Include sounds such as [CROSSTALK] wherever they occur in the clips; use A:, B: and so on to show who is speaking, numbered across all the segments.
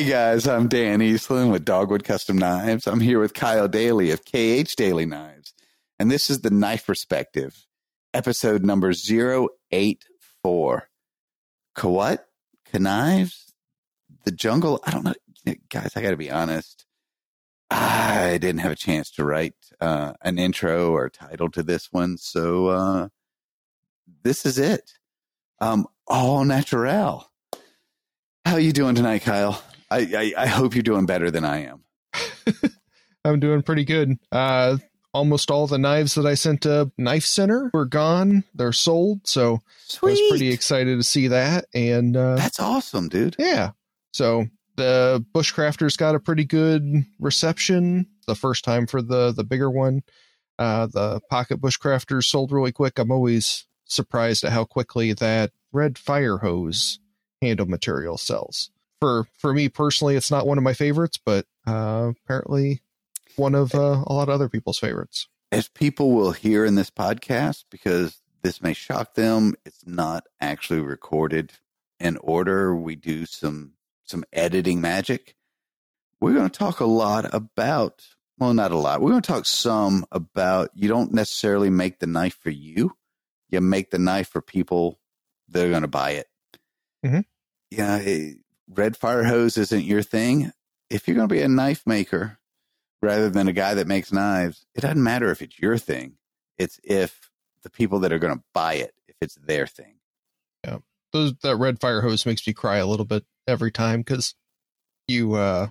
A: Hey guys, I'm Dan Eastland with Dogwood Custom Knives. I'm here with Kyle Daily of KH Daily Knives. And this is the Knife Perspective, episode number 084. Kawat? Knives? The Jungle? I don't know. Guys, I got to be honest. I didn't have a chance to write uh, an intro or title to this one. So uh, this is it. Um, all natural. How you doing tonight, Kyle? I, I, I hope you're doing better than I am. [LAUGHS]
B: I'm doing pretty good. Uh, almost all the knives that I sent to Knife Center were gone. They're sold. So I was pretty excited to see that. And uh,
A: That's awesome, dude.
B: yeah, so the Bushcrafters got a pretty good reception the first time for the the bigger one. Uh, the Pocket Bushcrafters sold really quick. I'm always surprised at how quickly that red fire hose handle material sells. For for me personally, it's not one of my favorites, but uh, apparently one of uh, a lot of other people's favorites.
A: As people will hear in this podcast, because this may shock them, it's not actually recorded in order. We do some some editing magic. We're going to talk a lot about, well, not a lot. We're going to talk some about you don't necessarily make the knife for you. You make the knife for people that are going to buy it.
B: Mhm.
A: Yeah, eh, red fire hose isn't your thing. If you're going to be a knife maker rather than a guy that makes knives, it doesn't matter if it's your thing. It's if the people that are going to buy it, if it's their thing. Yeah.
B: Those that red fire hose makes me cry a little bit every time because you uh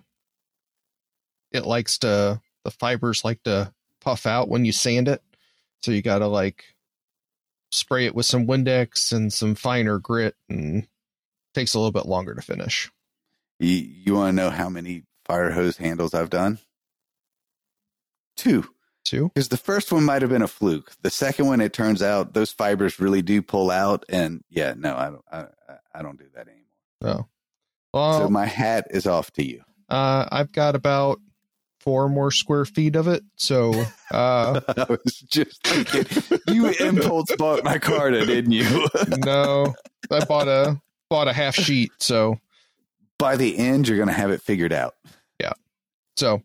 B: it likes to the fibers like to puff out when you sand it so you gotta like spray it with some windex and some finer grit and takes a little bit longer to finish
A: You, you want to know how many fire hose handles I've done? Two.
B: Two?
A: Because the first one might have been a fluke. The second one, it turns out those fibers really do pull out, and yeah, no, I don't. I, I- don't do that anymore.
B: oh well
A: so my hat is off to you.
B: uh i've got about four more square feet of it so uh [LAUGHS]
A: I was just thinking, you impulse bought Micarta, didn't you? [LAUGHS]
B: no i bought a bought a half sheet so
A: By the end, you're going to have it figured out. Yeah.
B: So,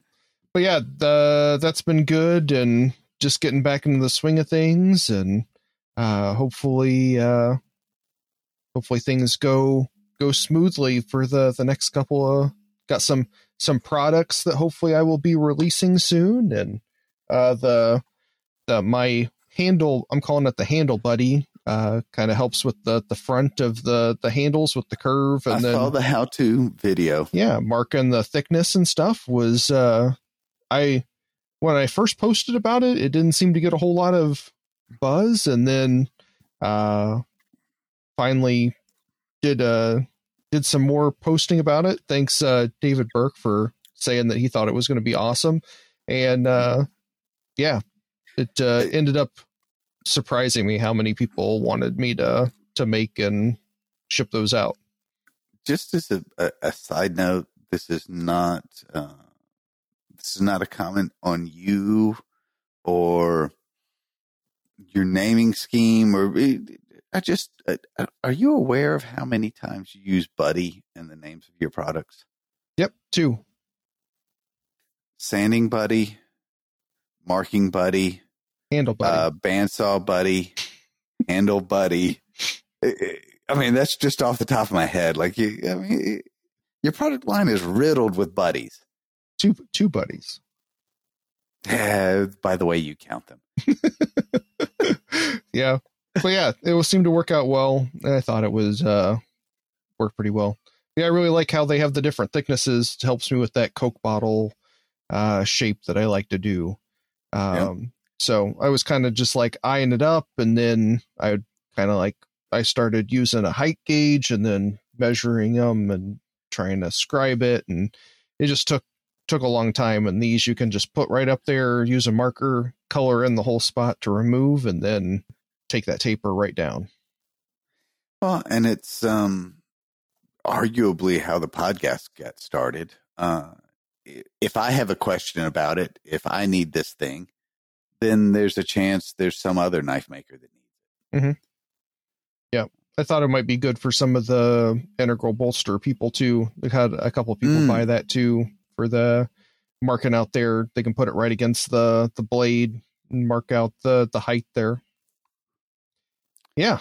B: but yeah, the that's been good and just getting back into the swing of things and uh hopefully uh hopefully things go go smoothly for the the next couple of got some some products that hopefully I will be releasing soon and uh the the my handle I'm calling it the handle buddy uh kind of helps with the the front of the the handles with the curve and
A: I
B: then
A: saw the how-to video.
B: yeah, marking the thickness and stuff was uh I when I first posted about it, it didn't seem to get a whole lot of buzz and then uh finally did uh did some more posting about it. Thanks uh David Burke for saying that he thought it was going to be awesome. And uh yeah, it uh ended up surprising me how many people wanted me to to make and ship those out.
A: just as a, a, a side note, this is not uh, this is not a comment on you or your naming scheme or I just uh, are you aware of how many times you use buddy in the names of your products?
B: Yep, two.
A: Sanding buddy, marking buddy,
B: Handle buddy.
A: uh, bandsaw buddy, handle buddy. I- mean, that's just off the top of my head. Like you, I mean, your product line is riddled with buddies.
B: two two buddies.
A: Eh, by the way, you count them. [LAUGHS]
B: yeah. But yeah, it will seem to work out well. I thought it was uh worked pretty well. Yeah, I really like how they have the different thicknesses. It helps me with that Coke bottle uh shape that I like to do. Um So I was kind of just like eyeing it up, and then I kind of like I started using a height gauge and then measuring them and trying to scribe it, and it just took took a long time. And these you can just put right up there, use a marker, color in the whole spot to remove, and then take that taper right down.
A: Well, and it's um, arguably how the podcast got started. Uh, if I have a question about it, if I need this thing, then there's a chance there's some other knife maker that needs it. Yeah.
B: I thought it might be good for some of the integral bolster people too. They had a couple of people
A: Mm.
B: buy that too for the marking out there. They can put it right against the the blade and mark out the the height there. Yeah.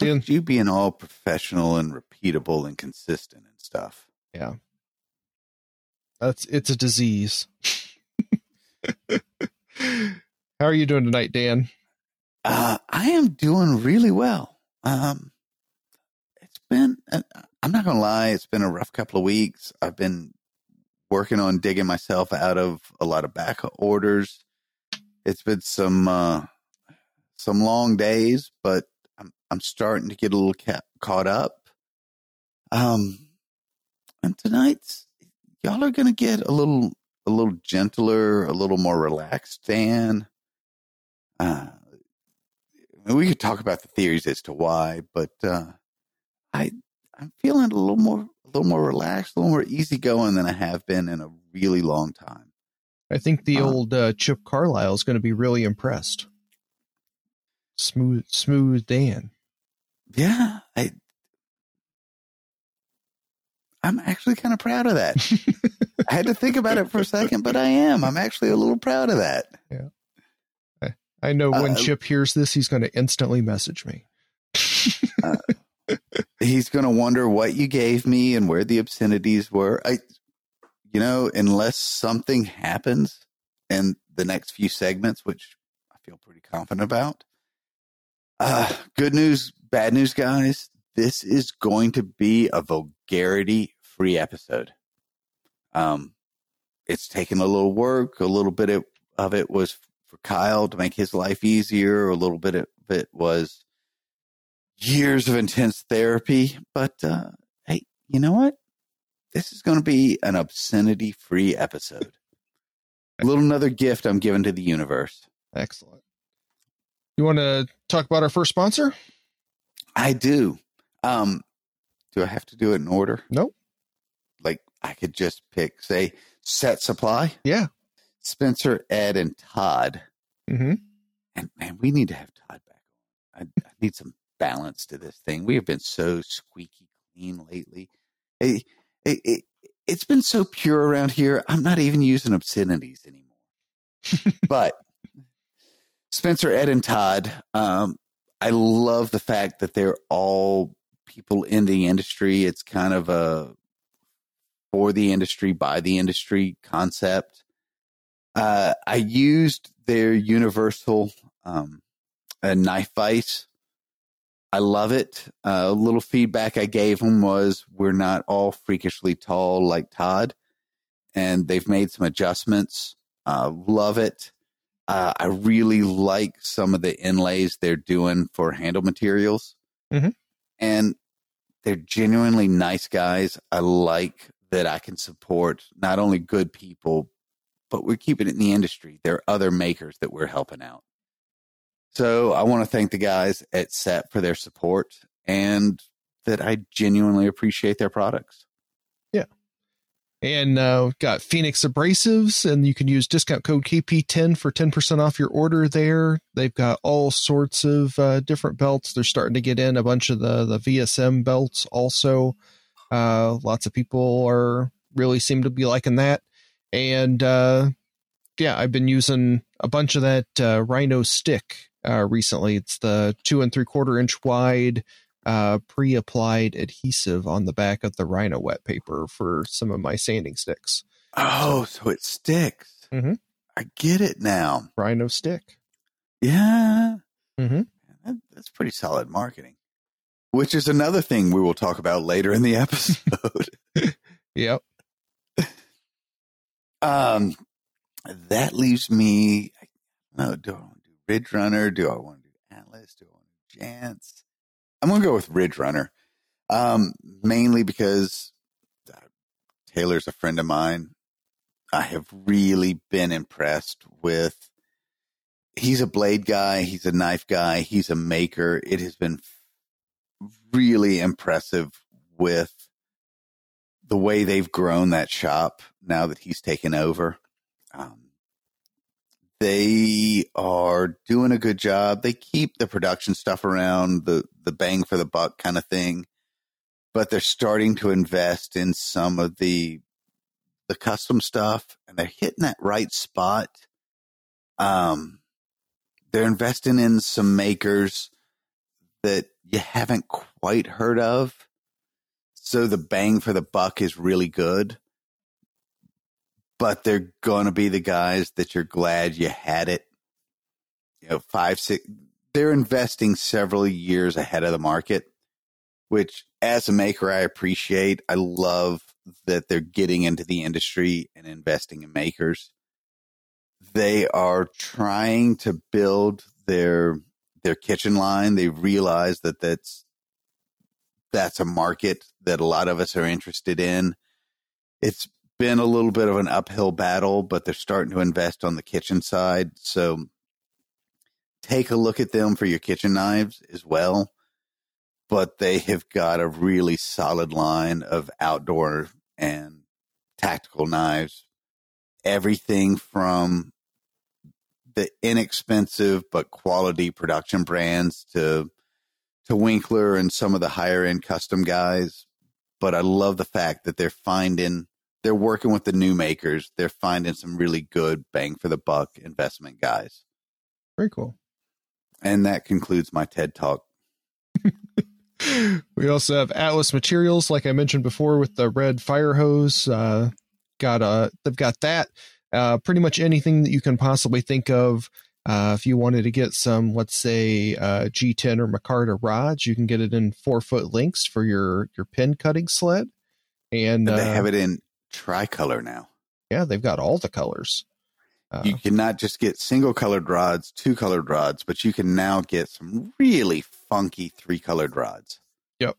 A: Look you being all professional and repeatable and consistent and stuff.
B: Yeah. That's it's a disease. [LAUGHS] How are you doing tonight, Dan?
A: Uh, I am doing really well. Um, it's been, uh, I'm not going to lie, it's been a rough couple of weeks. I've been working on digging myself out of a lot of back orders. It's been some, uh, some long days, but I'm, I'm starting to get a little ca- caught up. Um, and tonight's, y'all are going to get a little, a little gentler, a little more relaxed, Dan. Uh, we could talk about the theories as to why, but uh, I I'm feeling a little more a little more relaxed, a little more easygoing than I have been in a really long time.
B: I think the
A: Uh.
B: old uh, Chip Carlisle is going to be really impressed. Smooth, smooth Dan.
A: Yeah, I I'm actually kind of proud of that. [LAUGHS] I had to think about it for a second, but I am. I'm actually a little proud of that.
B: I know when
A: Uh,
B: Chip hears this, he's going to instantly message me.
A: He's going to wonder what you gave me and where the obscenities were. I, you know, unless something happens in the next few segments, which I feel pretty confident about. Uh, good news, bad news, guys. This is going to be a vulgarity free episode. Um, it's taken a little work. A little bit of, of it was for Kyle to make his life easier. A little bit of it was years of intense therapy. But uh, hey, you know what? This is going to be an obscenity free episode. A little another gift I'm giving to the universe.
B: Excellent. You want to talk about our first sponsor?
A: I do. Um, do I have to do it in order?
B: Nope.
A: Like I could just pick, say, Set Supply,
B: Yeah.
A: Spencer, Ed, and Todd.
B: hmm
A: And man, we need to have Todd back on. I, I need some balance to this thing. We have been so squeaky clean lately. It, it, it, it's been so pure around here. I'm not even using obscenities anymore. but Spencer, Ed, and Todd, um, I love the fact that they're all people in the industry. It's kind of a for the industry, by the industry concept. Uh, I used their universal um, uh, knife vise. I love it. Uh, a little feedback I gave them was we're not all freakishly tall like Todd, and they've made some adjustments. Uh, love it. Uh, I really like some of the inlays they're doing for handle materials.
B: Mhm.
A: And they're genuinely nice guys. I like that I can support not only good people, but we're keeping it in the industry. There are other makers that we're helping out. So I want to thank the guys at SET for their support and that I genuinely appreciate their products. Yeah.
B: And uh, we've got Phoenix Abrasives, and you can use discount code KP10 for 10% off your order there. They've got all sorts of uh, different belts. They're starting to get in a bunch of the, the VSM belts also. Uh, lots of people are really seem to be liking that. And uh, yeah, I've been using a bunch of that uh, Rhino stick uh, recently. It's the two and three quarter inch wide uh, pre-applied adhesive on the back of the Rhynowet paper for some of my sanding sticks.
A: Oh, so it sticks.
B: Mhm.
A: I get it now.
B: Rhino stick.
A: Yeah.
B: Mhm.
A: That, that's pretty solid marketing, which is another thing we will talk about later in the episode. [LAUGHS]
B: Yep.
A: Um, that leaves me No, do I want to do Ridge Runner? Do I want to do Atlas? Do I want to do Jantz? I'm to go with Ridge Runner, um, mainly because uh, Taylor's a friend of mine. I have really been impressed with. He's a blade guy. He's a knife guy. He's a maker. It has been really impressive with the way they've grown that shop now that he's taken over. Um, they are doing a good job. They keep the production stuff around, the the bang for the buck kind of thing, but they're starting to invest in some of the the custom stuff, and they're hitting that right spot. Um, they're investing in some makers that you haven't quite heard of, so the bang for the buck is really good but they're going to be the guys that you're glad you had it. You know, five, six, they're investing several years ahead of the market, which as a maker, I appreciate. I love that they're getting into the industry and investing in makers. They are trying to build their their kitchen line. They realize that that's that's a market that a lot of us are interested in. It's been a little bit of an uphill battle, but they're starting to invest on the kitchen side. So take a look at them for your kitchen knives as well. But they have got a really solid line of outdoor and tactical knives. Everything from the inexpensive but quality production brands to to Winkler and some of the higher end custom guys. But I love the fact that they're finding they're working with the new makers. They're finding some really good bang for the buck investment guys.
B: Very cool.
A: And that concludes my TED talk. [LAUGHS]
B: we also have Atlas Materials, like I mentioned before, with the red fire hose. Uh, got a, they've got that. Uh, pretty much anything that you can possibly think of. Uh, if you wanted to get some, let's say, uh, G10 or Micarta rods, you can get it in four foot links for your your pin cutting sled. And,
A: and they have uh, it in tricolor now.
B: Yeah, they've got all the colors.
A: Uh, you cannot just get single colored rods, two colored rods, but you can now get some really funky three colored rods.
B: Yep.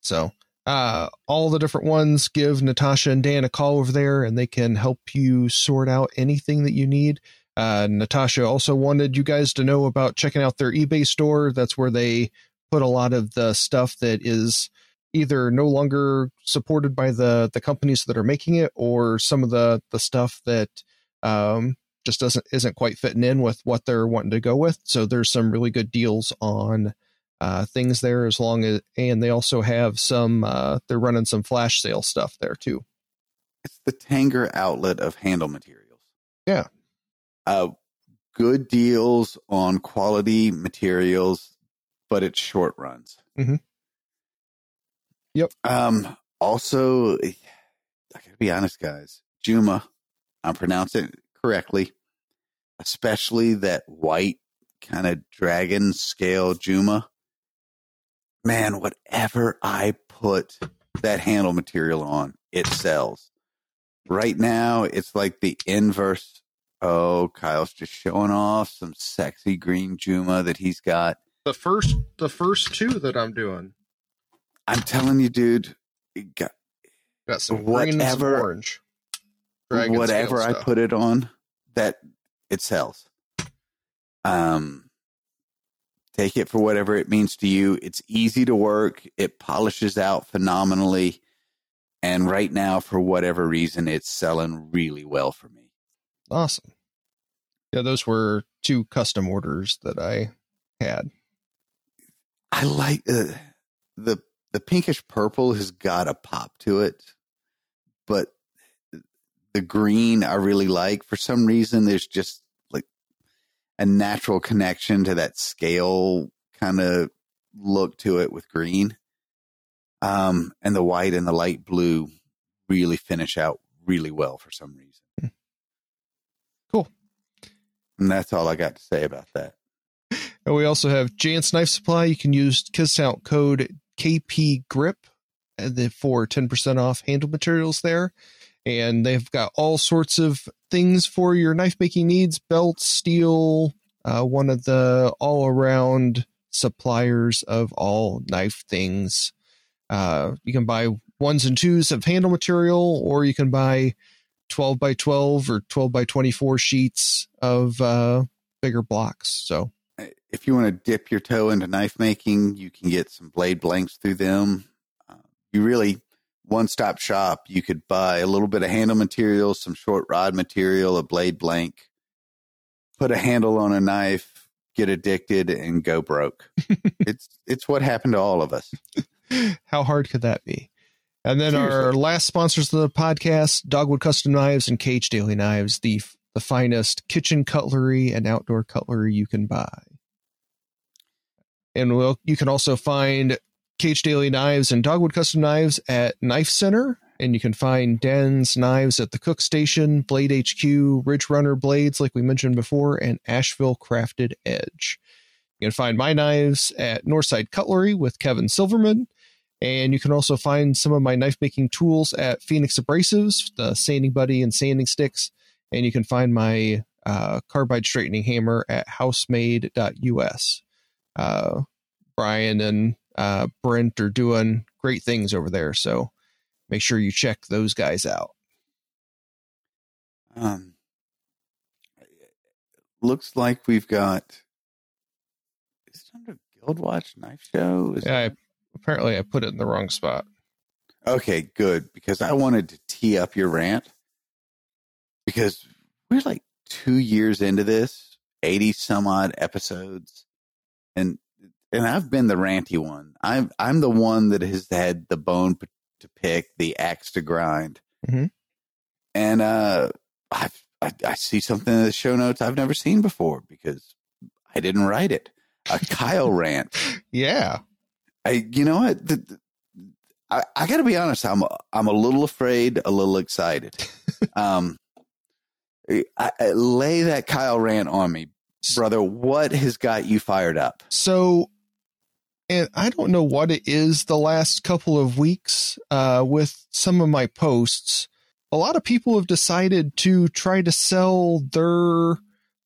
B: So, uh, all the different ones, give Natasha and Dan a call over there and they can help you sort out anything that you need. Uh, Natasha also wanted you guys to know about checking out their eBay store. That's where they put a lot of the stuff that is either no longer supported by the the companies that are making it or some of the the stuff that um, just doesn't isn't quite fitting in with what they're wanting to go with. So there's some really good deals on uh, things there as long as and they also have some uh, they're running some flash sale stuff there too.
A: It's the tanger outlet of handle materials.
B: Yeah.
A: Uh, good deals on quality materials but it's short runs.
B: Mm-hmm. Yep.
A: Um. Also, I gotta be honest, guys. Juma, I'm pronouncing it correctly. Especially that white kind of dragon scale Juma. Man, whatever I put that handle material on, it sells. Right now, it's like the inverse. Oh, Kyle's just showing off some sexy green Juma that he's got.
B: The first, the first two that I'm doing.
A: I'm telling you, dude, got,
B: got some whatever, orange.
A: Whatever I put it on, that it sells. Um, take it for whatever it means to you. It's easy to work. It polishes out phenomenally. And right now, for whatever reason, it's selling really well for me.
B: Awesome. Yeah, those were two custom orders that I had.
A: I like uh, the the pinkish purple has got a pop to it, but the green I really like. For some reason, there's just like a natural connection to that scale kind of look to it with green. Um, and the white and the light blue really finish out really well for some reason. Hmm.
B: Cool.
A: And that's all I got to say about that.
B: And we also have Jantz Knife Supply. You can use discount code KP Grip for 10% off handle materials there. and they've got all sorts of things for your knife making needs: belts, steel. Uh, one of the all around suppliers of all knife things. Uh, you can buy ones and twos of handle material, or you can buy 12 by 12 or 12 by 24 sheets of uh, bigger blocks. So
A: if you want to dip your toe into knife making, you can get some blade blanks through them. Uh, you really one stop shop. You could buy a little bit of handle material, some short rod material, a blade blank, put a handle on a knife, get addicted, and go broke. [LAUGHS] it's it's what happened to all of us. [LAUGHS]
B: How hard could that be? And then
A: Seriously.
B: our last sponsors of the podcast, Dogwood Custom Knives and KH Daily Knives, the the finest kitchen cutlery and outdoor cutlery you can buy. And we'll, you can also find KH Daily Knives and Dogwood Custom Knives at Knife Center. And you can find Dan's knives at the Cook Station, Blade HQ, Ridge Runner Blades, like we mentioned before, and Asheville Crafted Edge. You can find my knives at Northside Cutlery with Kevin Silverman. And you can also find some of my knife making tools at Phoenix Abrasives, the sanding buddy and sanding sticks. And you can find my uh, carbide straightening hammer at housemade.us. Uh, Brian and uh, Brent are doing great things over there. So make sure you check those guys out.
A: Um, looks like we've got. Is it under Guild Watch Knife Show? Is
B: Yeah, I, apparently I put it in the wrong spot.
A: Okay, good. Because I wanted to tee up your rant. Because we're like two years into this, 80 some odd episodes. And and I've been the ranty one. I'm I'm the one that has had the bone p- to pick, the axe to grind.
B: Mhm.
A: And uh I, I I see something in the show notes I've never seen before because I didn't write it. A Kyle [LAUGHS] rant.
B: Yeah.
A: I, you know what? The, the- I, I got to be honest. I'm, I'm a little afraid, a little excited. [LAUGHS] um, I, I, lay that Kyle rant on me, brother. What has got you fired up?
B: So, and I don't know what it is the last couple of weeks uh, with some of my posts. A lot of people have decided to try to sell their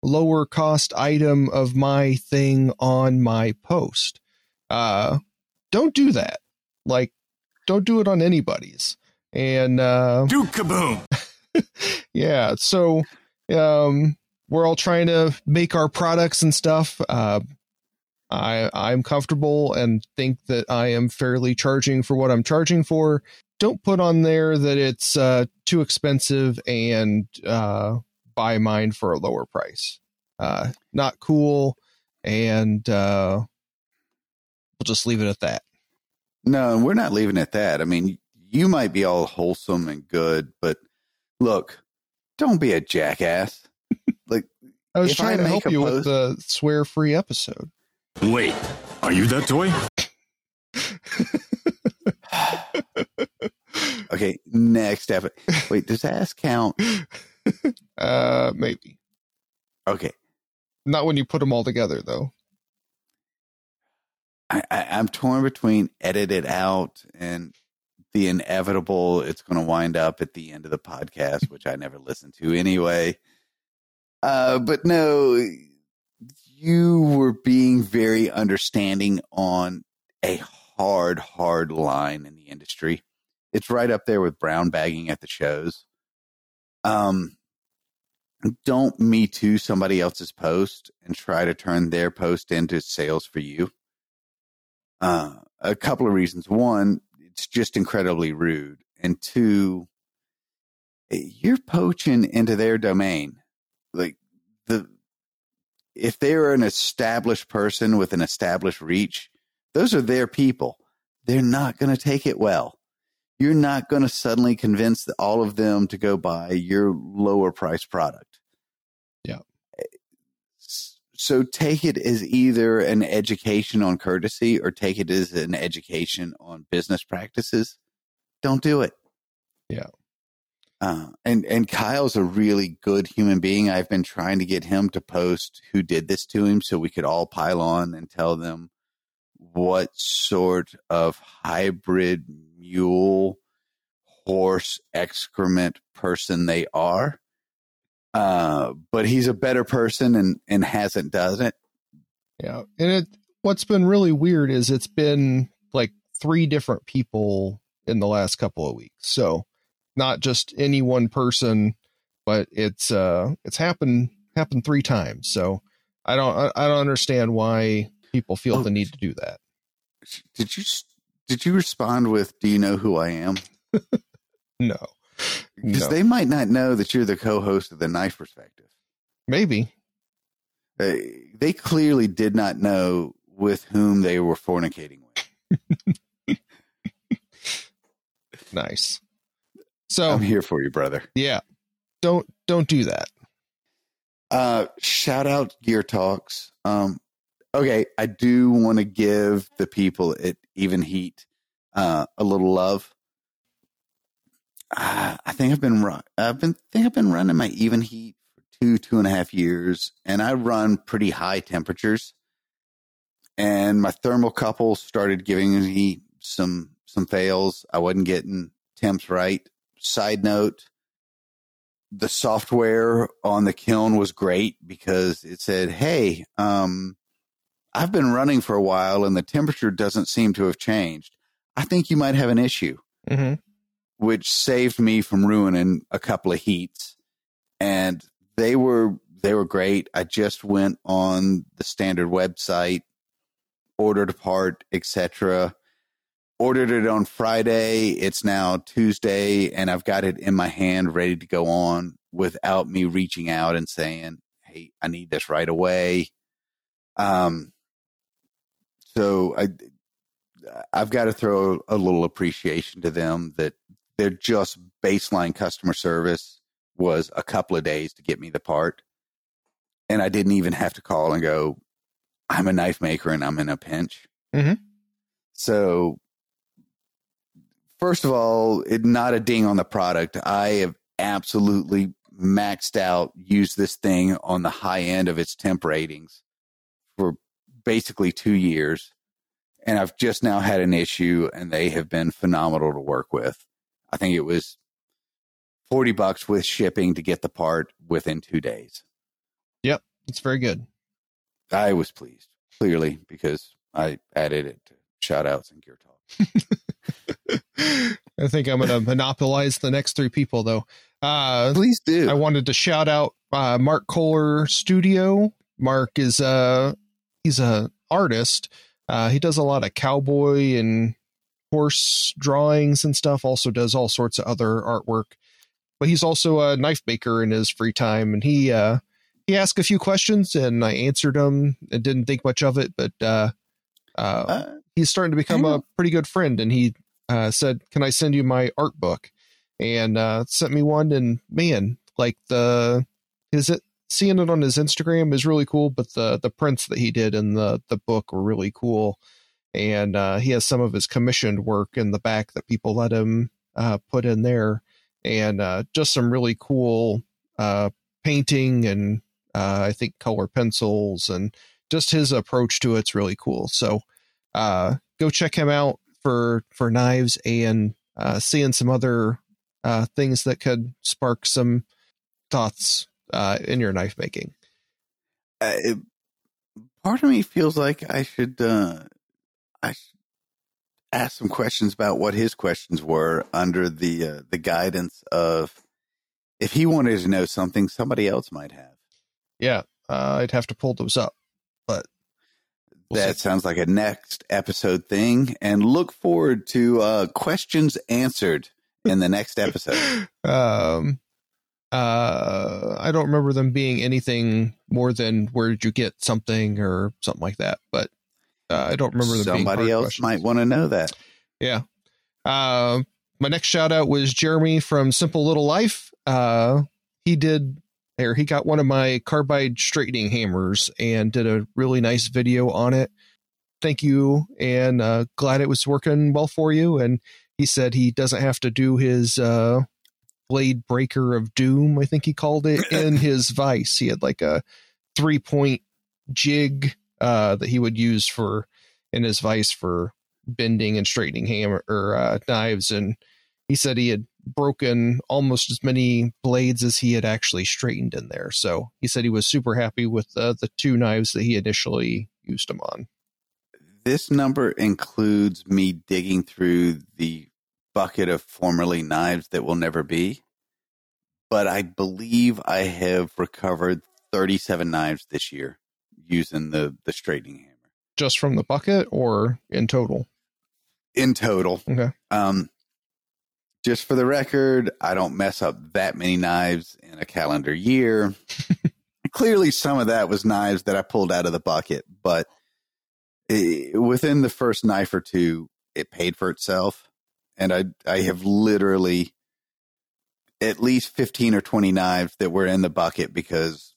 B: lower cost item of my thing on my post. Uh, don't do that. Like, don't do it on anybody's. And uh,
C: Duke Kaboom! [LAUGHS]
B: yeah so um we're all trying to make our products and stuff uh i i'm comfortable and think that i am fairly charging for what i'm charging for don't put on there that it's uh too expensive and uh buy mine for a lower price uh not cool and uh we'll just leave it at that
A: No, we're not leaving it at that. I mean, you might be all wholesome and good, but look, don't be a jackass. Like,
B: i was
A: If I
B: trying to help you
A: post-
B: with the swear free episode
C: Wait, are you that toy? [LAUGHS]
A: okay, next episode. Wait, does ass count? [LAUGHS]
B: uh maybe
A: Okay.
B: Not when you put them all together, though.
A: I, I, I'm torn between edit it out and the inevitable. It's going to wind up at the end of the podcast, which I never listen to anyway. Uh, but no, you were being very understanding on a hard, hard line in the industry. It's right up there with brown bagging at the shows. Um, don't me too somebody else's post and try to turn their post into sales for you. Uh, a couple of reasons. One, it's just incredibly rude. And two, you're poaching into their domain. Like the, if they're an established person with an established reach, those are their people. They're not going to take it well. You're not going to suddenly convince all of them to go buy your lower price product.
B: Yeah.
A: So take it as either an education on courtesy or take it as an education on business practices. Don't do it.
B: Yeah.
A: Uh, and and Kyle's a really good human being. I've been trying to get him to post who did this to him so we could all pile on and tell them what sort of hybrid mule horse excrement person they are. Uh, but he's a better person and, and hasn't done it.
B: Yeah. And it what's been really weird is it's been like three different people in the last couple of weeks. So not just any one person, but it's uh it's happened happened three times. So I don't I, don't understand why people feel
A: Oh.
B: the need to do that.
A: Did you did you respond with "Do you know who I am"? [LAUGHS]
B: No.
A: Because
B: No.
A: they might not know that you're the co-host of the Knife Perspective.
B: Maybe.
A: Uh, they clearly did not know with whom they were fornicating with. [LAUGHS]
B: Nice. So
A: I'm here for you, brother.
B: yeah. Don't don't do that.
A: Uh, shout out Gear Talks. Um, okay, I do want to give the people at Evenheat uh, a little love. Uh, I think I've been run. I've been think I've been running my Evenheat for two two and a half years, and I run pretty high temperatures. And my thermocouple started giving me some some fails. I wasn't getting temps right. Side note, the software on the kiln was great because it said, Hey, um, I've been running for a while and the temperature doesn't seem to have changed. I think you might have an issue,
B: hmm
A: which saved me from ruining a couple of heats. And they were, they were great. I just went on the standard website, ordered a part, etc. Ordered it on Friday. It's now Tuesday, and I've got it in my hand, ready to go on without me reaching out and saying, "Hey, I need this right away." Um, so I, I've got to throw a little appreciation to them that their just baseline customer service was a couple of days to get me the part, and I didn't even have to call and go, "I'm a knife maker and I'm in a pinch."
B: Mhm.
A: So first of all, it not a ding on the product. I have absolutely maxed out, used this thing on the high end of its temp ratings for basically two years. And I've just now had an issue and they have been phenomenal to work with. I think it was 40 bucks with shipping to get the part within two days. Yep.
B: It's very good.
A: I was pleased, clearly, because I added it to shout outs and gear talk. [LAUGHS]
B: I think I'm going to monopolize the next three people, though. Uh,
A: Please do.
B: I wanted to shout out uh, Mark Kohler Studio. Mark is uh he's a artist. Uh, he does a lot of cowboy and horse drawings and stuff. Also does all sorts of other artwork. But he's also a knife maker in his free time, and he uh, he asked a few questions, and I answered them. and didn't think much of it, but uh, uh,
A: Uh,
B: he's starting to become a pretty good friend and he uh, said can i send you my art book? And uh, sent me one and man like the is it seeing it on his instagram is really cool but the the prints that he did in the the book were really cool. And uh, he has some of his commissioned work in the back that people let him uh, put in there. And uh, just some really cool uh, painting and uh, i think color pencils and just his approach to it's really cool. So uh, go check him out for for knives and uh, seeing some other uh, things that could spark some thoughts uh, in your knife making.
A: uh, it, part of me feels like I should uh, I should ask some questions about what his questions were under the uh, the guidance of if he wanted to know something somebody else might have.
B: Yeah, uh, I'd have to pull those up, but we'll
A: that
B: see.
A: sounds like a next episode thing, and look forward to uh, questions answered in the next episode. [LAUGHS]
B: um, uh, I don't remember them being anything more than where did you get something or something like that, but uh, I don't remember them.
A: Somebody else
B: questions.
A: might want to know that.
B: Yeah. Uh, my next shout out was Jeremy from Simple Little Life. Uh, he did, or he got one of my carbide straightening hammers and did a really nice video on it. Thank you, and uh, glad it was working well for you. And he said he doesn't have to do his uh, blade breaker of doom, I think he called it, [LAUGHS] in his vice. He had like a three point jig uh, that he would use for in his vice for bending and straightening hammer or uh, knives and he said he had broken almost as many blades as he had actually straightened in there. So he said he was super happy with uh, the two knives that he initially used them on.
A: This number includes me digging through the bucket of formerly knives that will never be, but I believe I have recovered 37 knives this year using the, the straightening hammer
B: Just from the bucket or in total?
A: in total.
B: Okay.
A: Um, just for the record, I don't mess up that many knives in a calendar year. [LAUGHS] Clearly, some of that was knives that I pulled out of the bucket, but eh, within the first knife or two, it paid for itself. And I, I have literally at least 15 or 20 knives that were in the bucket because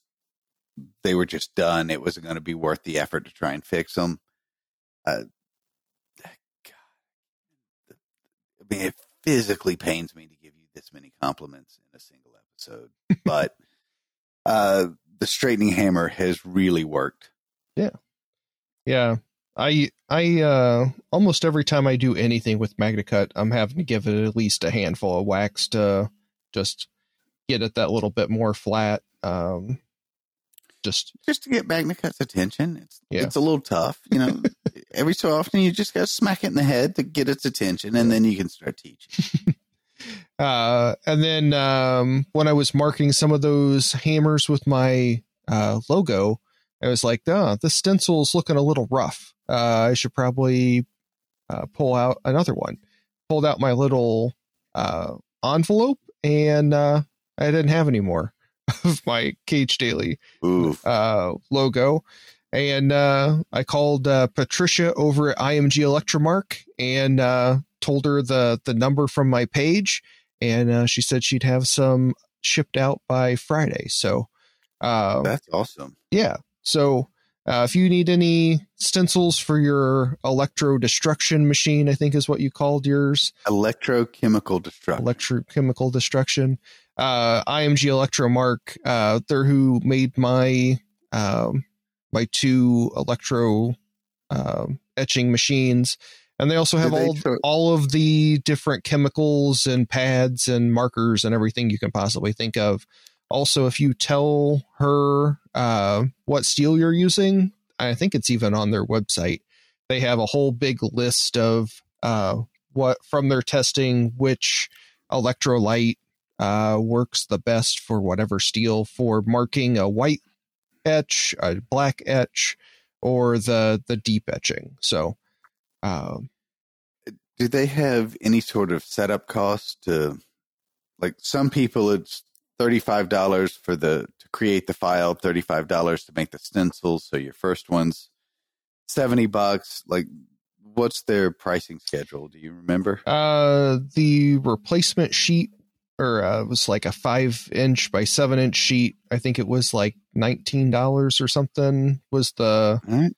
A: they were just done. It wasn't going to be worth the effort to try and fix them. Uh, [SIGHS] God, I mean, it physically pains me to give you this many compliments in a single episode, [LAUGHS] but uh, the straightening hammer has really worked.
B: Yeah. Yeah. I I uh almost every time I do anything with MagnaCut, I'm having to give it at least a handful of whacks to just get it that little bit more flat. Um just
A: Just to get MagnaCut's attention, it's
B: Yeah.
A: it's a little tough, you know. [LAUGHS] Every so often, you just got to smack it in the head to get its attention, and then you can start teaching. [LAUGHS]
B: uh and then um when I was marking some of those hammers with my uh logo, I was like, oh, this stencil's looking a little rough. Uh I should probably uh pull out another one. Pulled out my little uh envelope and uh I didn't have any more [LAUGHS] of my KH Daily uh, logo. And uh, I called uh, Patricia over at IMG Electromark and uh, told her the the number from my page, and uh, she said she'd have some shipped out by Friday. So, uh,
A: That's awesome.
B: yeah. So uh, if you need any stencils for your electro destruction machine, I think is what you called yours,
A: Electrochemical destruction.
B: electrochemical destruction. Uh, IMG Electromark, uh, they're who made my um, my two electro um, etching machines, and they also have
A: they
B: all all of the different chemicals and pads and markers and everything you can possibly think of. Also, if you tell her uh, what steel you're using, I think it's even on their website. They have a whole big list of uh, what from their testing which electrolyte uh, works the best for whatever steel for marking a white etch, a black etch, or the the deep etching. So, um,
A: Do they have any sort of setup cost to, like some people, it's thirty-five dollars for the to create the file, thirty-five dollars to make the stencils. So your first one's seventy bucks. Like, what's their pricing schedule? Do you remember?
B: uh, the replacement sheet or uh, it was like a five inch by seven inch sheet. I think it was like nineteen dollars or something was the
A: right.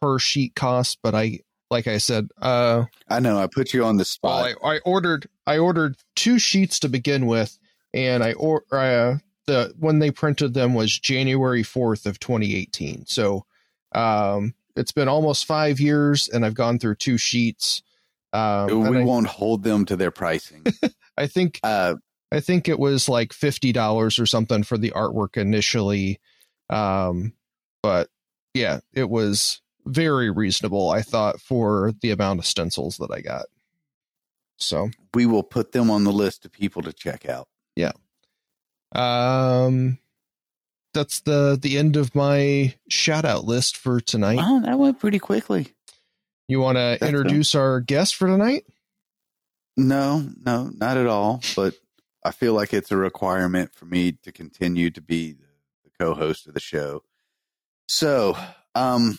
B: per sheet cost. But I, like I said, uh,
A: I know I put you on the spot.
B: Well, I, I ordered I ordered two sheets to begin with, and I or uh, the when they printed them was January fourth of 2018. So um, it's been almost five years, and I've gone through two sheets. Um,
A: we
B: I,
A: won't hold them to their pricing. [LAUGHS]
B: I think
A: uh,
B: I think it was like fifty dollars or something for the artwork initially, um, but yeah, it was very reasonable. I thought for the amount of stencils that I got. So
A: we will put them on the list of people to check out. Yeah.
B: Um, that's the the end of my shout out list for tonight.
A: Wow, that went pretty quickly.
B: You want to introduce our guest for tonight?
A: No, no, not at all. But I feel like it's a requirement for me to continue to be the, co-host of the show. So, um,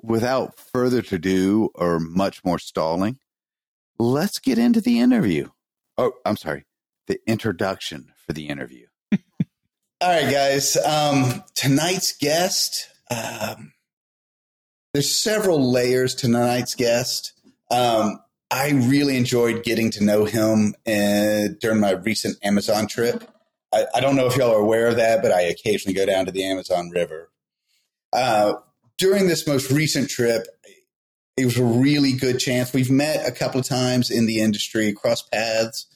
A: without further to do or much more stalling, let's get into the interview. Oh, I'm sorry, the introduction for the interview. [LAUGHS] all right, guys. Um, tonight's guest. Um, there's several layers to tonight's guest. Um, I really enjoyed getting to know him uh, during my recent Amazon trip. I, I don't know if y'all are aware of that, but I occasionally go down to the Amazon River. Uh, during this most recent trip, it was a really good chance. We've met a couple of times in the industry, cross paths,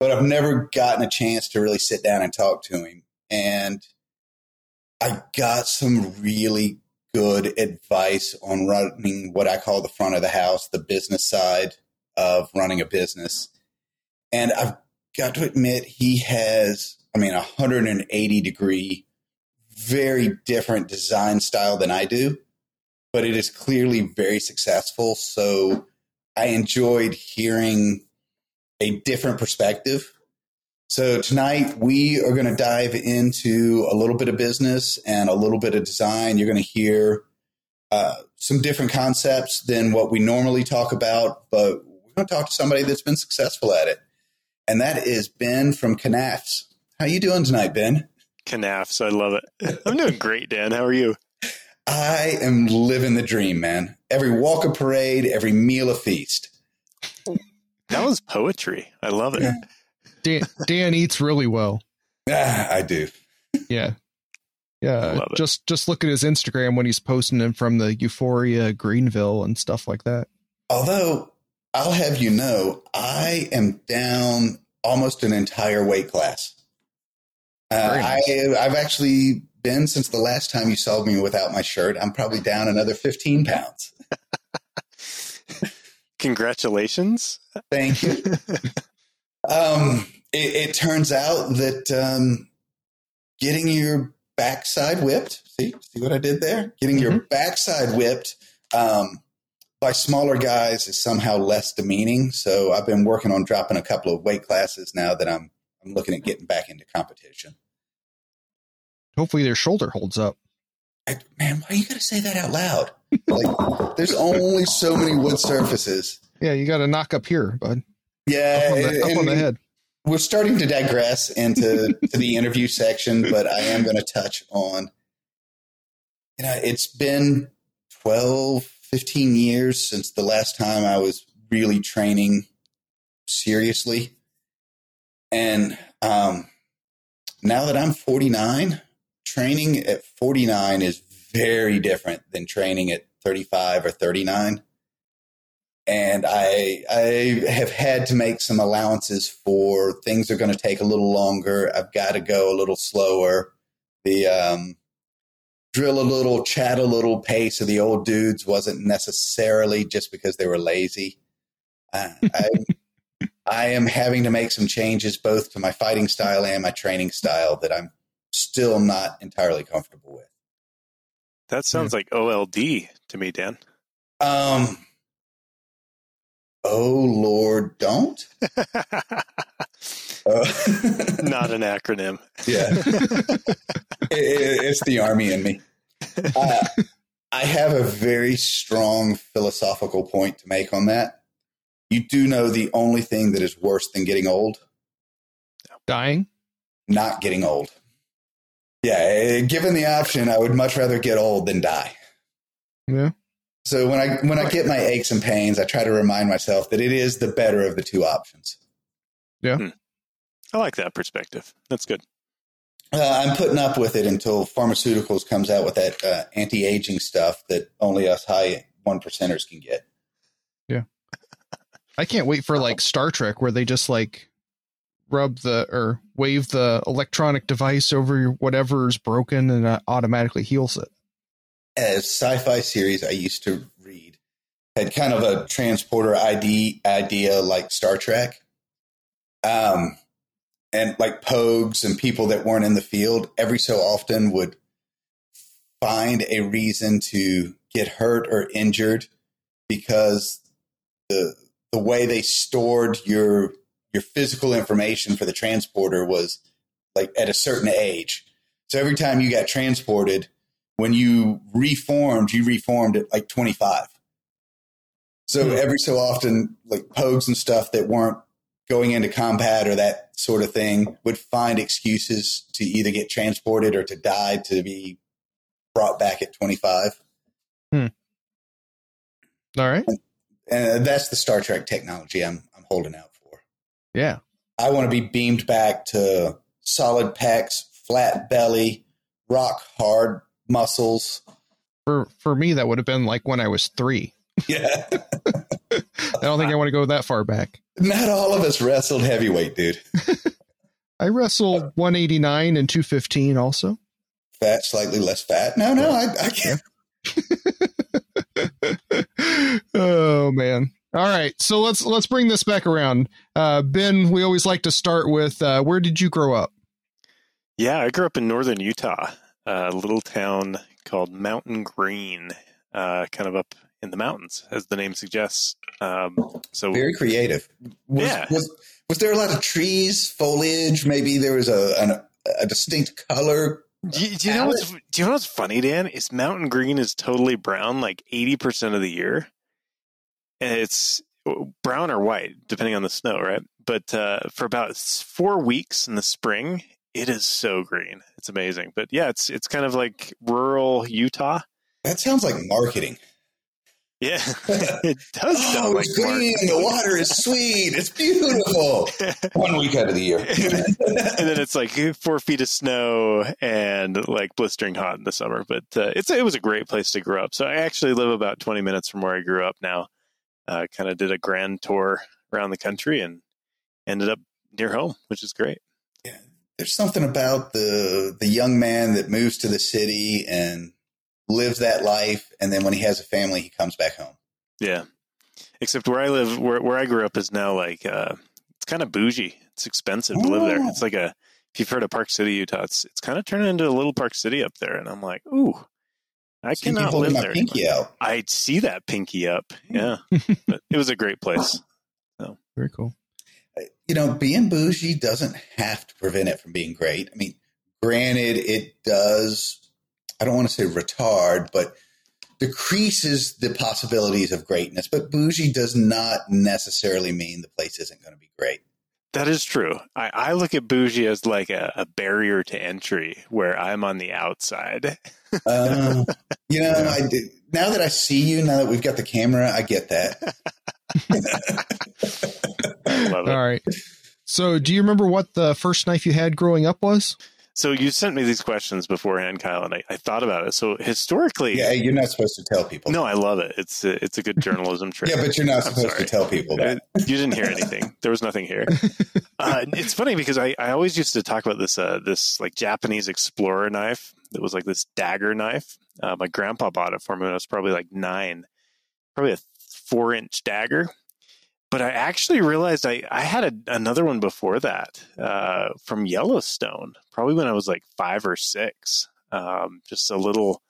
A: but I've never gotten a chance to really sit down and talk to him. And I got some really good advice on running what I call the front of the house, the business side of running a business. And I've got to admit, he has, I mean, a 180 degree, very different design style than I do, but it is clearly very successful. So I enjoyed hearing a different perspective. So tonight we are going to dive into a little bit of business and a little bit of design. You're going to hear uh, some different concepts than what we normally talk about, but we're going to talk to somebody that's been successful at it, and that is Ben from Knafs. How you doing tonight, Ben?
D: Knafs, I love it. I'm doing great, Dan. How are you?
A: I am living the dream, man. Every walk a parade, every meal a feast.
D: That was poetry. I love it.
A: Yeah.
B: Dan, Dan eats really well.
A: Ah, I do.
B: Yeah. Yeah. Just just look at his Instagram when he's posting them from the Euphoria Greenville and stuff like that.
A: Although I'll have you know, I am down almost an entire weight class. Uh,
B: nice.
A: I, I've actually been since the last time you saw me without my shirt. I'm probably down another 15 pounds. [LAUGHS]
D: Congratulations.
A: Thank you. [LAUGHS] um, it, it turns out that um, getting your backside whipped, see, see what I did there? Getting your backside whipped um, by smaller guys is somehow less demeaning. So I've been working on dropping a couple of weight classes now that I'm I'm looking at getting back into competition.
B: Hopefully their shoulder holds up.
A: I, man, why you got to say that out loud? Like, there's only so many wood surfaces.
B: Yeah, you got to knock up here, bud.
A: Yeah,
B: Up on the, up on the head.
A: we're starting to digress into [LAUGHS] to the interview section, but I am going to touch on. You know, it's been 12, 15 years since the last time I was really training seriously. And um, now that I'm 49, training at 49 is very different than training at 35 or 39 and I I have had to make some allowances for things are going to take a little longer. I've got to go a little slower. The um, drill a little, chat a little pace of the old dudes wasn't necessarily just because they were lazy. Uh, I [LAUGHS] I am having to make some changes both to my fighting style and my training style that I'm still not entirely comfortable with.
D: That sounds like OLD to me, Dan.
A: Um. Oh Lord, don't. [LAUGHS] Uh, [LAUGHS]
D: Not an acronym.
A: Yeah. [LAUGHS] It- it- it's the army in me. Uh, I have a very strong philosophical point to make on that. You do know the only thing that is worse than getting old?
B: Dying.
A: Not getting old. Yeah, eh, given the option, I would much rather get old than die.
B: Yeah.
A: So when I when I get my aches and pains, I try to remind myself that it is the better of the two options. Yeah.
D: I like that perspective. That's good.
A: Uh, I'm putting up with it until pharmaceuticals comes out with that uh, anti-aging stuff that only us high one percenters can get.
B: Yeah, I can't wait for like Star Trek where they just like rub the or wave the electronic device over whatever's broken and it automatically heals it.
A: As sci-fi series I used to read had kind of a transporter ID idea like Star Trek, um, and like Pogues and people that weren't in the field every so often would find a reason to get hurt or injured because the the way they stored your your physical information for the transporter was like at a certain age. So every time you got transported, when you reformed, you reformed at like 25. So
B: Hmm.
A: every so often, like pogues and stuff that weren't going into combat or that sort of thing would find excuses to either get transported or to die to be brought back at 25.
B: All right.
A: And that's the Star Trek technology I'm, I'm holding out for.
B: Yeah.
A: I want to be beamed back to solid pecs, flat belly, rock hard muscles.
B: For for me that would have been like when I was 3.
A: Yeah. [LAUGHS]
B: I don't think I want to go that far back.
A: Not all of us wrestled heavyweight, dude. [LAUGHS]
B: I wrestled 189 and 215 also.
A: Fat, slightly less fat. No, no, I, I can't. [LAUGHS]
B: oh man. All right. So let's let's bring this back around. Uh, ben, we always like to start with uh, where did you grow up?
D: Yeah, I grew up in northern Utah, a little town called Mountain Green, uh, kind of up in the mountains, as the name suggests. Um, so
A: Very creative. Was,
D: Yeah.
A: was, was there a lot of trees, foliage? Maybe there was a, an, a distinct color.
D: Do you, do you know what's do you know what's funny, Dan? Is Mountain Green is totally brown like eighty percent of the year, and it's brown or white depending on the snow, right? But uh, for about four weeks in the spring, it is so green. It's amazing. But yeah, it's it's kind of like rural Utah.
A: That sounds like marketing.
D: Yeah, [LAUGHS] it does
A: Oh,
D: sound like
A: it's green. The water is sweet. It's beautiful. [LAUGHS] One week out of the year. [LAUGHS]
D: and then it's like four feet of snow and like blistering hot in the summer. But uh, it's it was a great place to grow up. So I actually live about twenty minutes from where I grew up now. Uh, kind of did a grand tour around the country and ended up near home, which is great.
A: There's something about the the young man that moves to the city and lives that life, and then when he has a family, he comes back home.
D: Yeah. Except where I live, where where I grew up is now like uh, it's kind of bougie. It's expensive to live there.
A: Oh.
D: It's like a if you've heard of Park City, Utah, it's it's kind of turning into a little Park City up there, and I'm like, ooh, I
A: See me
D: cannot live there.
A: pinky
D: anymore.
A: out.
D: I'd see that pinky up. Yeah, [LAUGHS] but it was a great place.
B: Very cool.
A: You know, being bougie doesn't have to prevent it from being great. I mean, granted, it does, I don't want to say retard, but decreases the possibilities of greatness. But bougie does not necessarily mean the place isn't going to be great.
D: That is true. I, I look at bougie as like a, a barrier to entry where I'm on the outside.
A: Uh, you know, I did, now that I see you, now that we've got the camera, I get that. [LAUGHS]
D: I love it.
B: All right. So, do you remember what the first knife you had growing up was?
D: So you sent me these questions beforehand, Kyle, and I, I thought about it. So historically,
A: Yeah, you're not supposed to tell people.
D: no, I love it. It's a, it's a good journalism trick. [LAUGHS]
A: Yeah, but you're not
D: I'm
A: supposed
D: sorry.
A: to tell people that.
D: Uh, [LAUGHS] You didn't hear anything. There was nothing here. [LAUGHS] Uh, it's funny because I, I always used to talk about this uh, this like Japanese explorer knife that was like this dagger knife. Uh, my grandpa bought it for me when I was probably like nine, probably a four inch dagger. But I actually realized I, I had a, another one before that uh, from Yellowstone, probably when I was like five or six. Um, just a little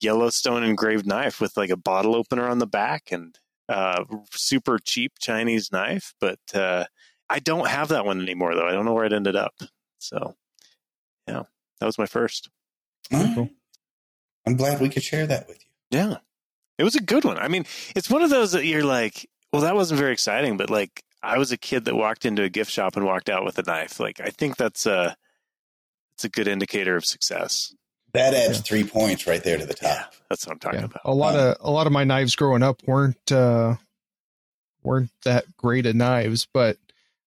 D: Yellowstone engraved knife with like a bottle opener on the back and uh, super cheap Chinese knife. But uh, I don't have that one anymore, though. I don't know where it ended up. So, yeah, that was my first.
A: All right. I'm glad we could share that with you.
D: Yeah. It was a good one. I mean, it's one of those that you're like, well, that wasn't very exciting, but like I was a kid that walked into a gift shop and walked out with a knife. Like I think that's a it's a good indicator of success.
A: That adds
B: Yeah.
A: three points right there to the
D: Yeah,
A: top.
D: that's what I'm talking
B: Yeah.
D: about.
B: A lot of a lot of my knives growing up weren't uh, weren't that great at knives, but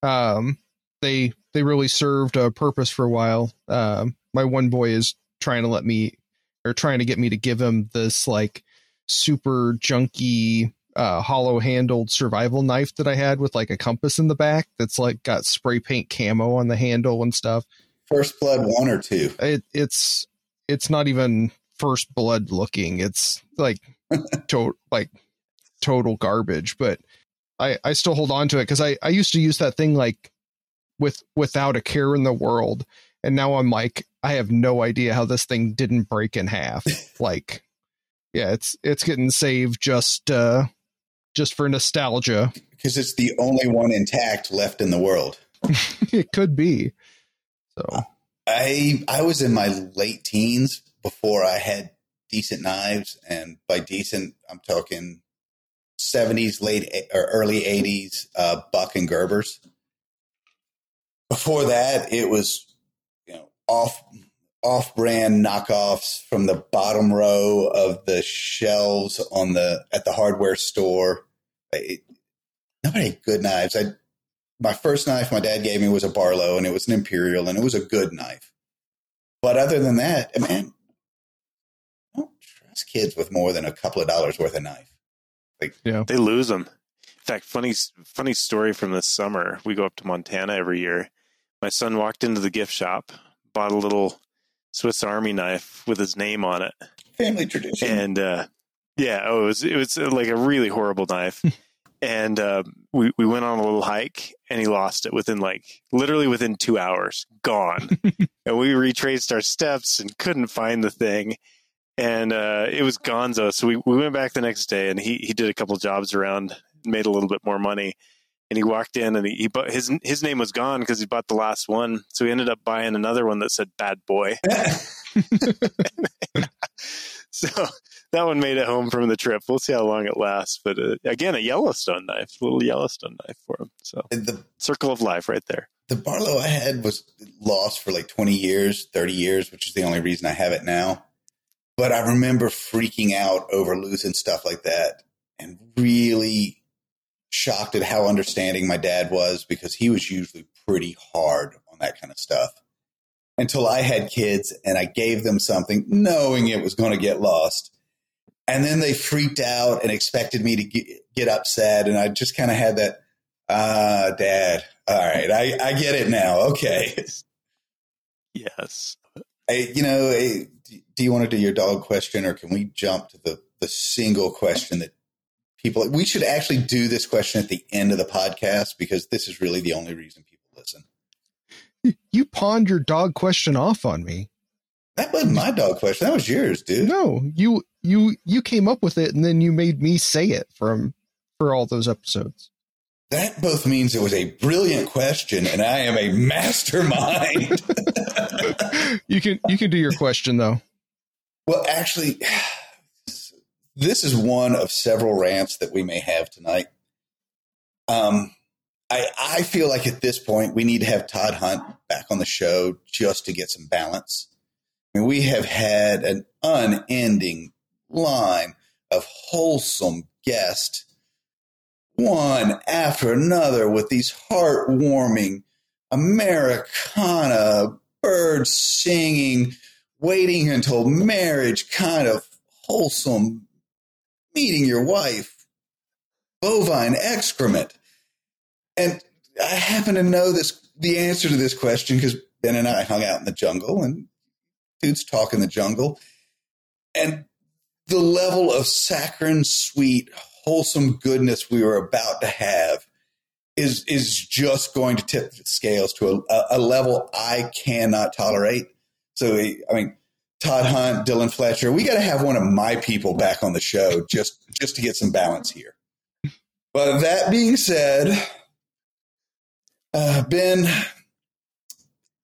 B: um, they they really served a purpose for a while. Um, my one boy is trying to let me or trying to get me to give him this like super junky uh, hollow handled survival knife that I had with like a compass in the back that's like got spray paint camo on the handle and stuff.
A: First blood one or two.
B: It, it's it's not even first blood looking. It's like [LAUGHS] to, like total garbage. But I I still hold on to it because I I used to use that thing like with without a care in the world, and now I'm like I have no idea how this thing didn't break in half. [LAUGHS] like yeah, it's it's getting saved just uh just for nostalgia.
A: Because it's the only one intact left in the world. [LAUGHS]
B: it could be. So
A: I I was in my late teens before I had decent knives, and by decent I'm talking seventies, late e- or early eighties, uh, Buck and Gerbers. Before that, it was you know off off brand knockoffs from the bottom row of the shelves on the at the hardware store. It, nobody had good knives. I my first knife my dad gave me was a Barlow, and it was an Imperial, and it was a good knife. But other than that, man, don't trust kids with more than a couple of dollars worth of knife. Like, yeah.
D: They lose them. In fact, funny funny story from this summer. We go up to Montana every year. My son walked into the gift shop, bought a little Swiss Army knife with his name on it,
A: Family tradition.
D: and uh, yeah, oh, it was it was uh, like a really horrible knife. [LAUGHS] and uh, we we went on a little hike, and he lost it within like literally within two hours, gone. [LAUGHS] and we retraced our steps and couldn't find the thing, and uh, it was Gonzo. So we we went back the next day, and he he did a couple jobs around, made a little bit more money. And he walked in, and he, he bought his his name was gone because he bought the last one. So he ended up buying another one that said "Bad Boy." [LAUGHS] [LAUGHS] so that one made it home from the trip. We'll see how long it lasts. But uh, again, a Yellowstone knife, a little Yellowstone knife for him. So
A: the
D: circle of life right there.
A: the Barlow I had was lost for like 20 years, 30 years, which is the only reason I have it now. But I remember freaking out over losing stuff like that and really shocked at how understanding my dad was because he was usually pretty hard on that kind of stuff. Until I had kids and I gave them something knowing it was going to get lost. And then they freaked out and expected me to get, get upset. And I just kind of had that, ah, dad, all right, I, I get it now. Okay.
D: Yes.
A: Hey, you know, hey, do you want to do your dog question or can we jump to the, the single question that people, we should actually do this question at the end of the podcast because this is really the only reason people listen.
B: You pawned your dog question off on me.
A: That wasn't my dog question. That was yours, dude.
B: No, you you you came up with it and then you made me say it from for all those episodes.
A: That both means it was a brilliant question and I am a mastermind. [LAUGHS]
B: You can you can do your question though.
A: well, actually, this is one of several rants that we may have tonight. Um, I, I feel like at this point we need to have Todd Hunt back on the show just to get some balance. I mean, we have had an unending line of wholesome guests, one after another, with these heartwarming Americana birds singing, waiting until marriage kind of wholesome, meeting your wife, bovine excrement. And I happen to know this the answer to this question because Ben and I hung out in the jungle and dudes talk in the jungle. And the level of saccharine, sweet, wholesome goodness we were about to have is is just going to tip the scales to a, a level I cannot tolerate. So I mean, Todd Hunt, Dylan Fletcher, we got to have one of my people back on the show just just to get some balance here. But that being said, uh, Ben,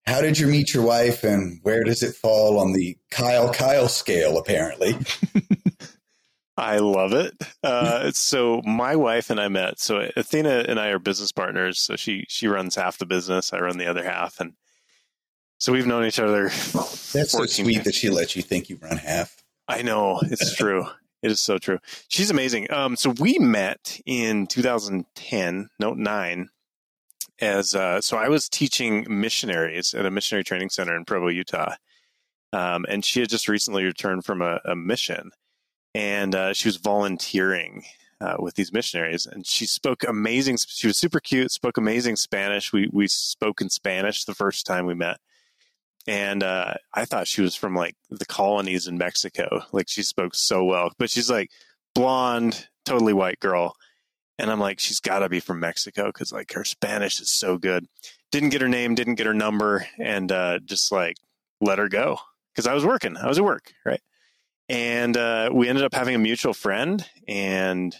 A: how did you meet your wife, and where does it fall on the Kyle Kyle scale? Apparently, [LAUGHS]
D: I love it. Uh, so my wife and I met. So Athena and I are business partners. So she she runs half the business. I run the other half, and so we've known each other.
A: that's so sweet
D: years.
A: that she lets you think you run half.
D: I know it's [LAUGHS] true. It is so true. She's amazing. Um, so we met in 2010, no nine, as uh, so I was teaching missionaries at a missionary training center in Provo, Utah, um, and she had just recently returned from a, a mission, and uh, she was volunteering uh, with these missionaries, and she spoke amazing. She was super cute, spoke amazing Spanish. We we spoke in Spanish the first time we met, and uh, I thought she was from like the colonies in Mexico. Like she spoke so well, but she's like blonde, totally white girl, and I'm like, she's got to be from Mexico because like her Spanish is so good. Didn't get her name, didn't get her number, and uh, just like let her go because I was working. I was at work, right? And uh, we ended up having a mutual friend, and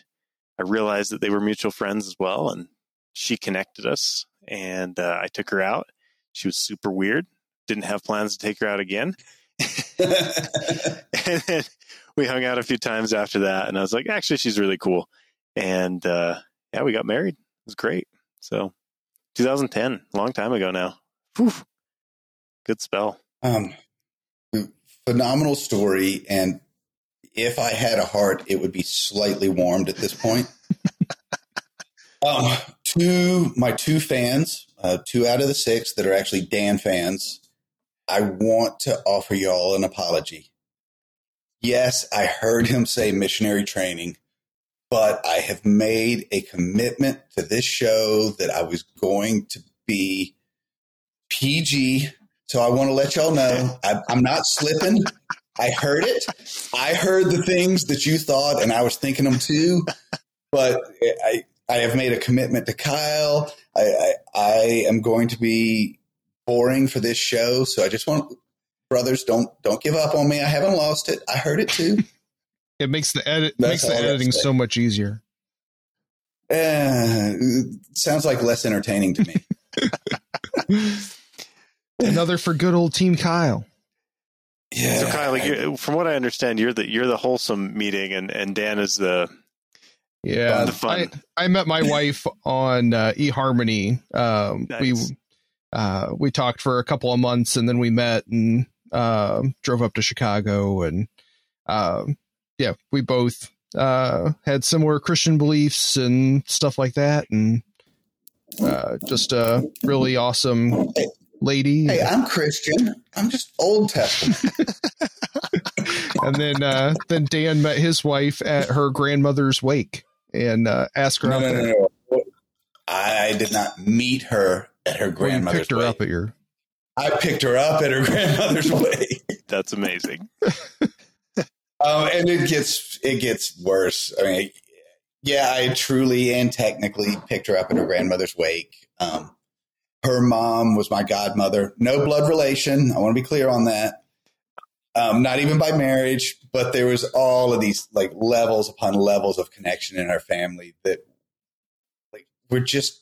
D: I realized that they were mutual friends as well, and she connected us, and uh, I took her out. She was super weird. Didn't have plans to take her out again. [LAUGHS] [LAUGHS] and then we hung out a few times after that, and I was like, actually, she's really cool. And uh, yeah, we got married. It was great. So 2010, long time ago now. Whew. Good spell.
A: Um, phenomenal story, and if I had a heart, it would be slightly warmed at this point. [LAUGHS] um, two my two fans, uh, two out of the six that are actually Dan fans. I want to offer y'all an apology. Yes, I heard him say missionary training. but I have made a commitment to this show that I was going to be PG. So I want to let y'all know I, I'm not slipping. I heard it. I heard the things that you thought, and I was thinking them too. But I, I have made a commitment to Kyle. I, I, I am going to be boring for this show, so I just want brothers don't don't give up on me. I haven't lost it. I heard it too. [LAUGHS]
B: It makes the edit
A: That's
B: makes the editing so much easier.
A: Uh, sounds like less entertaining to me. [LAUGHS] [LAUGHS]
B: Another for good old Team Kyle.
A: Yeah.
D: So Kyle, like, you're, from what I understand, you're the you're the wholesome meeting, and and Dan is the
B: Yeah,
D: the fun.
B: I, I met my wife on uh, eHarmony. Um, We
D: Nice.
B: Uh, we talked for a couple of months, and then we met and uh, drove up to Chicago, and um, yeah, we both uh, had similar Christian beliefs and stuff like that, and uh, just a really awesome lady.
A: Hey, I'm Christian. I'm just Old Testament. [LAUGHS] [LAUGHS]
B: and then uh, then Dan met his wife at her grandmother's wake and uh, asked her
A: No, no, no, no. I did not meet her at her
B: Well, you picked her
A: wake.
B: up at your
A: I picked her up at her [LAUGHS] grandmother's wake.
D: that's amazing. [LAUGHS]
A: Um, and it gets it gets worse. I mean, yeah, I truly and technically picked her up at her grandmother's wake. Um, her mom was my godmother. No blood relation. I want to be clear on that. Um, not even by marriage, but there was all of these like levels upon levels of connection in our family that like we're just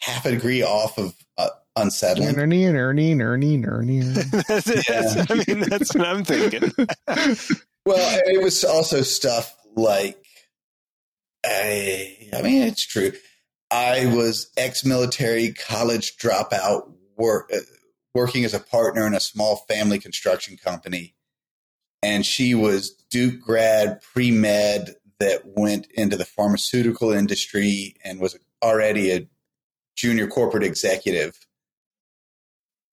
A: half a degree off of uh, unsettling.
B: Ernie, Ernie, Ernie, Ernie. [LAUGHS]
D: that's, that's- [LAUGHS] I mean, that's what I'm thinking. [LAUGHS]
A: Well, it was also stuff like, I, I mean, it's true. I was ex-military, college dropout, work, uh, working as a partner in a small family construction company, and she was Duke grad, pre med that went into the pharmaceutical industry and was already a junior corporate executive.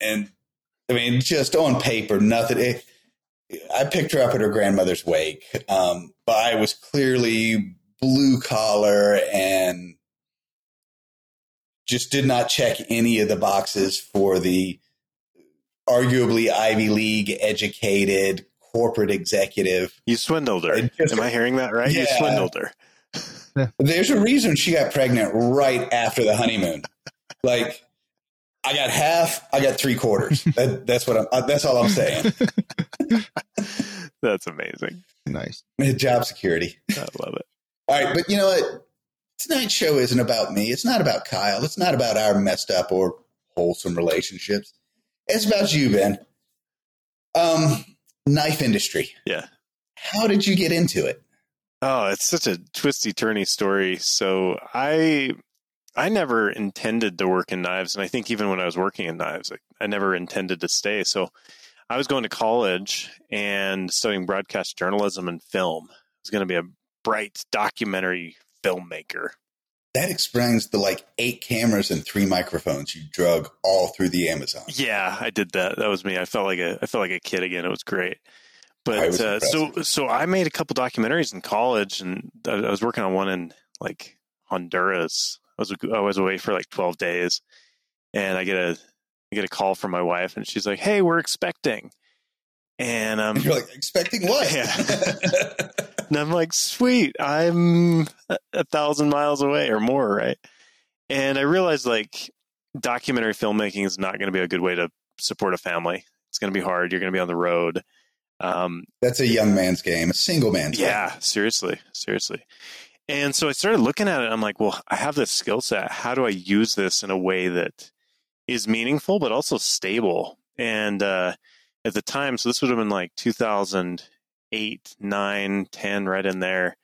A: And I mean, just on paper, nothing. It, I picked her up at her grandmother's wake, um, but I was clearly blue collar and just did not check any of the boxes for the arguably Ivy League educated corporate executive.
D: You swindled her.
A: Just-
D: Am I hearing that right? You swindled her.
A: There's a reason she got pregnant right after the honeymoon. Like, I got half, I got three quarters. [LAUGHS] That, that's what I'm. Uh, that's all I'm saying. [LAUGHS]
D: That's amazing.
B: nice. [LAUGHS]
A: Job security.
D: I love it.
A: All right, but you know what? Tonight's show isn't about me. It's not about Kyle. It's not about our messed up or wholesome relationships. It's about you, Ben. Um, knife industry.
D: Yeah.
A: How did you get into it?
D: Oh, it's such a twisty turny story. So I I never intended to work in knives, and I think even when I was working in knives, I, I never intended to stay. So I was going to college and studying broadcast journalism and film. I was going to be a bright documentary filmmaker.
A: That explains the like eight cameras and three microphones you drug all through the Amazon.
D: Yeah, I did that. That was me. I felt like a I felt like a kid again. It was great. But
A: was
D: uh, so so I made a couple documentaries in college, and I I was working on one in like Honduras. I was I was away for like twelve days, and I get a I get a call from my wife, and she's like, "Hey, we're expecting," and um,
A: You're like expecting what? [LAUGHS]
D: and I'm like, sweet, I'm a, thousand miles away or more, right? And I realized like documentary filmmaking is not going to be a good way to support a family. It's going to be hard. You're going to be on the road. Um,
A: That's a young man's game, a single man's game.
D: yeah, seriously, seriously. And so I started looking at it. I'm like, well, I have this skill set. How do I use this in a way that is meaningful but also stable? And uh, at the time, so this would have been like 2008, 9, 10, right in there.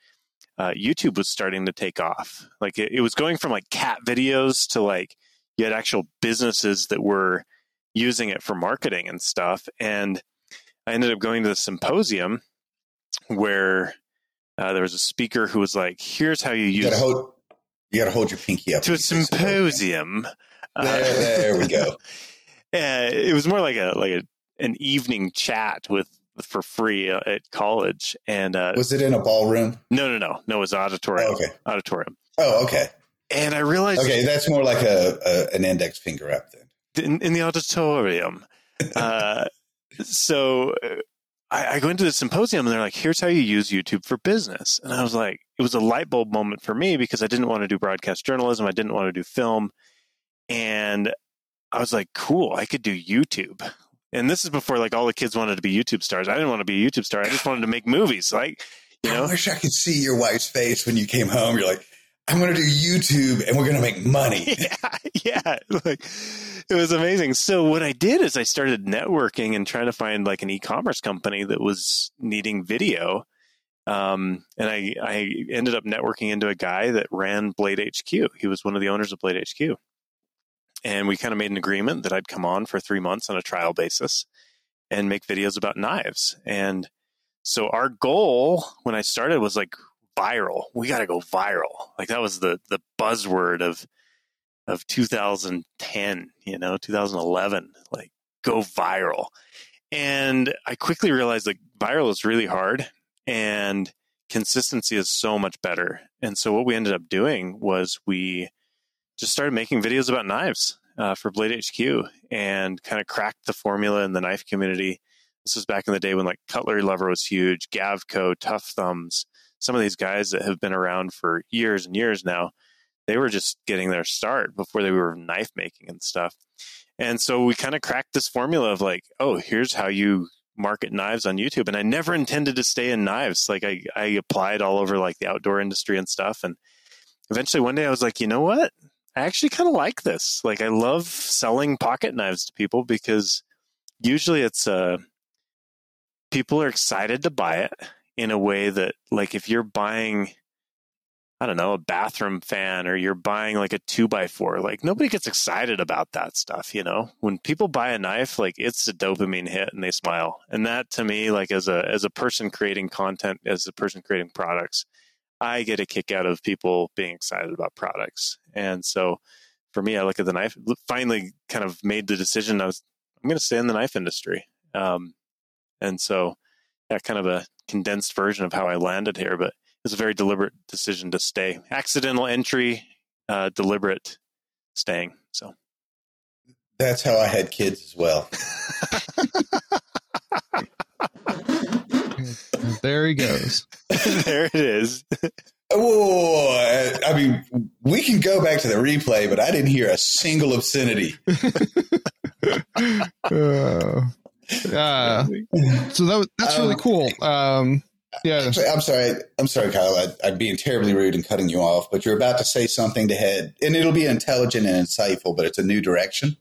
D: Uh, YouTube was starting to take off. Like it, it was going from like cat videos to like you had actual businesses that were using it for marketing and stuff. And I ended up going to the symposium where uh, there was a speaker who was like, "Here's how you
A: You
D: use
A: gotta hold. You gotta hold your pinky up
D: to a symposium." Uh, [LAUGHS]
A: There, there we go.
D: uh, [LAUGHS] it was more like a like a, an evening chat with for free uh, at college. And uh,
A: Was it in a ballroom?
D: no, no, no, no, it was auditorium.
A: Oh, okay.
D: Auditorium.
A: Oh, okay.
D: And I realized
A: Okay, that's more like a, a an index finger up then.
D: in, in the auditorium. [LAUGHS] Uh, so uh, I, I go into the symposium and they're like, here's how you use YouTube for business. And I was like, it was a light bulb moment for me because I didn't want to do broadcast journalism. I didn't want to do film. And I was like, cool, I could do YouTube. And this is before like all the kids wanted to be YouTube stars. I didn't want to be a YouTube star. I just wanted to make movies. Like, you know, I
A: wish I could see your wife's face when you came home. You're like, I'm going to do YouTube and we're going to make money. [LAUGHS]
D: yeah, yeah. Like it was amazing. So what I did is I started networking and trying to find like an e-commerce company that was needing video. Um, and I, I ended up networking into a guy that ran Blade HQ. He was one of the owners of Blade HQ. And we kind of made an agreement that I'd come on for three months on a trial basis and make videos about knives. And so our goal when I started was like viral. We got to go viral. Like that was the the buzzword of of 2010, you know, 2011, like go viral. And I quickly realized that viral is really hard and consistency is so much better. And so what we ended up doing was we just started making videos about knives uh, for Blade HQ and kind of cracked the formula in the knife community. This was back in the day when like Cutlery Lover was huge, Gavko, Tough Thumbs, some of these guys that have been around for years and years now, they were just getting their start before they were knife making and stuff. And so we kind of cracked this formula of like, oh, here's how you market knives on YouTube. And I never intended to stay in knives. Like I, I applied all over like the outdoor industry and stuff. And eventually one day I was like, you know what? I actually kind of like this. Like I love selling pocket knives to people because usually it's uh people are excited to buy it in a way that like if you're buying I don't know, a bathroom fan or you're buying like a two by four, like nobody gets excited about that stuff, you know? When people buy a knife, like it's a dopamine hit and they smile. And that to me, like as a as a person creating content, as a person creating products, I get a kick out of people being excited about products. And so for me, I look at the knife, finally kind of made the decision I was I'm gonna stay in the knife industry. Um, and so yeah, kind of a condensed version of how I landed here, but it was a very deliberate decision to stay. Accidental entry, uh, deliberate staying. So
A: That's how I had kids as well. [LAUGHS]
B: there he goes. [LAUGHS]
D: there it is.
A: Oh, I mean, we can go back to the replay, but I didn't hear a single obscenity.
B: Uh, [LAUGHS] uh, so that that's really
A: Um,
B: cool. Um, yeah,
A: Actually, I'm sorry. I'm sorry, Kyle. I'd, I'd being terribly rude and cutting you off, but you're about to say something to head, and it'll be intelligent and insightful, but it's a new direction.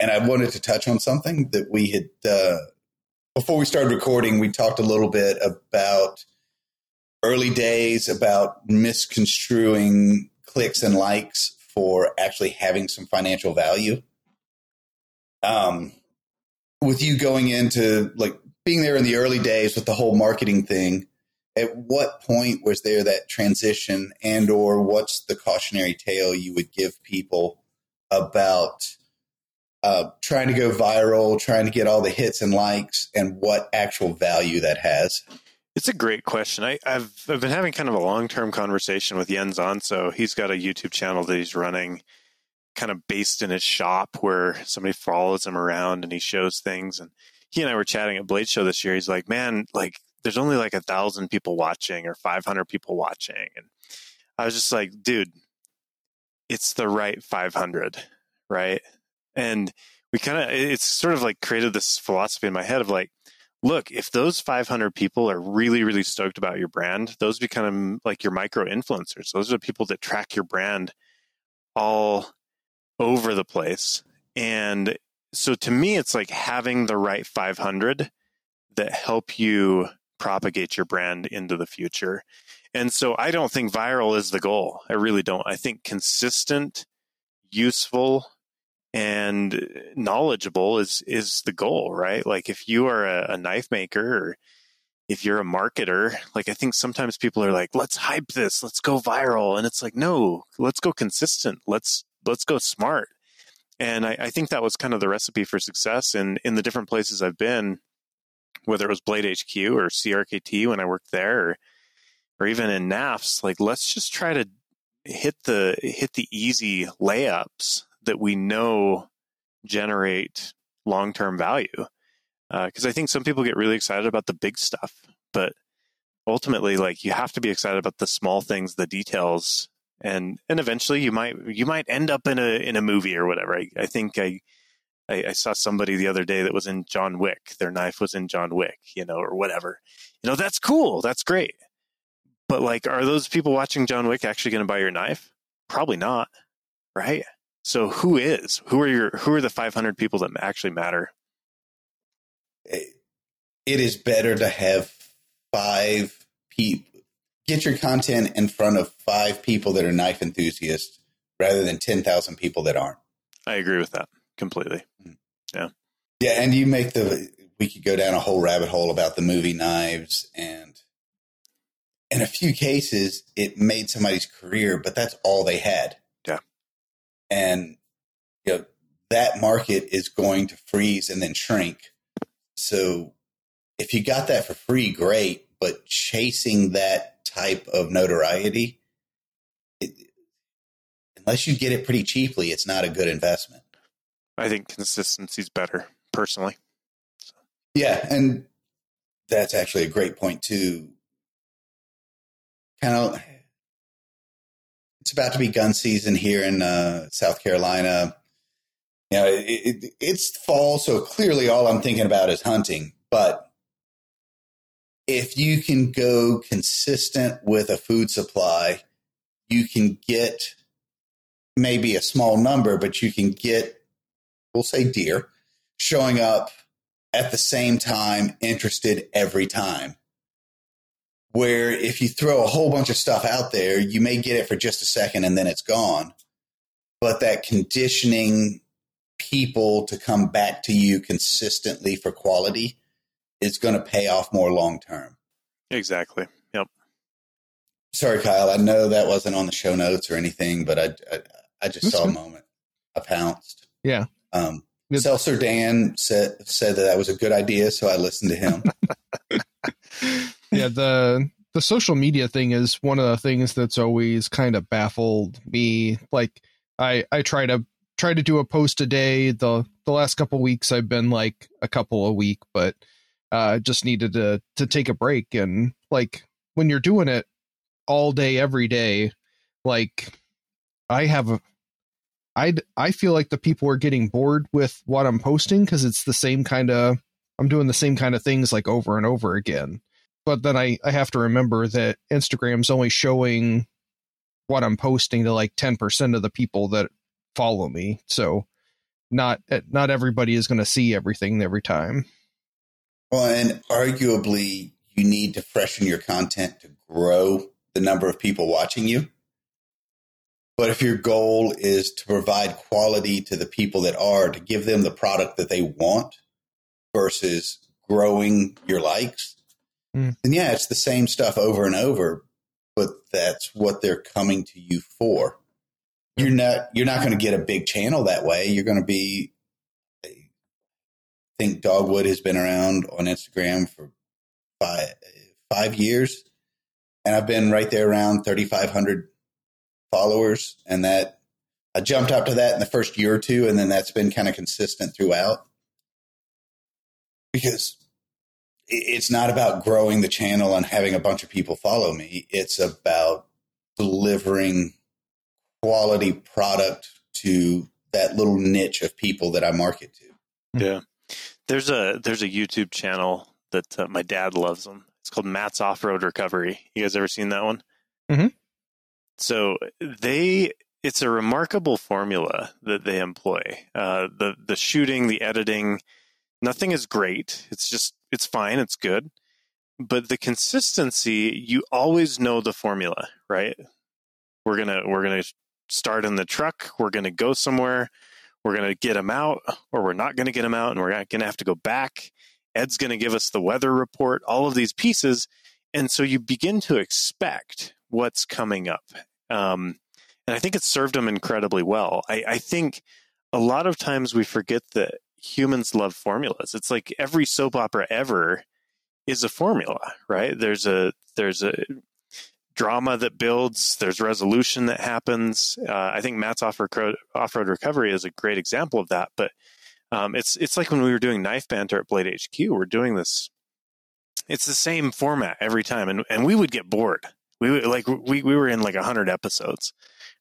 A: And I wanted to touch on something that we had uh, before we started recording. We talked a little bit about early days, about misconstruing clicks and likes for actually having some financial value. Um, with you going into like being there in the early days with the whole marketing thing, at what point was there that transition and or what's the cautionary tale you would give people about uh, trying to go viral, trying to get all the hits and likes and what actual value that has?
D: It's a great question. I, have I've been having kind of a long term conversation with Jens Anso. He's got a YouTube channel that he's running, kind of based in his shop, where somebody follows him around and he shows things. And he and I were chatting at Blade Show this year. He's like, "Man, like there's only like a thousand people watching or 500 people watching," and I was just like, "Dude, it's the right 500, right?" And we kind of it's sort of like created this philosophy in my head of like look, if those 500 people are really, really stoked about your brand, those become like your micro influencers. Those are the people that track your brand all over the place. And so to me, it's like having the right 500 that help you propagate your brand into the future. And so I don't think viral is the goal. I really don't. I think consistent, useful, and knowledgeable is is the goal, right? Like if you are a, a knife maker or if you're a marketer, like I think sometimes people are like, let's hype this, let's go viral. And it's like, no, let's go consistent. Let's let's go smart. And I, I think that was kind of the recipe for success in in the different places I've been whether it was Blade HQ or CRKT when I worked there, or, or even in Knafs. Like, let's just try to hit the hit the easy layups that we know generate long term value. Because uh, I think some people get really excited about the big stuff, but ultimately, like you have to be excited about the small things, the details, and and eventually you might you might end up in a in a movie or whatever. I, I think I, I I saw somebody the other day that was in John Wick. Their knife was in John Wick, you know, or whatever. You know, that's cool. That's great. But like, are those people watching John Wick actually going to buy your knife? Probably not, right? So who is? Who are your? Who are the 500 people that actually matter?
A: Eh, it is better to have five people get your content in front of five people that are knife enthusiasts rather than 10,000 people that aren't.
D: I agree with that completely. Hmm. Yeah.
A: Yeah. And you make the, we could go down a whole rabbit hole about the movie knives and in a few cases it made somebody's career, but that's all they had.
D: Yeah.
A: And, you know, that market is going to freeze and then shrink. So if you got that for free, great. But chasing that type of notoriety, it, unless you get it pretty cheaply, it's not a good investment.
D: I think consistency is better, personally.
A: So. Yeah, and that's actually a great point too. Kind of, it's about to be gun season here in uh, South Carolina. You know, it, it, it's fall, so clearly all I'm thinking about is hunting. But if you can go consistent with a food supply, you can get maybe a small number, but you can get, we'll say deer, showing up at the same time, interested every time. Where if you throw a whole bunch of stuff out there, you may get it for just a second and then it's gone. But that conditioning people to come back to you consistently for quality is going to pay off more long term.
D: Exactly. Yep.
A: Sorry, Kyle. I know that wasn't on the show notes or anything, but I I, I just That's saw good. a moment. I pounced.
B: Yeah.
A: Um, Seltzer Dan said said that that was a good idea, so I listened to him. [LAUGHS]
B: yeah the the social media thing is one of the things that's always kind of baffled me. Like I I try to try to do a post a day. The the last couple weeks I've been like a couple a week, but uh, just needed to to take a break. And like when you're doing it all day every day like i have i i feel like the people are getting bored with what i'm posting because it's the same kind of i'm doing the same kind of things like over and over again. But then i i have to remember that instagram's only showing what i'm posting to like 10% of the people that follow me. So not not everybody is going to see everything every time
A: well, and arguably, you need to freshen your content to grow the number of people watching you. But if your goal is to provide quality to the people that are, to give them the product that they want versus growing your likes, mm. then yeah, it's the same stuff over and over, but that's what they're coming to you for. You're not you're not going to get a big channel that way. You're going to be think Dogwood has been around on Instagram for five five years, and I've been right there around thirty five hundred followers, and that I jumped up to that in the first year or two, and then that's been kind of consistent throughout because it's not about growing the channel and having a bunch of people follow me. It's about delivering quality product to that little niche of people that I market to.
D: Yeah. There's a there's a YouTube channel that uh, my dad loves them. It's called Matt's Off Road Recovery. You guys ever seen that one?
B: Mm-hmm.
D: So they it's a remarkable formula that they employ. Uh, the the shooting, the editing, nothing is great. It's just it's fine. It's good, but the consistency, you always know the formula, right? We're gonna we're gonna start in the truck. We're gonna go somewhere we're going to get him out or we're not going to get him out and we're going to have to go back. Ed's going to give us the weather report, all of these pieces. And so you begin to expect what's coming up. Um, and I think it's served them incredibly well. I, I think a lot of times we forget that humans love formulas. It's like every soap opera ever is a formula, right? There's a there's a drama that builds. There's resolution that happens. Uh, I think Matt's off road recovery is a great example of that. But um, it's it's like when we were doing knife banter at Blade HQ. We're doing this. It's the same format every time, and and we would get bored. We would like we we were in like hundred episodes.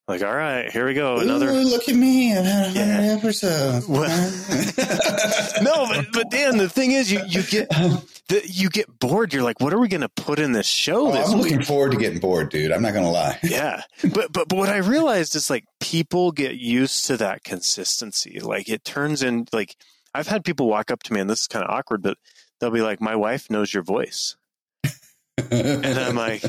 D: Like, all right, here we go. Another.
A: Ooh, look at me! I've had a
D: Yeah.
A: hundred episodes. [LAUGHS]
D: no, but but Dan, the thing is, you you get the, you get bored. You're like, what are we going to put in this show
A: Oh,
D: this
A: I'm
D: week?
A: looking forward to getting bored, dude. I'm not gonna lie. [LAUGHS]
D: yeah but, but but what i realized is like people get used to that consistency like it turns in like i've had people walk up to me and this is kind of awkward but they'll be like my wife knows your voice [LAUGHS] and i'm like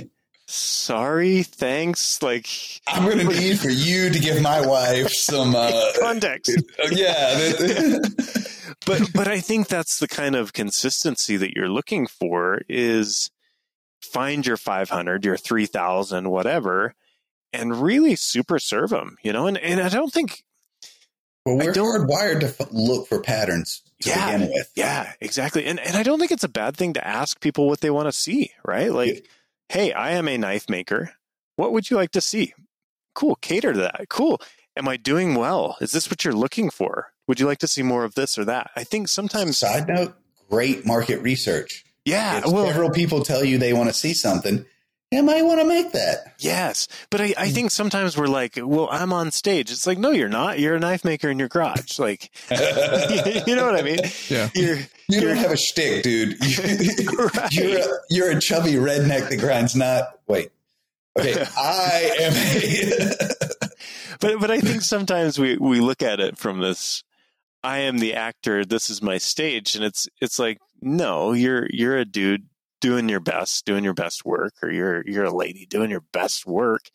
D: sorry thanks like
A: I'm gonna need for you to give my wife some. Uh, [LAUGHS]
D: context [LAUGHS]
A: yeah, [LAUGHS]
D: but but i think that's the kind of consistency that you're looking for is find your 500 your 3000 whatever and really super serve them you know and, and i don't think
A: well, we're
D: don't-
A: hardwired to f- look for patterns to
D: Yeah,
A: begin with.
D: Yeah, exactly. And and I don't think it's a bad thing to ask people what they want to see, right? Like, hey, I am a knife maker. What would you like to see? Cool, cater to that. Cool. Am I doing well? Is this what you're looking for? Would you like to see more of this or that? I think sometimes
A: Side note: great market research.
D: yeah,
A: if
D: well
A: several people tell you they want to see something, you might want to make that.
D: yes. But I, I hmm. think sometimes we're like, well, I'm on stage. It's like, no, you're not. You're a knife maker in your garage. Like [LAUGHS] you know what I mean?
B: Yeah.
D: You're
A: You don't have a shtick, dude.
D: Right. [LAUGHS]
A: You're a, you're a chubby redneck that grinds not. Wait. Okay, [LAUGHS] I am a. [LAUGHS]
D: but but I think sometimes we we look at it from this I am the actor, this is my stage and it's it's like no, you're you're a dude doing your best, doing your best work or you're you're a lady doing your best work.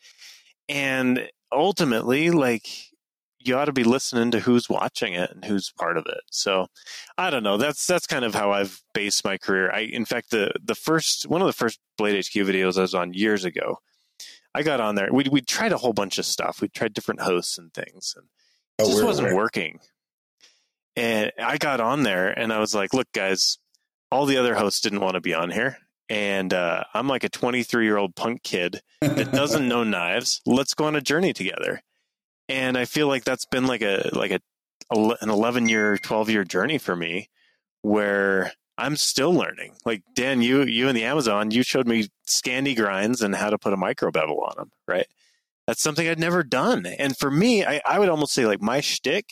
D: And ultimately like you ought to be listening to who's watching it and who's part of it. So I don't know. That's that's kind of how I've based my career. I in fact the the first one of the first Blade HQ videos I was on years ago. I got on there. We we tried a whole bunch of stuff. We tried different hosts and things, and it
A: Oh,
D: just
A: we're-
D: wasn't working. And I got on there, and I was like, "Look, guys, all the other hosts didn't want to be on here, and uh, I'm like a 23 year old punk kid that doesn't [LAUGHS] know knives. Let's go on a journey together." And I feel like that's been like a like a an 11 year, 12 year journey for me, where I'm still learning. Like Dan, you you in the Amazon, you showed me Scandi grinds and how to put a micro bevel on them, right? That's something I'd never done. And for me, I, I would almost say like my shtick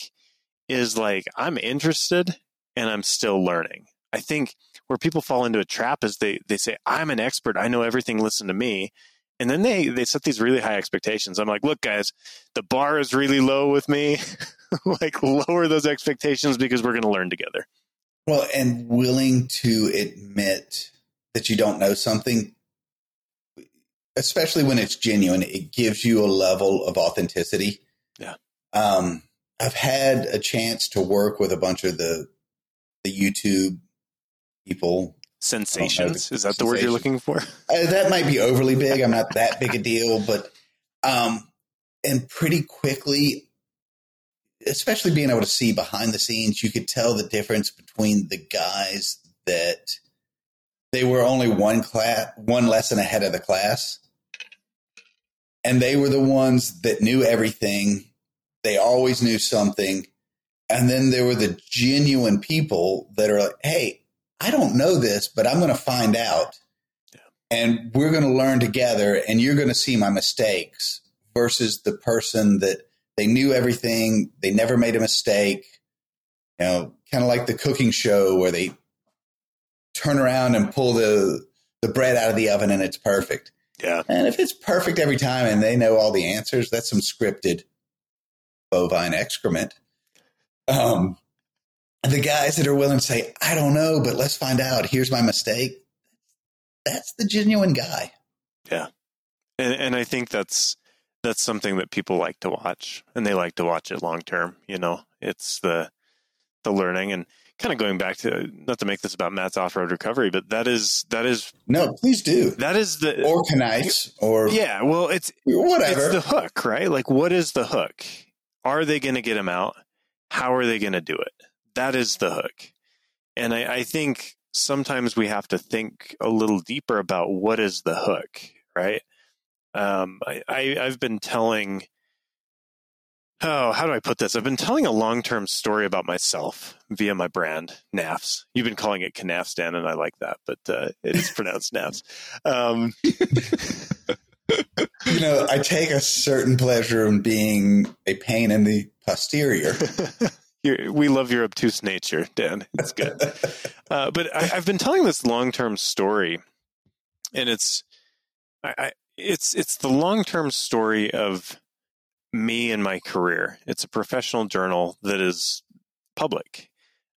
D: is like I'm interested and I'm still learning. I think where people fall into a trap is they they say I'm an expert, I know everything, listen to me. And then they they set these really high expectations. I'm like, look guys, the bar is really low with me. [LAUGHS] like lower those expectations because we're going to learn together.
A: Well, and willing to admit that you don't know something, especially when it's genuine, it gives you a level of authenticity.
D: Yeah.
A: Um, I've had a chance to work with a bunch of the the YouTube people.
D: Sensations. Is that the word you're looking for? [LAUGHS]
A: Uh, that might be overly big. I'm not that big a deal, but um, and pretty quickly, especially being able to see behind the scenes, you could tell the difference between the guys that they were only one class, one lesson ahead of the class, and they were the ones that knew everything. They always knew something, and then there were the genuine people that are like, "Hey, I don't know this, but I'm going to find out." and we're going to learn together and you're going to see my mistakes versus the person that they knew everything they never made a mistake you know kind of like the cooking show where they turn around and pull the the bread out of the oven and it's perfect
D: Yeah.
A: and if it's perfect every time and they know all the answers that's some scripted bovine excrement um the guys that are willing to say i don't know but let's find out here's my mistake that's the genuine guy Yeah.
D: And, and I think that's that's something that people like to watch, and they like to watch it long term. You know, it's the the learning and kind of going back to not to make this about Matt's off road recovery, but that is that is
A: No, please do.
D: that is the
A: Or knights or
D: yeah. Well, it's
A: whatever.
D: it's the hook, right? Like, what is the hook? Are they going to get him out? How are they going to do it? That is the hook. And I, I think sometimes we have to think a little deeper about what is the hook, right? Um, I, I, I've been telling, oh, how do I put this? I've been telling a long term story about myself via my brand, Knafs. You've been calling it Canafs, Dan, and I like that, but uh, it is [LAUGHS] pronounced Knafs. Um, [LAUGHS]
A: You know, I take a certain pleasure in being a pain in the posterior. [LAUGHS]
D: You're, we love your obtuse nature, Dan. It's good. [LAUGHS] Uh, but I, I've been telling this long-term story, and it's, I, I it's it's the long-term story of me and my career. It's a professional journal that is public,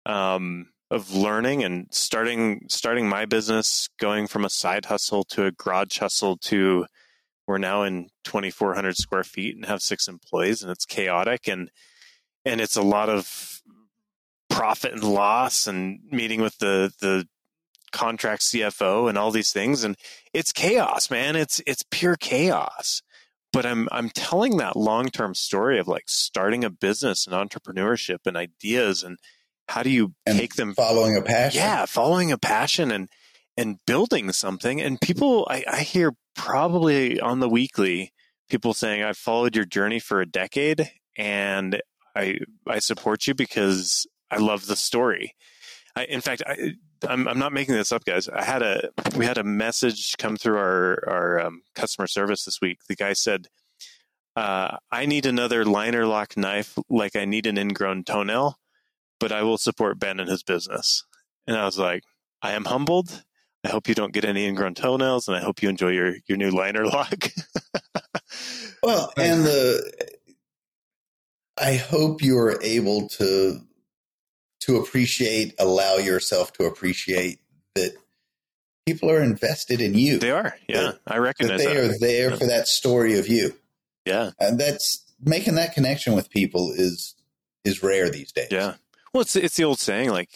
D: um, of learning and starting starting my business, going from a side hustle to a garage hustle to we're now in 2,400 square feet and have six employees, and it's chaotic and and it's a lot of profit and loss and meeting with the the contract CFO and all these things and it's chaos man. It's it's pure chaos. But I'm I'm telling that long-term story of like starting a business and entrepreneurship and ideas and how do you
A: And
D: take them
A: Following a passion.
D: yeah following a passion and and building something. And people I, I hear probably on the weekly people saying i've followed your journey for a decade and i i support you because i love the story I, in fact I, I'm, I'm not making this up guys i had a we had a message come through our our um, customer service this week the guy said uh, i need another liner lock knife like i need an ingrown toenail but i will support ben and his business and i was like I am humbled. I hope you don't get any ingrown toenails, and I hope you enjoy your, your new liner lock. [LAUGHS]
A: Well, and the I hope you're able to to appreciate, allow yourself to appreciate that people are invested in you.
D: they are, yeah.
A: That-
D: I recognize that
A: they
D: that.
A: are there
D: Yeah.
A: for that story of you.
D: Yeah,
A: And that's making that connection with people is is rare these days.
D: yeah. Well, it's it's the old saying, like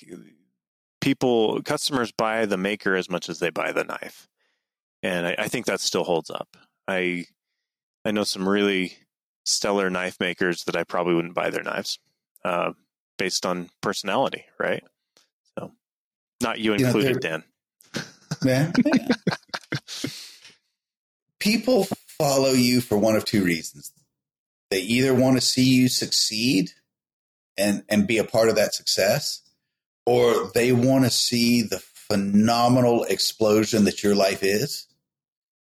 D: people, customers buy the maker as much as they buy the knife, and I, I think that still holds up. I I know some really stellar knife makers that I probably wouldn't buy their knives, uh, based on personality, right? So, not you included,
A: there-
D: Dan.
A: Yeah. [LAUGHS] People follow you for one of two reasons. They either want to see you succeed and and be a part of that success, or they want to see the phenomenal explosion that your life is.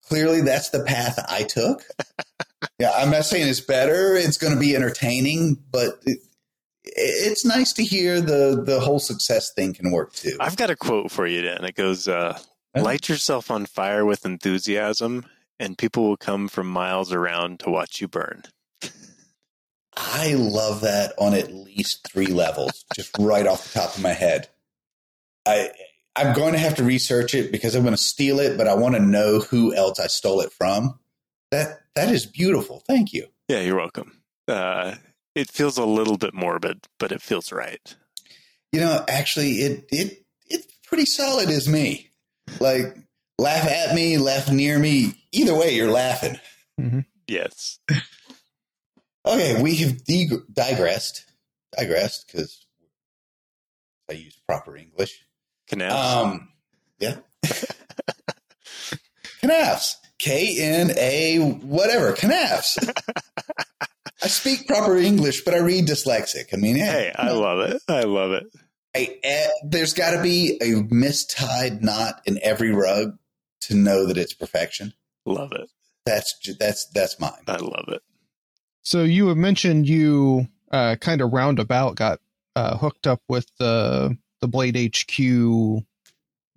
A: Clearly, that's the path I took. [LAUGHS] yeah, I'm not saying it's better. It's going to be entertaining, but it, it's nice to hear the the whole success thing can work too.
D: I've got a quote for you, Dan. It goes, uh, "Light yourself on fire with enthusiasm, and people will come from miles around to watch you burn."
A: I love that on at least three levels, just right off the top of my head. I I'm going to have to research it because I'm going to steal it, but I want to know who else I stole it from. That that is beautiful. Thank you.
D: Yeah, you're welcome. Uh, it feels a little bit morbid, but it feels right.
A: You know, actually, it it it's pretty solid as me. Like laugh at me, laugh near me. Either way, you're laughing.
D: Yes.
A: Okay, we have dig- digressed, digressed because I use proper English.
D: Canal.
A: Um, yeah. [LAUGHS] Canafs. K N A whatever. Canafs. [LAUGHS] I speak proper English, but I read dyslexic. I mean, yeah.
D: hey, I love it. I love it.
A: I- eh, there's got to be a mistied knot in every rug to know that it's perfection.
D: Love it.
A: That's ju- that's that's mine.
D: I love it.
B: So you have mentioned you uh, kind of roundabout got uh, hooked up with the the Blade HQ.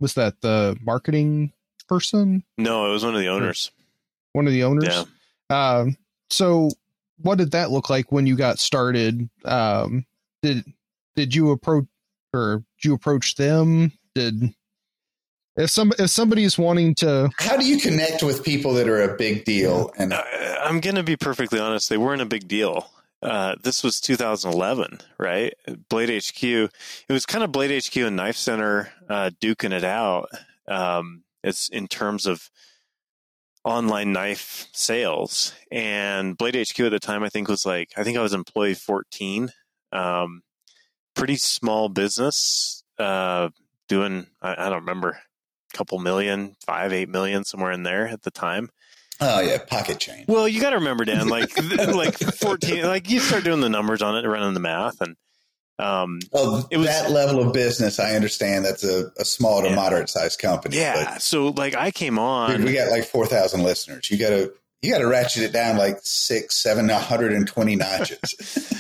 B: Was that the marketing person?
D: No, it was one of the owners.
B: One of the owners?
D: Yeah.
B: Um, so what did that look like when you got started? Um, did did you approach or did you approach them? Did if some if somebody is wanting to
A: How do you connect with people that are a big deal? And
D: Uh, I'm going to be perfectly honest. They weren't a big deal. Uh, this was 2011, right? Blade HQ. It was kind of Blade HQ and Knife Center uh, duking it out. Um, it's in terms of online knife sales, and Blade HQ at the time, I think was like I think I was employee 14. Um, pretty small business, uh, doing I, I don't remember a couple million, five, eight million, somewhere in there at the time.
A: Oh yeah, pocket change.
D: Well, you got to remember, Dan, like like fourteen, like you start doing the numbers on it, running the math, and um,
A: Oh,
D: It was-
A: that level of business, I understand. That's a, a small to
D: Yeah.
A: moderate sized company.
D: yeah. So like I came on,
A: dude, we got like four thousand listeners. You gotta you gotta ratchet it down like six, seven, hundred and twenty notches.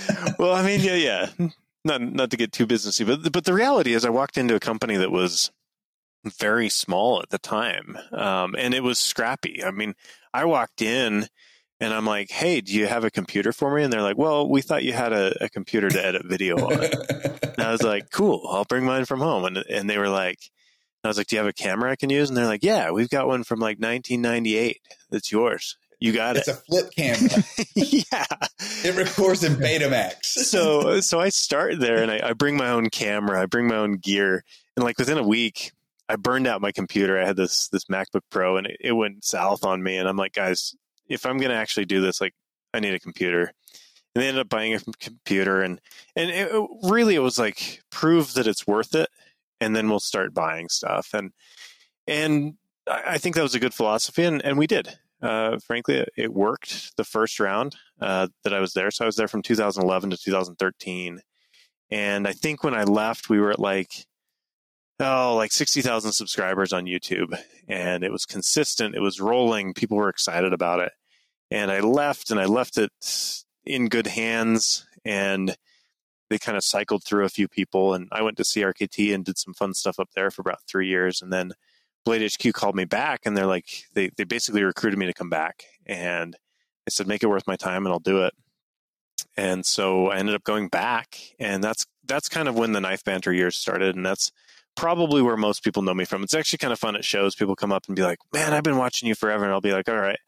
A: [LAUGHS] [LAUGHS]
D: well, I mean, yeah, yeah. Not not to get too businessy, but but the reality is, I walked into a company that was very small at the time, um, and it was scrappy. I mean, I walked in and I'm like, "Hey, do you have a computer for me?" And they're like, "Well, we thought you had a, a computer to edit video on." and I was like, "Cool, I'll bring mine from home." And and they were like, I was like, "Do you have a camera I can use?" And they're like, "Yeah, we've got one from like 1998. That's yours. You got
A: it's
D: it."
A: It's a flip camera. [LAUGHS]
D: yeah.
A: It records in Betamax.
D: so so I start there and I, I bring my own camera, I bring my own gear, and like within a week, I burned out my computer. I had this this MacBook Pro, and it, it went south on me. And I'm like, guys, if I'm gonna actually do this, like, I need a computer. And they ended up buying a computer, and and it, really it was like prove that it's worth it, and then we'll start buying stuff. And and I think that was a good philosophy, and, and we did. Uh, frankly, it, it worked the first round uh, that I was there. So I was there from 2011 to 2013, and I think when I left, we were at like oh, like 60,000 subscribers on YouTube, and it was consistent. It was rolling. People were excited about it, and I left, and I left it in good hands, and they kind of cycled through a few people, and I went to CRKT and did some fun stuff up there for about three years, and then Blade HQ called me back, and they're like, they they basically recruited me to come back, and I said, make it worth my time, and I'll do it. And so I ended up going back, and that's that's kind of when the knife banter years started, and that's probably where most people know me from. It's actually kind of fun at shows. People come up and be like, "Man, I've been watching you forever," and I'll be like, "All right,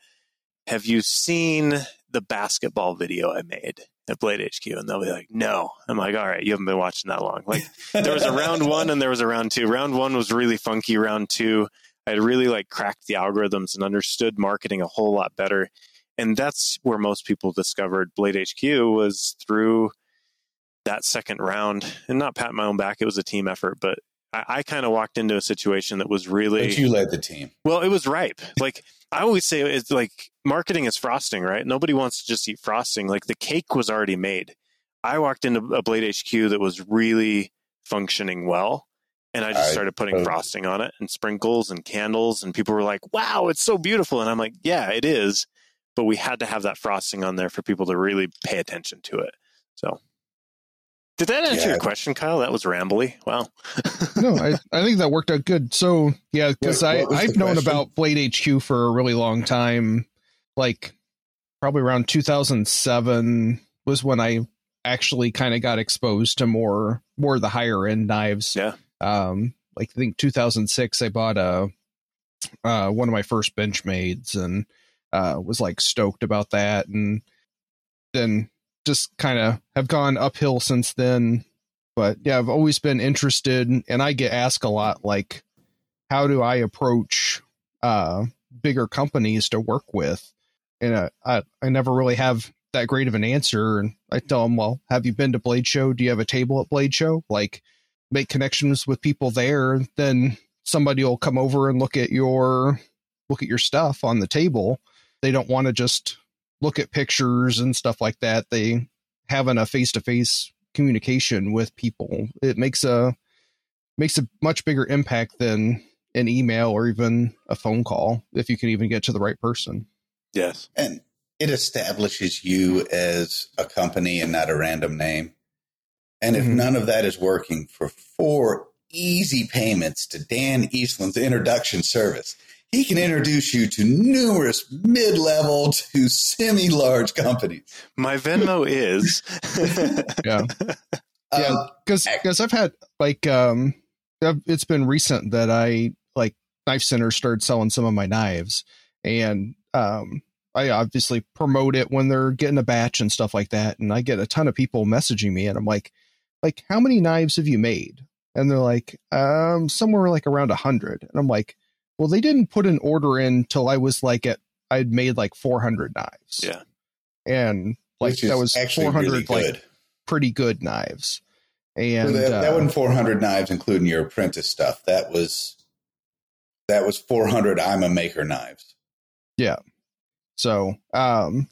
D: have you seen the basketball video I made at Blade HQ?" And they'll be like, "No." I'm like, "All right, you haven't been watching that long." Like there was a round [LAUGHS] one and there was a round two. Round one was really funky. Round two, I had really like cracked the algorithms and understood marketing a whole lot better. And that's where most people discovered Blade HQ was through that second round. And not pat my own back; it was a team effort. But I, I kind of walked into a situation that was really
A: But you led the team.
D: well, it was ripe. Like I always say, it's like marketing is frosting, right? Nobody wants to just eat frosting. Like the cake was already made. I walked into a Blade HQ that was really functioning well, and I just
A: I
D: started putting
A: totally-
D: frosting on it and sprinkles and candles, and people were like, "Wow, it's so beautiful!" And I'm like, "Yeah, it is." But we had to have that frosting on there for people to really pay attention to it. So, did that answer
A: Yeah.
D: your question, Kyle? That was rambly. Wow. [LAUGHS]
B: no, I, I think that worked out good. So yeah, because I I've known
A: question?
B: about Blade HQ for a really long time. Like probably around 2007 was when I actually kind of got exposed to more more of the higher end knives.
D: Yeah.
B: Um, like I think 2006, I bought a uh one of my first Benchmades and uh was like stoked about that, and then just kind of have gone uphill since then but yeah, I've always been interested, and I get asked a lot, like, how do I approach uh, bigger companies to work with? And uh, I I never really have that great of an answer. And I tell them, well, have you been to Blade Show? Do you have a table at Blade Show? Like, make connections with people there. Then somebody will come over and look at your look at your stuff on the table. They don't want to just look at pictures and stuff like that. They having a face to face communication with people it makes a makes a much bigger impact than an email or even a phone call if you can even get to the right person
D: Yes.
A: And it establishes you as a company and not a random name. And if
B: Mhm.
A: none of that is working for four easy payments to Dan Eastland's introduction service, he can introduce you to numerous mid level to semi large companies.
D: My Venmo is. [LAUGHS]
B: yeah Yeah.
A: Um,
B: because because i've had like um I've- it's been recent that i like knife center started selling some of my knives and um i obviously promote it when they're getting a batch and stuff like that and i get a ton of people messaging me and i'm like like how many knives have you made and they're like um somewhere like around a hundred and i'm like well they didn't put an order in till i was like at i'd made like 400 knives
D: Yeah.
B: and like that was
A: actually
B: 400
A: really
B: like pretty good knives. And
A: that, that
B: uh,
A: wasn't 400 knives, including your apprentice stuff. That was that was 400. I'm a maker knives. Yeah.
B: So, um,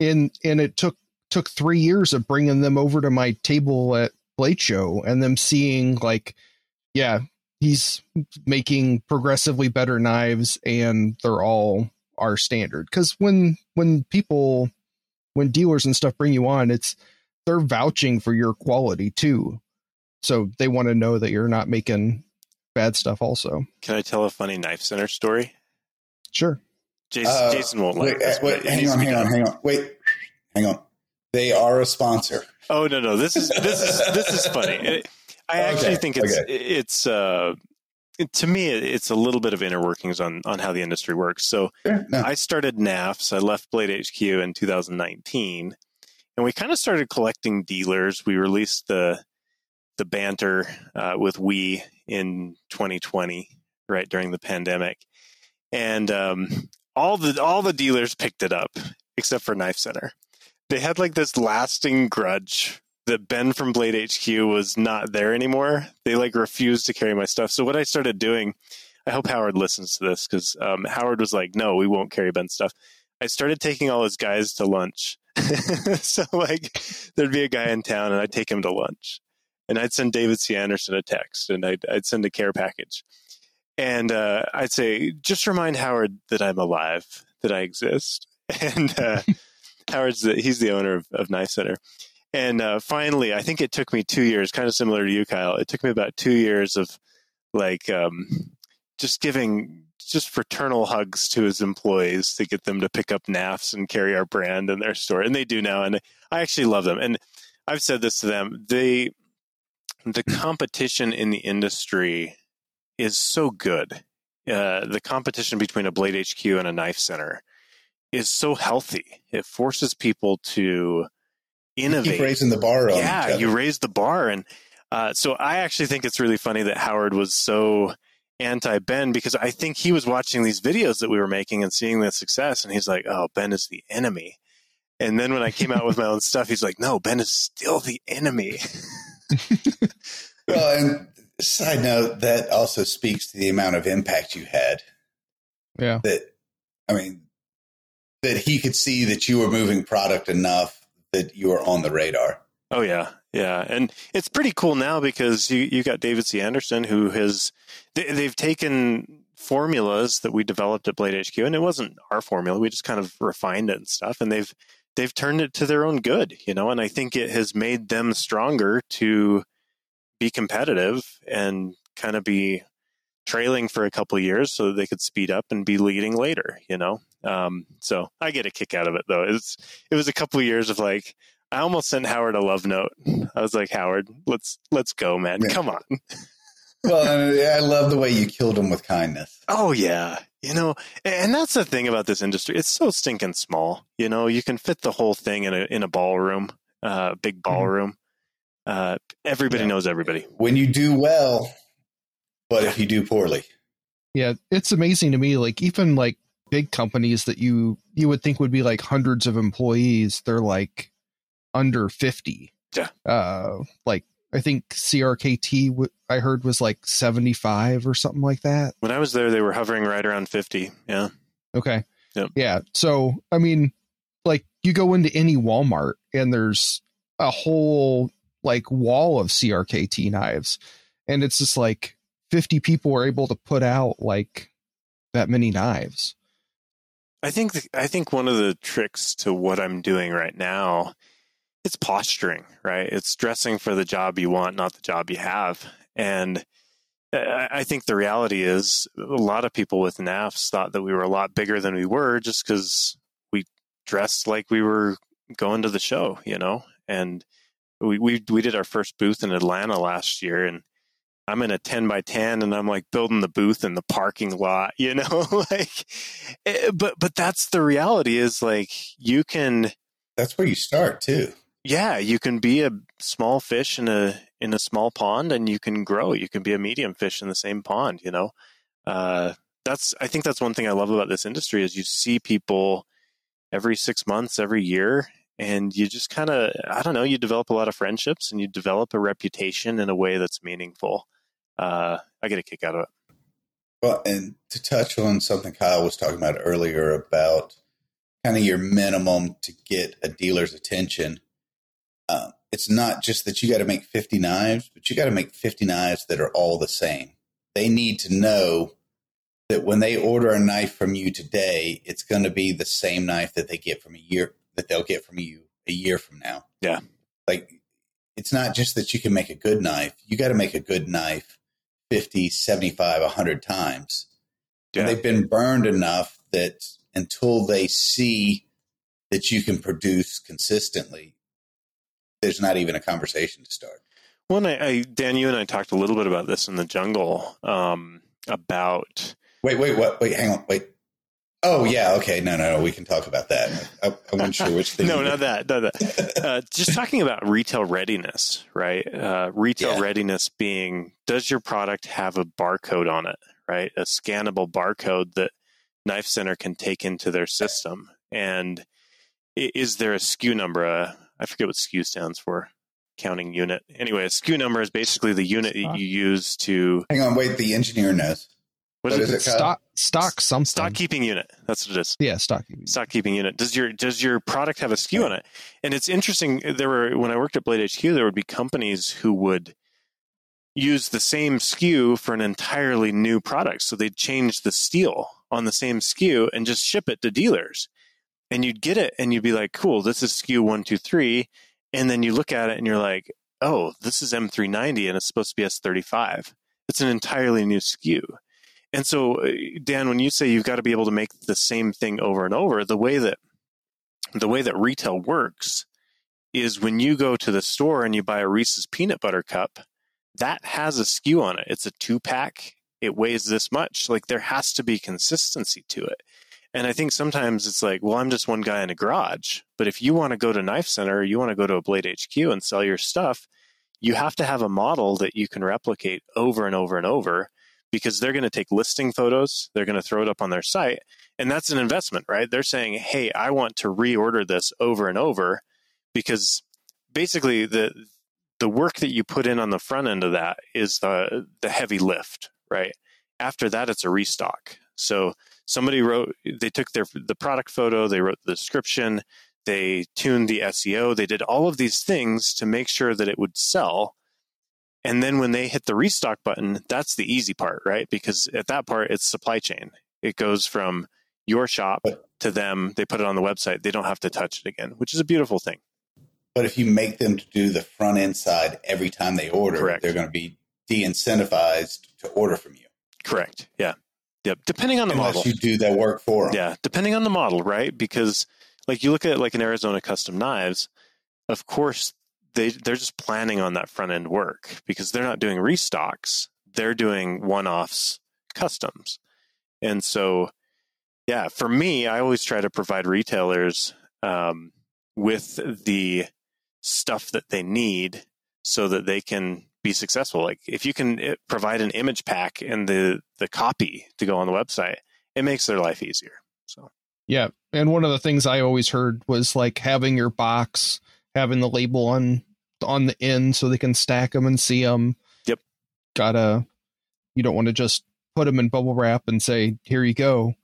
B: and and it took took three years of bringing them over to my table at Blade Show and them seeing like, yeah, he's making progressively better knives, and they're all our standard. Because when when people when dealers and stuff bring you on, it's they're vouching for your quality too, so they want to know that you're not making bad stuff. Also,
D: Can I tell a funny knife center story?
B: sure.
D: Jason,
A: Uh,
D: Jason won't
A: wait,
D: like this.
A: wait, hang on, hang on, hang on. Wait, hang on. They are a sponsor.
D: Oh no, no, this is this is this is funny. It- [LAUGHS] I actually think it's
A: okay.
D: it's uh to me it's a little bit of inner workings on on how the industry works. So
A: Sure, no.
D: I started Knafs. I left Blade HQ in 2019, and we kind of started collecting dealers. We released the the banter uh, with we in 2020, right during the pandemic, and um, all the all the dealers picked it up except for Knife Center. They had like this lasting grudge that Ben from Blade HQ was not there anymore. They like refused to carry my stuff. So what I started doing, I hope Howard listens to this because um, Howard was like, "No, we won't carry Ben's stuff." I started taking all his guys to lunch. [LAUGHS] so like, there'd be a guy in town, and I'd take him to lunch, and I'd send David C. Andersen a text, and I'd I'd send a care package, and uh, I'd say, "Just remind Howard that I'm alive, that I exist." [LAUGHS] And uh, Howard's the, he's the owner of, of Knife Center. And uh, finally, I think it took me two years, kind of similar to you, Kyle. It took me about two years of like um, just giving just fraternal hugs to his employees to get them to pick up Knafs and carry our brand in their store. And they do now. And I actually love them. And I've said this to them. They, the competition in the industry is so good. Uh, the competition between a Blade HQ and a Knife Center is so healthy. It forces people to innovate
A: Keep raising the bar on
D: yeah, you raised the bar, and uh, so I actually think it's really funny that Howard was so anti Ben because I think he was watching these videos that we were making and seeing the success, and he's like, "Oh, Ben is the enemy." And then when I came out with my own stuff, he's like, "No, Ben is still the enemy." [LAUGHS]
A: Well, and side note, that also speaks to the amount of impact you had.
B: Yeah.
A: That, I mean, that he could see that you were moving product enough that you were on the radar.
D: Oh yeah, yeah, and it's pretty cool now because you you got David C. Andersen who has they, they've taken formulas that we developed at Blade HQ, and it wasn't our formula. We just kind of refined it and stuff, and they've they've turned it to their own good, you know. And I think it has made them stronger to be competitive and kind of be trailing for a couple years so they could speed up and be leading later, you know. Um, so I get a kick out of it though. It's it was a couple of years of like I almost sent Howard a love note. I was like, Howard, let's let's go, man.
A: Yeah.
D: Come on. [LAUGHS]
A: Well, I love the way you killed him with kindness.
D: Oh yeah. You know, and that's the thing about this industry. It's so stinking small. You know, you can fit the whole thing in a in a ballroom, uh, big ballroom. Uh, everybody
B: Yeah.
D: knows everybody.
A: When you do well, but if you do poorly,
B: Yeah, it's amazing to me. Like even like big companies that you you would think would be like hundreds of employees, they're like under fifty.
D: Yeah.
B: Uh, like I think CRKT w- I heard was like seventy five or something like that.
D: When I was there, they were hovering right around fifty. Yeah.
B: Okay.
D: Yep.
B: Yeah. So I mean, like you go into any Walmart and there's a whole like wall of CRKT knives, and it's just like fifty people are able to put out like that many knives.
D: I think th- I think one of the tricks to what I'm doing right now, it's posturing, right? It's dressing for the job you want, not the job you have. And uh, I I think the reality is a lot of people with Knafs thought that we were a lot bigger than we were just because we dressed like we were going to the show, you know? And we, we, we did our first booth in Atlanta last year and I'm in a 10 by 10 and I'm like building the booth in the parking lot, you know, [LAUGHS] like, eh, but, but that's the reality is like you can,
A: that's where you start too.
D: yeah, you can be a small fish in a, in a small pond and you can grow. You can be a medium fish in the same pond, you know? Uh, that's, I think that's one thing I love about this industry is you see people every six months, every year, and you just kind of I don't know, you develop a lot of friendships and you develop a reputation in a way that's meaningful. Uh, I get a kick out of it.
A: Well, and to touch on something Kyle was talking about earlier about kind of your minimum to get a dealer's attention. Um, it's not just that you got to make 50 knives, but you got to make 50 knives that are all the same. They need to know that when they order a knife from you today, it's going to be the same knife that they get from a year that they'll get from you a year from now.
D: Yeah.
A: Like it's not just that you can make a good knife, you got to make a good knife 50, 75, 100 times.
D: Yeah.
A: And they've been burned enough that until they see that you can produce consistently, there's not even a conversation to start.
D: Well, and I, I, Dan, you and I talked a little bit about this in the jungle um, about.
A: Wait, wait, what? Wait, hang on, wait. Oh yeah, okay, no, no, no. We can talk about that. I, I wasn't sure which thing. [LAUGHS]
D: no, not that, not that. Uh, just talking about retail readiness, right? Uh, retail
A: Yeah.
D: readiness being, does your product have a barcode on it, right? A scannable barcode that Knife Center can take into their system, and is there a SKU number? Uh, I forget what SKU stands for. Counting unit. Anyway, a SKU number is basically the unit that you use to
A: Hang on, wait. The engineer knows.
D: What
A: What
D: is
A: is
D: it?
A: it? Kyle?
B: stock stock something.
D: Stock keeping unit. That's what it is.
B: Yeah, stock.
D: stock keeping unit. Does your does your product have a SKU on it? And it's interesting. There were when I worked at Blade HQ, there would be companies who would use the same SKU for an entirely new product. So they'd change the steel on the same SKU and just ship it to dealers. And you'd get it and you'd be like, cool, this is SKU one, two, three. And then you look at it and you're like, oh, this is M390 and it's supposed to be S35. It's an entirely new SKU. And so, uh, Dan, when you say you've got to be able to make the same thing over and over, the way that the way that retail works is when you go to the store and you buy a Reese's peanut butter cup, that has a skew on it. It's a two pack. It weighs this much. Like there has to be consistency to it. And I think sometimes it's like, well, I'm just one guy in a garage. But if you want to go to Knife Center, you want to go to a Blade HQ and sell your stuff, you have to have a model that you can replicate over and over and over because they're going to take listing photos, they're going to throw it up on their site, and that's an investment, right? They're saying, "Hey, I want to reorder this over and over," because basically the the work that you put in on the front end of that is the the heavy lift, right? After that, it's a restock. So somebody wrote, they took their the product photo, they wrote the description, they tuned the SEO, they did all of these things to make sure that it would sell. And then when they hit the restock button, that's the easy part, right? Because at that part, it's supply chain. It goes from your shop to them. They put it on the website. They don't have to touch it again, which is a beautiful thing.
A: But if you make them to do the front end side every time they order,
D: Correct.
A: they're going to be de-incentivized to order from you
D: Correct. Yeah. Yep. Depending on the
A: unless
D: model.
A: you do that work for them.
D: Yeah, depending on the model, right? Because like you look at like an Arizona Custom Knives, of course they they're just planning on that front end work because they're not doing restocks. They're doing one-offs, customs. And so yeah, for me, I always try to provide retailers um, with the stuff that they need so that they can be successful. Like if you can eh, provide an image pack and the the copy to go on the website, it makes their life easier. So
B: Yeah, and one of the things I always heard was like having your box, having the label on on the end so they can stack them and see them.
D: Yep.
B: Gotta. You don't want to just put them in bubble wrap and say, "Here you go."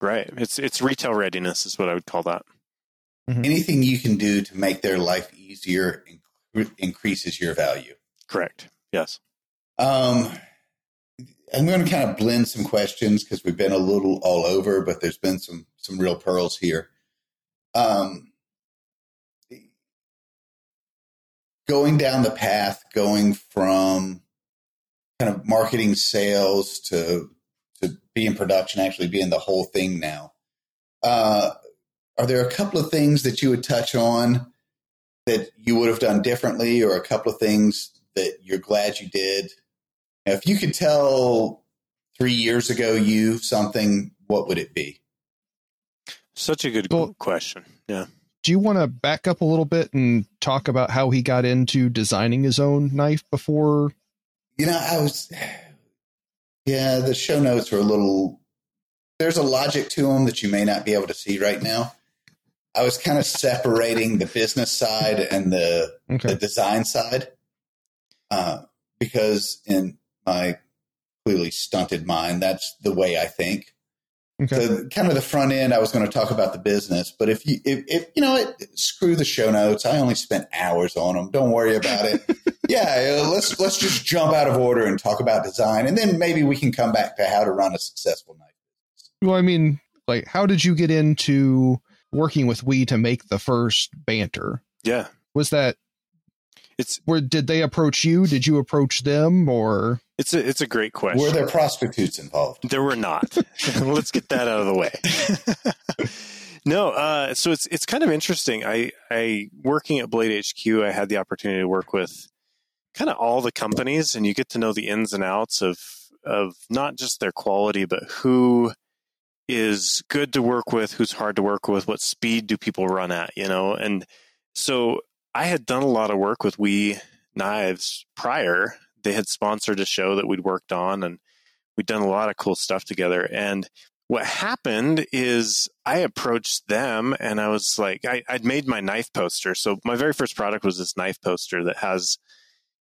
D: right, it's it's retail readiness is what I would call that.
A: Anything you can do to make their life easier in- increases your value.
D: Correct. Yes.
A: Um, I'm going to kind of blend some questions because we've been a little all over, but there's been some some real pearls here. Um, going down the path, going from kind of marketing, sales to to being production, actually being the whole thing now. Uh, are there a couple of things that you would touch on that you would have done differently, or a couple of things that you're glad you did? Now, if you could tell three years ago you something, what would it be?
D: Such a good
B: Well-
D: question. Yeah.
B: Do you want to back up a little bit and talk about how he got into designing his own knife before?
A: You know, I was, yeah, the show notes are a little, there's a logic to them that you may not be able to see right now. I was kind of separating the business side and the the design side, uh, because in my clearly stunted mind, that's the way I think.
B: Okay.
A: So kind of the front end, I was going to talk about the business, but if you, if, if you know, it, screw the show notes. I only spent hours on them. Don't worry about it. [LAUGHS] yeah, uh, let's let's just jump out of order and talk about design, and then maybe we can come back to how to run a successful night.
B: Well, I mean, like, how did you get into working with We to make the first banter?
D: Yeah.
B: Was that
D: It's
B: where did they approach you? Did you approach them or
D: it's a it's a great question.
A: Were there prostitutes involved?
D: There were not. [LAUGHS] [LAUGHS] Let's get that out of the way. [LAUGHS] no, uh, so it's it's kind of interesting. I I working at Blade HQ, I had the opportunity to work with kind of all the companies, and you get to know the ins and outs of of not just their quality, but who is good to work with, who's hard to work with, what speed do people run at, you know? And so I had done a lot of work with We Knives prior. They had sponsored a show that we'd worked on, and we'd done a lot of cool stuff together. And what happened is I approached them and I was like, I, I'd made my knife poster. So my very first product was this knife poster that has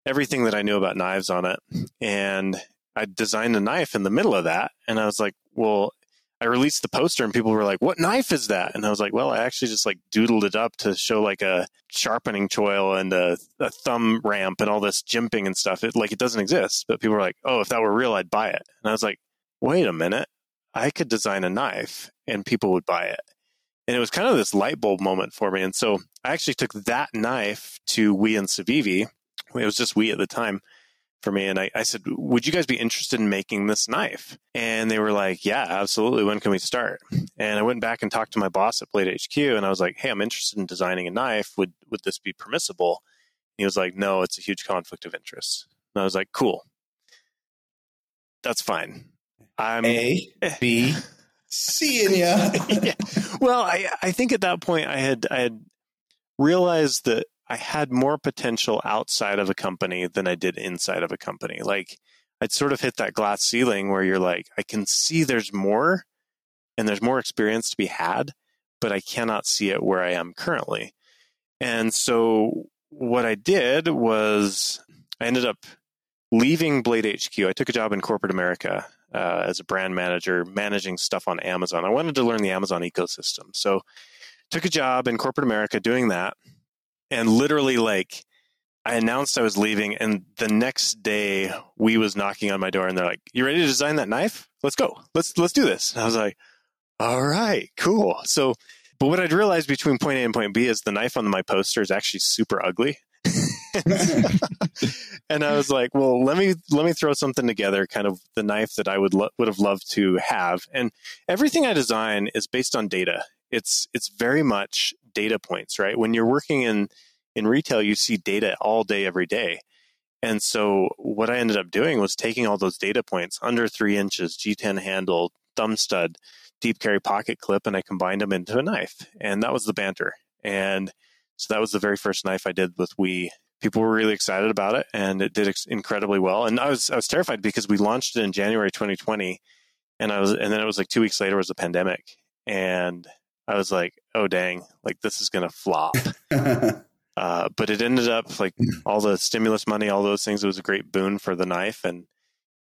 D: everything that I knew about knives on it. And I designed a knife in the middle of that. And I was like, well, I released the poster and people were like, what knife is that? And I was like, well, I actually just like doodled it up to show like a sharpening choil and a, a thumb ramp and all this jimping and stuff. It like it doesn't exist. But people were like, oh, if that were real, I'd buy it. And I was like, wait a minute. I could design a knife and people would buy it. And it was kind of this light bulb moment for me. And so I actually took that knife to We and Civivi. It was just We at the time for me. And I, I said, Would you guys be interested in making this knife? And they were like, Yeah, absolutely. When can we start? And I went back and talked to my boss at Blade HQ and I was like, Hey, I'm interested in designing a knife. Would would this be permissible? he was like, No, it's a huge conflict of interest. And I was like, Cool. That's fine. I'm
A: A, B, seeing ya. [LAUGHS]
D: yeah. Well, I I think at that point I had I had realized that I had more potential outside of a company than I did inside of a company. Like I'd sort of hit that glass ceiling where you're like, I can see there's more and there's more experience to be had, but I cannot see it where I am currently. And so what I did was I ended up leaving Blade HQ. I took a job in corporate America uh, as a brand manager, managing stuff on Amazon. I wanted to learn the Amazon ecosystem. So took a job in corporate America doing that. And literally like I announced I was leaving and the next day we was knocking on my door and they're like, You ready to design that knife? Let's go. Let's let's do this. And I was like, All right, cool. So but what I'd realized between point A and point B is the knife on my poster is actually super ugly. [LAUGHS] and I was like, well, let me let me throw something together, kind of the knife that I would lo- would have loved to have. And everything I design is based on data. It's it's very much data points, right? When you're working in in retail, you see data all day, every day. And so what I ended up doing was taking all those data points under three inches, G10 handle, thumb stud, deep carry pocket clip, and I combined them into a knife. And that was the banter. And so that was the very first knife I did with We. People were really excited about it, and it did ex- incredibly well. And I was I was terrified because we launched it in January 2020, and I was and then it was like two weeks later was the pandemic, and I was like, oh dang, like this is gonna flop. [LAUGHS] Uh, but it ended up like all the stimulus money, all those things. It was a great boon for the knife, and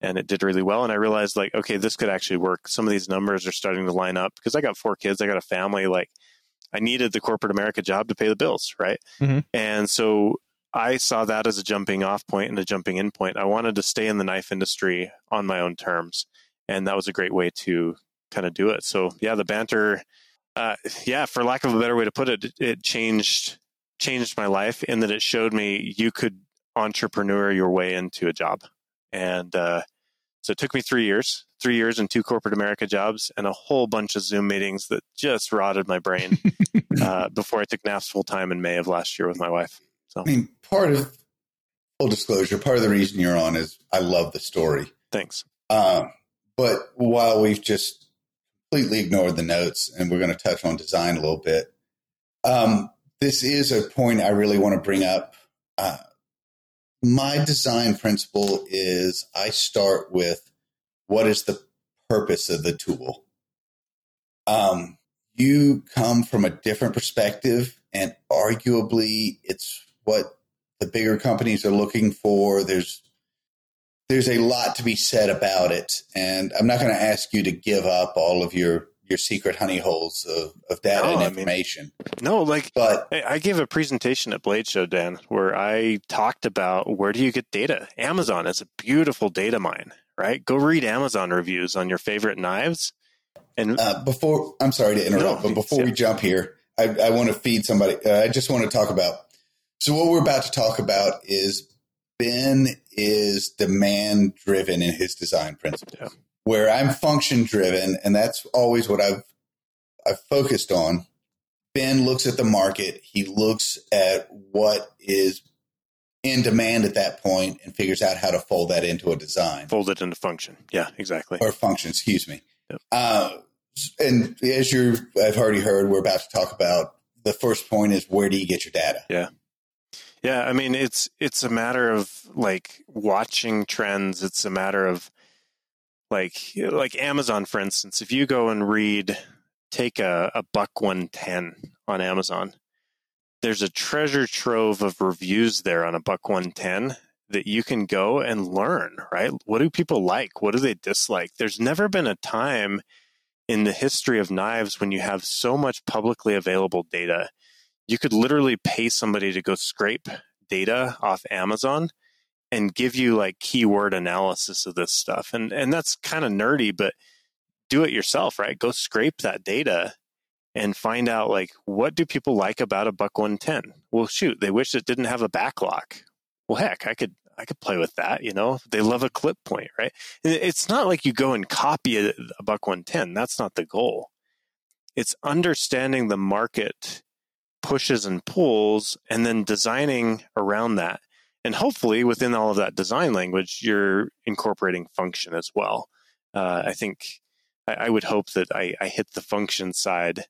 D: and it did really well. And I realized like, okay, this could actually work. Some of these numbers are starting to line up because I got four kids, I got a family. Like, I needed the corporate America job to pay the bills, right?
B: Mhm.
D: And so I saw that as a jumping off point and a jumping in point. I wanted to stay in the knife industry on my own terms, and that was a great way to kind of do it. So yeah, the banter. Uh, yeah, for lack of a better way to put it, it changed changed my life in that it showed me you could entrepreneur your way into a job. And uh, so it took me three years, three years and two corporate America jobs and a whole bunch of Zoom meetings that just rotted my brain [LAUGHS] uh, before I took Knafs full time in May of last year with my wife. So
A: I mean, part of full disclosure, part of the reason you're on is I love the story.
D: thanks.
A: Um, but while we've just completely ignored the notes and we're going to touch on design a little bit, um, this is a point I really want to bring up. Uh, my design principle is I start with what is the purpose of the tool. Um, you come from a different perspective, and arguably, it's what the bigger companies are looking for. There's there's a lot to be said about it, and I'm not going to ask you to give up all of your your secret honey holes of, of data
D: No,
A: and
D: I mean-
A: information.
D: No, like
A: but
D: I gave a presentation at Blade Show, Dan, where I talked about where do you get data. Amazon is a beautiful data mine, right? Go read Amazon reviews on your favorite knives, and
A: uh, before I'm sorry to interrupt,
D: No,
A: but before we jump here, I, I want to feed somebody. Uh, I just want to talk about. So what we're about to talk about is Ben is demand driven in his design principles,
D: Yeah.
A: where I'm function driven, and that's always what I've I've focused on. Ben looks at the market. He looks at what is in demand at that point and figures out how to fold that into a design
D: fold it into function. Yeah, exactly.
A: or function, excuse me.
D: Yep.
A: Uh, and as you've, I've already heard, we're about to talk about the first point is where do you get your data?
D: Yeah, I mean it's it's a matter of like watching trends. It's a matter of like like Amazon, for instance. If you go and read, take a, a buck one ten on Amazon, there's a treasure trove of reviews there on a buck one ten that you can go and learn. Right? What do people like? What do they dislike? There's never been a time in the history of knives when you have so much publicly available data you could literally pay somebody to go scrape data off Amazon and give you like keyword analysis of this stuff. And and that's kind of nerdy, but do it yourself, right? Go scrape that data and find out like what do people like about a buck 110? Well, shoot, they wish it didn't have a backlock. Well, heck, I could I could play with that, you know. They love a clip point, right? It- It's not like you go and copy a, a buck 110. That's not the goal. It's understanding the market pushes and pulls and then designing around that. And hopefully within all of that design language, you're incorporating function as well. Uh, I think I, I would hope that I, I hit the function side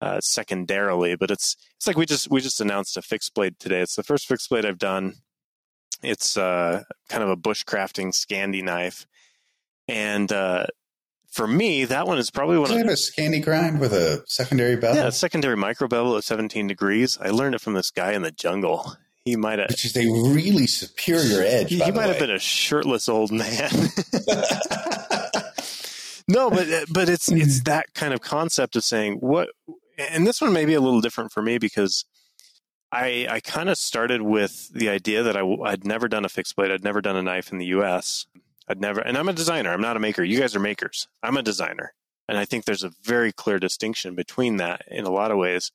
D: uh, secondarily, but it's it's like we just we just announced a fixed blade today. It's the first fixed blade I've done. It's uh, kind of a bushcrafting Scandi knife, and uh, for me, that one is probably one of
A: a Scandi grind with a secondary bevel?
D: yeah, a secondary micro bevel at 17 degrees. I learned it from this guy in the jungle. He might have
A: Which is a really superior edge.
D: he, might have been a shirtless old man. [LAUGHS] no, but but it's hmm. it's that kind of concept of saying what, and this one may be a little different for me because I I kind of started with the idea that I, I'd never done a fixed blade, I'd never done a knife in the U.S. I'd never, and I'm a designer. I'm not a maker. You guys are makers. I'm a designer, and I think there's a very clear distinction between that in a lot of ways.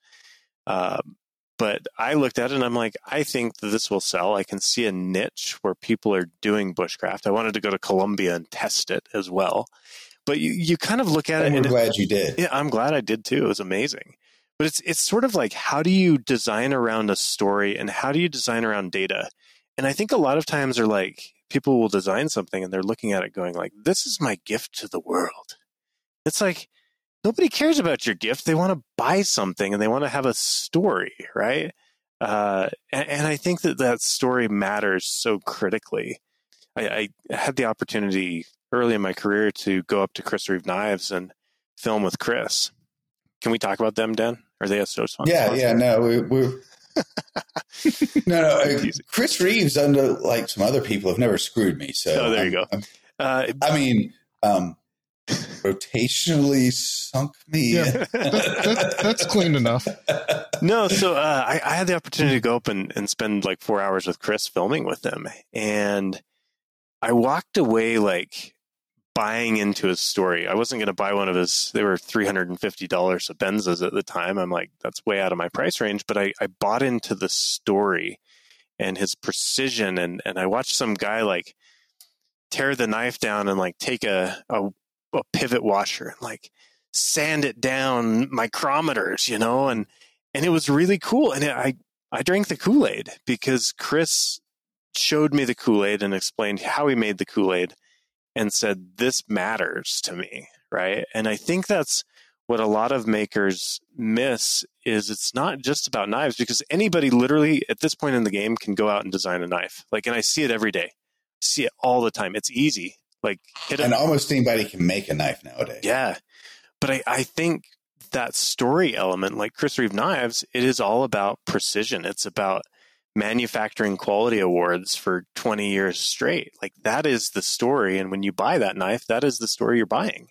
D: Uh, but I looked at it and I'm like, I think that this will sell. I can see a niche where people are doing bushcraft. I wanted to go to Colombia and test it as well. But you, you kind of look at it
A: And
D: it-
A: glad you did.
D: yeah, I'm glad I did too. It was amazing. But it's it's sort of like how do you design around a story and how do you design around data? And I think a lot of times are like people will design something and they're looking at it going like, This is my gift to the world. It's like nobody cares about your gift. They want to buy something and they want to have a story, right? Uh, and, and I think that that story matters so critically. I, I had the opportunity early in my career to go up to Chris Reeve Knives and film with Chris. Can we talk about them, Dan? Are they a sponsor?
A: Yeah, yeah, no, we, we're [LAUGHS] no, no. Chris Reeves, under like some other people, have never screwed me. So
D: Oh, there you
A: I'm-
D: go.
A: I'm-
D: Uh,
A: I mean, um, rotationally sunk me.
B: Yeah. That, that, that's clean enough. [LAUGHS]
D: no, so uh, I, I had the opportunity to go up and, and spend like four hours with Chris filming with him. And I walked away like buying into his story. I wasn't going to buy one of his, they were $350 Sebenzas at the time. I'm like, that's way out of my price range. But I, I bought into the story and his precision. And, and I watched some guy like tear the knife down and like take a, a, a pivot washer and like sand it down micrometers, you know, and and it was really cool. And it, I I drank the Kool Aid because Chris showed me the Kool Aid and explained how he made the Kool Aid, and said this matters to me, right? And I think that's what a lot of makers miss is it's not just about knives because anybody literally at this point in the game can go out and design a knife. Like, and I see it every day, see it all the time. It's easy. Like hit a
A: and almost anybody can make a knife nowadays.
D: yeah. But I, I think that story element, like Chris Reeve knives, it is all about precision. It's about manufacturing quality awards for 20 years straight. Like that is the story. And when you buy that knife, that is the story you're buying.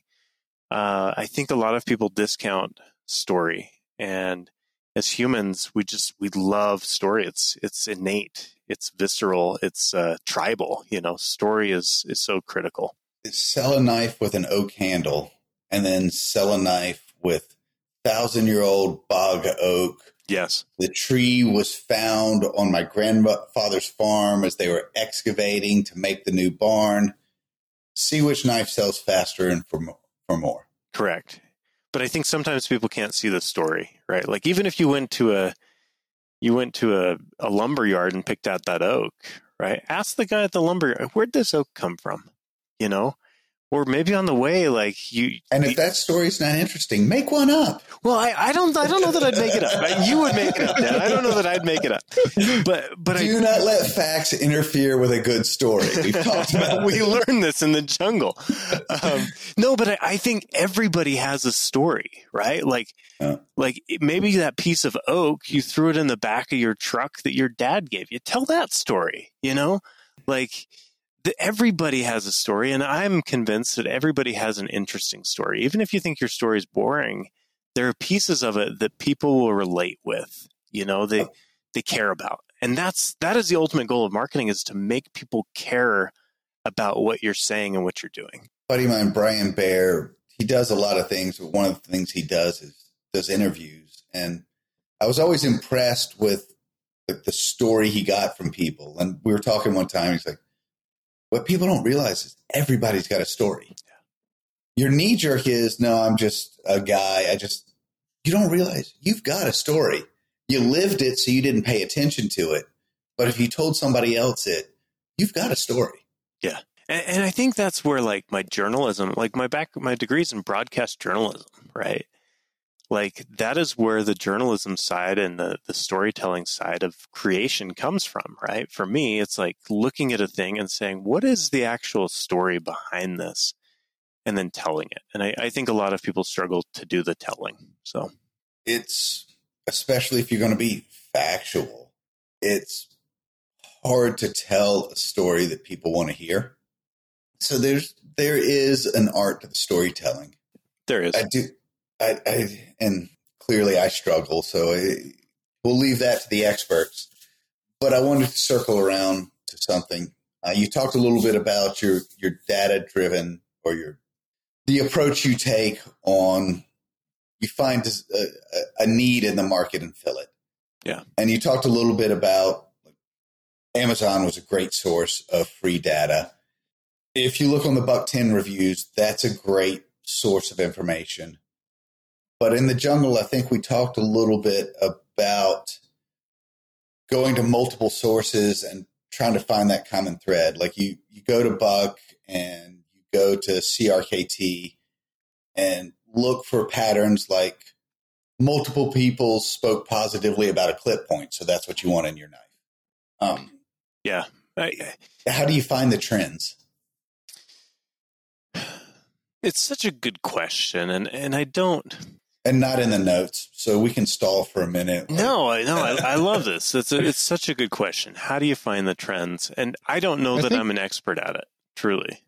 D: Uh, I think a lot of people discount story and as humans, we just, we love story. It's, it's innate. It's visceral. It's, uh, tribal, you know, story is, is so critical.
A: Sell a knife with an oak handle and then sell a knife with thousand year old bog oak
D: Yes.
A: The tree was found on my grandfather's farm as they were excavating to make the new barn. See which knife sells faster and for more, for more.
D: Correct. But I think sometimes people can't see the story, right? Like even if you went to a you went to a, a lumber yard and picked out that oak, right? Ask the guy at the lumber where'd this oak come from? You know? Or maybe on the way, like you.
A: And if that story's not interesting, make one up.
D: Well, I, I don't, I don't know that I'd make it up. You would make it up, Dad. I don't know that I'd make it up. But, but
A: do
D: I,
A: not let facts interfere with a good story. We've talked about. [LAUGHS]
D: we learned this in the jungle. Um, no, but I, I, think everybody has a story, right? Like, yeah. like maybe that piece of oak, you threw it in the back of your truck that your dad gave you. Tell that story, you know, like everybody has a story, and I'm convinced that everybody has an interesting story. Even if you think your story is boring, there are pieces of it that people will relate with. You know, they they care about, and that's that is the ultimate goal of marketing: is to make people care about what you're saying and what you're doing.
A: Buddy of mine, Brian Bear, he does a lot of things. But one of the things he does is does interviews, and I was always impressed with the, the story he got from people. And we were talking one time. He's like what people don't realize is everybody's got a story. Your knee jerk is, no, I'm just a guy. I just, you don't realize you've got a story. You lived it, so you didn't pay attention to it. But if you told somebody else it, you've got a story.
D: Yeah. And, and I think that's where like my journalism, like my back, my degrees in broadcast journalism, right? Like that is where the journalism side and the, the storytelling side of creation comes from right? For me it's like looking at a thing and saying what is the actual story behind this? And then telling it. And I, I think a lot of people struggle to do the telling so.
A: It's especially if you're going to be factual it's hard to tell a story that people want to hear. So there's there is an art to the storytelling.
D: There is.
A: I do I, I and clearly I struggle, so I, we'll leave that to the experts. But I wanted to circle around to something. Uh, you talked a little bit about your your data driven or your the approach you take on you find a, a, need in the market and fill it.
D: Yeah,
A: and you talked a little bit about Amazon was a great source of free data. If you look on the Buck Ten reviews, that's a great source of information. But in the jungle, I think we talked a little bit about going to multiple sources and trying to find that common thread. Like you, you go to Buck and you go to CRKT and look for patterns like multiple people spoke positively about a clip point. So that's what you want in your knife. Um,
D: yeah. I,
A: how do you find the trends?
D: It's such a good question, and, and I don't
A: and not in the notes, so we can stall for a minute.
D: No, I no, I, I, love this. It's a, it's such a good question. How do you find the trends? And I don't know I that think, I'm an expert at it. Truly,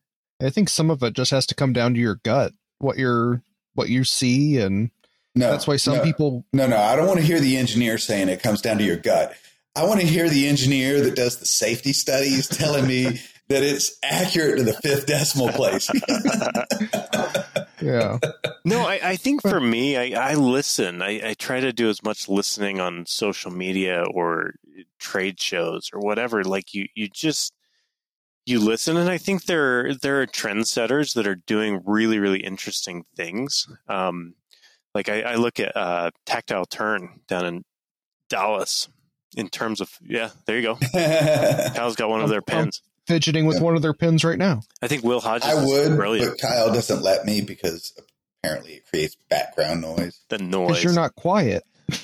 B: I think some of it just has to come down to your gut, what you're what you see, and no, that's why some
A: no,
B: people.
A: No, no, I don't want to hear the engineer saying it comes down to your gut. I want to hear the engineer that does the safety studies telling me that it's accurate to the fifth decimal place. [LAUGHS]
B: yeah. [LAUGHS]
D: No, I, I, think for me, I, I listen. I, I, try to do as much listening on social media or trade shows or whatever. Like you, you just you listen, and I think there there are trendsetters that are doing really really interesting things. Um, like I, I look at uh, Tactile Turn down in Dallas in terms of yeah, there you go. [LAUGHS] Kyle's got one of their pins
B: fidgeting with yeah. one of their pins right now.
D: I think Will Hodges.
A: I would, but Kyle doesn't let me because apparently it creates background noise.
D: The noise.
B: Because you're not quiet. [LAUGHS]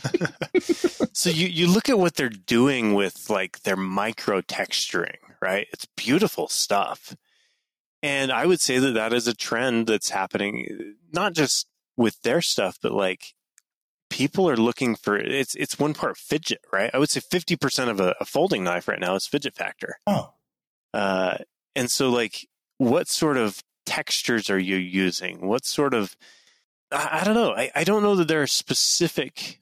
B: [LAUGHS]
D: so you you look at what they're doing with like their micro texturing, right? It's beautiful stuff. And I would say that that is a trend that's happening not just with their stuff but like people are looking for it's it's one part fidget, right? I would say fifty percent of a, a, folding knife right now is fidget factor.
A: Oh,
D: uh, and so like, what sort of textures are you using? What sort of I, I don't know. I, I don't know that there are specific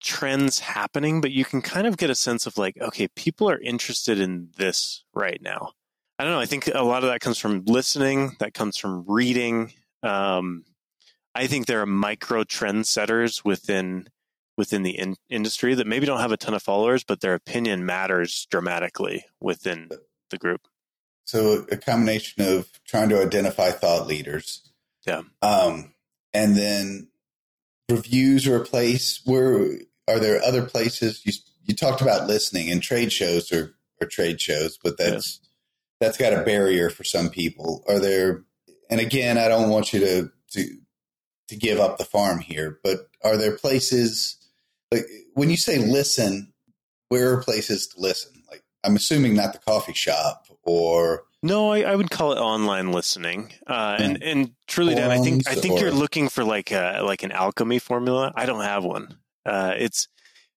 D: trends happening, but you can kind of get a sense of like, okay, people are interested in this right now. I don't know. I think a lot of that comes from listening. That comes from reading. Um, I think there are micro trend setters within within the in- industry that maybe don't have a ton of followers, but their opinion matters dramatically within the group.
A: So a combination of trying to identify thought leaders,
D: yeah,
A: um, and then reviews are a place where are there other places you you talked about listening and trade shows or or trade shows, but that's yeah. that's got a barrier for some people. Are there? And again, I don't want you to to to give up the farm here, but are there places like when you say listen, where are places to listen? I'm assuming not the coffee shop or
D: no, I, I would call it online listening. Uh, and hmm. and truly, Dan, I think I think or, you're looking for like a like an alchemy formula. I don't have one. Uh, it's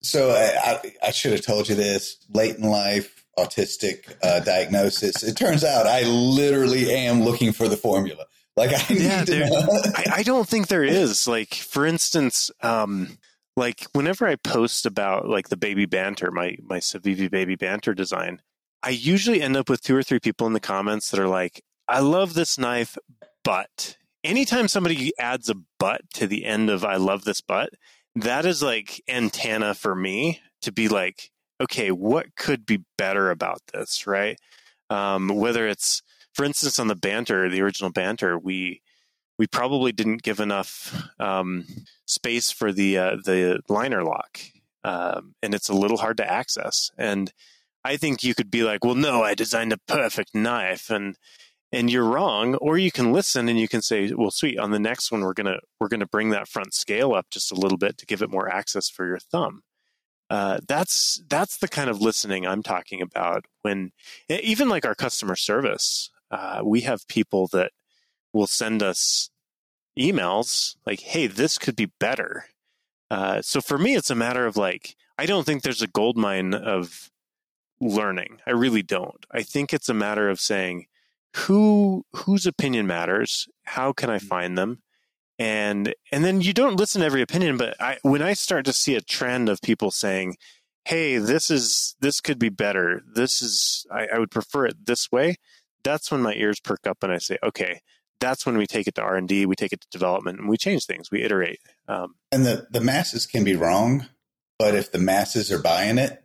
A: so I, I, I, should have told you this late in life autistic uh, diagnosis. It turns out I literally am looking for the formula. Like I yeah,
D: I, I, don't think there is. Like for instance, um, like whenever I post about like the baby banter, my my Civivi baby banter design, I usually end up with two or three people in the comments that are like, "I love this knife, but." Anytime somebody adds a but to the end of "I love this but," that is like antenna for me to be like, okay, what could be better about this, right? Um, whether it's for instance, on the banter, the original banter, we we probably didn't give enough um, space for the uh, the liner lock, um, and it's a little hard to access. And I think you could be like, "Well, no, I designed a perfect knife," and and you're wrong. Or you can listen and you can say, "Well, sweet, on the next one, we're gonna we're gonna bring that front scale up just a little bit to give it more access for your thumb." Uh, that's that's the kind of listening I'm talking about. When even like our customer service, uh, we have people that will send us emails like, "Hey, this could be better." Uh, so for me, it's a matter of like, I don't think there's a gold mine of learning. I really don't. I think it's a matter of saying who whose opinion matters. How can I mm. find them? And and then you don't listen to every opinion, but I, when I start to see a trend of people saying, "Hey, this is this could be better. This is I, I would prefer it this way," that's when my ears perk up and I say, okay, that's when we take it to R and D, we take it to development, and we change things, we iterate. Um,
A: and the the masses can be wrong, but if the masses are buying it,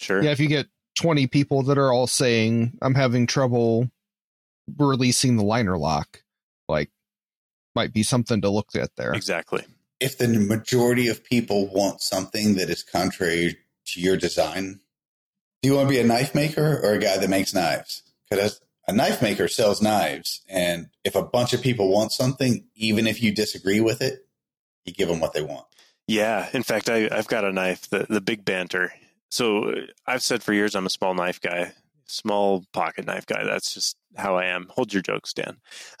D: sure.
B: Yeah, if you get twenty people that are all saying I'm having trouble releasing the liner lock, like might be something to look at there.
D: Exactly.
A: If the majority of people want something that is contrary to your design, do you want to be a knife maker or a guy that makes knives? Because a knife maker sells knives, and if a bunch of people want something, even if you disagree with it, you give them what they want.
D: Yeah, in fact, I, have got a knife, the the big banter. So uh, I've said for years I'm a small knife guy, small pocket knife guy. That's just how I am. Hold your jokes, Dan. [LAUGHS]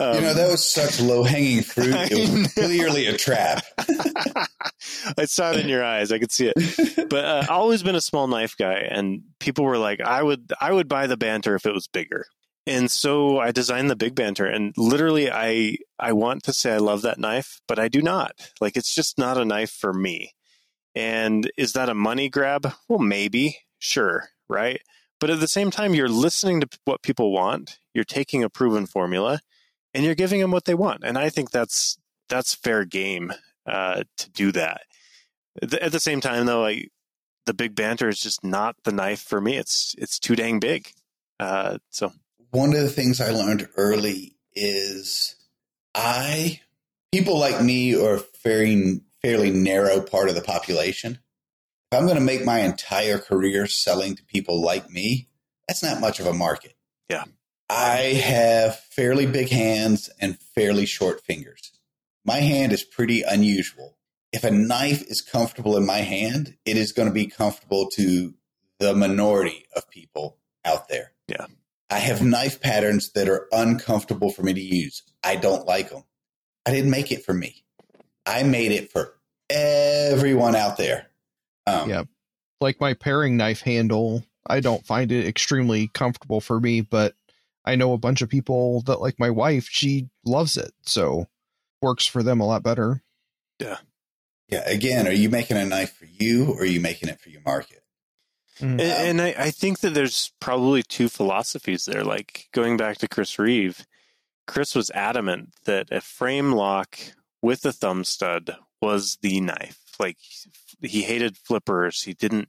A: Um, you know, that was such low hanging fruit. It was clearly a trap.
D: I saw it in your eyes. I could see it. But uh, always been a small knife guy, and people were like, "I would, I would buy the banter if it was bigger." And so I designed the big banter, and literally, I, I want to say I love that knife, but I do not. Like, it's just not a knife for me. And is that a money grab? Well, maybe, sure, right? But at the same time, you're listening to what people want. You're taking a proven formula and you're giving them what they want. And I think that's that's fair game uh, to do that. At the same time, though, like the big banter is just not the knife for me. It's it's too dang big. Uh, so
A: one of the things I learned early is I people like me are very fairly narrow part of the population. If I'm going to make my entire career selling to people like me, that's not much of a market.
D: Yeah.
A: I have fairly big hands and fairly short fingers. My hand is pretty unusual. If a knife is comfortable in my hand, it is going to be comfortable to the minority of people out there.
D: Yeah.
A: I have knife patterns that are uncomfortable for me to use. I don't like them. I didn't make it for me. I made it for everyone out there. Um,
B: Yeah. Like my paring knife handle, I don't find it extremely comfortable for me, but I know a bunch of people that like my wife, she loves it. So works for them a lot better.
A: Yeah. Yeah. Again, are you making a knife for you or are you making it for your market? Mm.
D: And, and I, I think that there's probably two philosophies there. Like going back to Chris Reeve, Chris was adamant that a frame lock with a thumb stud was the knife. Like he hated flippers. He didn't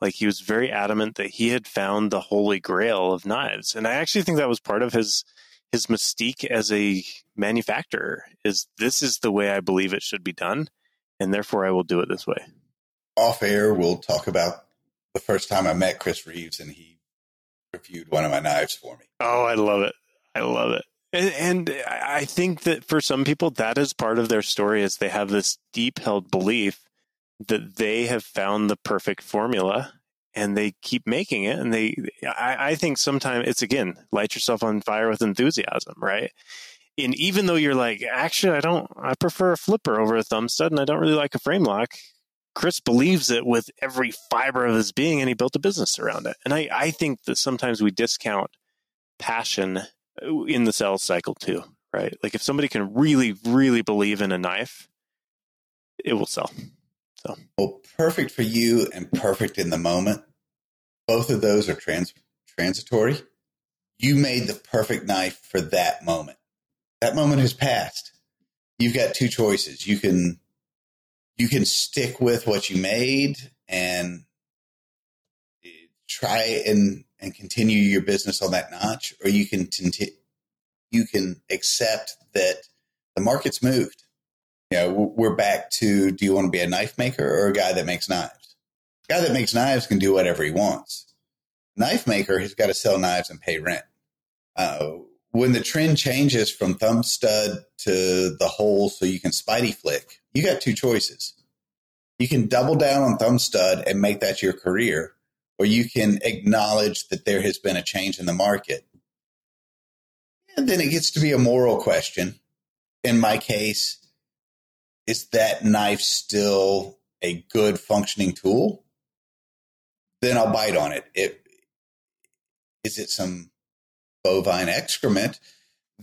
D: like he was very adamant that he had found the holy grail of knives. And I actually think that was part of his his mystique as a manufacturer is this is the way I believe it should be done and therefore I will do it this way.
A: Off air, we'll talk about the first time I met Chris Reeves and he reviewed one of my knives for me.
D: Oh, I love it. I love it. And, and I think that for some people, that is part of their story is they have this deep held belief that they have found the perfect formula and they keep making it. And they, I, I think sometimes it's again, light yourself on fire with enthusiasm, right? And even though you're like, actually, I don't, I prefer a flipper over a thumb stud and I don't really like a frame lock. Chris believes it with every fiber of his being and he built a business around it. And I, I think that sometimes we discount passion uh, in the sales cycle too, right? Like if somebody can really, really believe in a knife, it will sell. So
A: Well, perfect for you and perfect in the moment. Both of those are trans- transitory. You made the perfect knife for that moment. That moment has passed. You've got two choices. You can you can stick with what you made and eh, try and and continue your business on that notch, or you can conti- you can accept that the market's moved. You know, we're back to do you want to be a knife maker or a guy that makes knives? Guy that makes knives can do whatever he wants. Knife maker has got to sell knives and pay rent. Uh, when the trend changes from thumb stud to the hole so you can spidey flick, you got two choices. You can double down on thumb stud and make that your career, or you can acknowledge that there has been a change in the market. And then it gets to be a moral question. In my case, is that knife still a good functioning tool? Then I'll bite on it. it is it some bovine excrement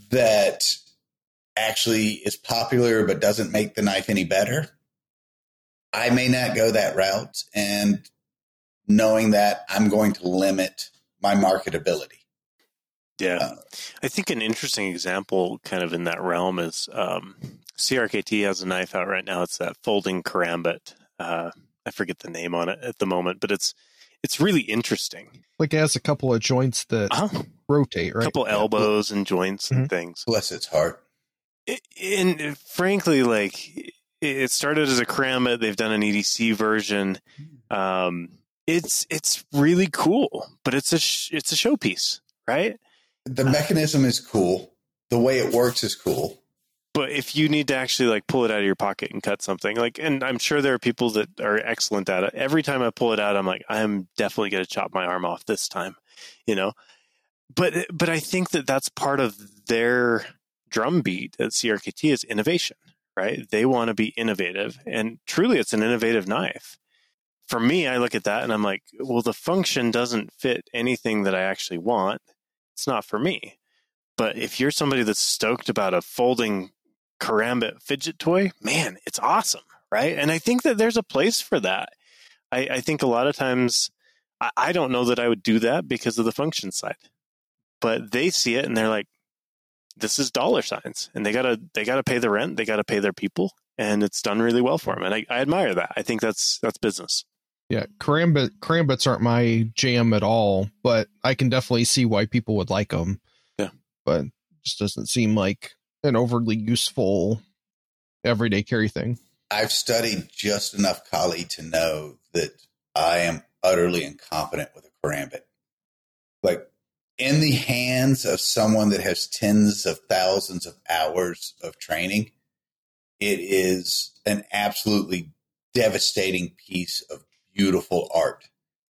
A: that actually is popular but doesn't make the knife any better? I may not go that route. And knowing that, I'm going to limit my marketability.
D: Yeah,
A: Uh,
D: I think an interesting example kind of in that realm is um, CRKT has a knife out right now. It's that folding karambit. Uh, I forget the name on it at the moment, but it's it's really interesting.
B: Like it has a couple of joints that
D: Uh-huh.
B: rotate,
D: A
B: right?
D: couple elbows and joints and
B: Mhm.
D: things.
A: bless its heart.
D: It- and frankly, like it- it started as a karambit. They've done an EDC version. Um, it's it's really cool, but it's a sh- it's a showpiece, right?
A: The mechanism is cool. The way it works is cool.
D: But if you need to actually like pull it out of your pocket and cut something, like, and I'm sure there are people that are excellent at it. Every time I pull it out, I'm like, I'm definitely going to chop my arm off this time, you know. But but I think that that's part of their drumbeat at CRKT is innovation, right? They want to be innovative, and truly, it's an innovative knife. For me, I look at that and I'm like, well, the function doesn't fit anything that I actually want. It's not for me. But if you're somebody that's stoked about a folding karambit fidget toy, man, it's awesome, right? And I think that there's a place for that. I, I think a lot of times I, I don't know that I would do that because of the function side, but they see it and they're like, "This is dollar signs," and they gotta they gotta pay the rent, they gotta pay their people, and it's done really well for them. And I, I admire that. I think that's that's business.
B: Yeah, karambit karambits aren't my jam at all, but I can definitely see why people would like them.
D: Yeah.
B: but just doesn't seem like an overly useful everyday carry thing.
A: I've studied just enough Kali to know that I am utterly incompetent with a karambit. Like in the hands of someone that has tens of thousands of hours of training, it is an absolutely devastating piece of beautiful art.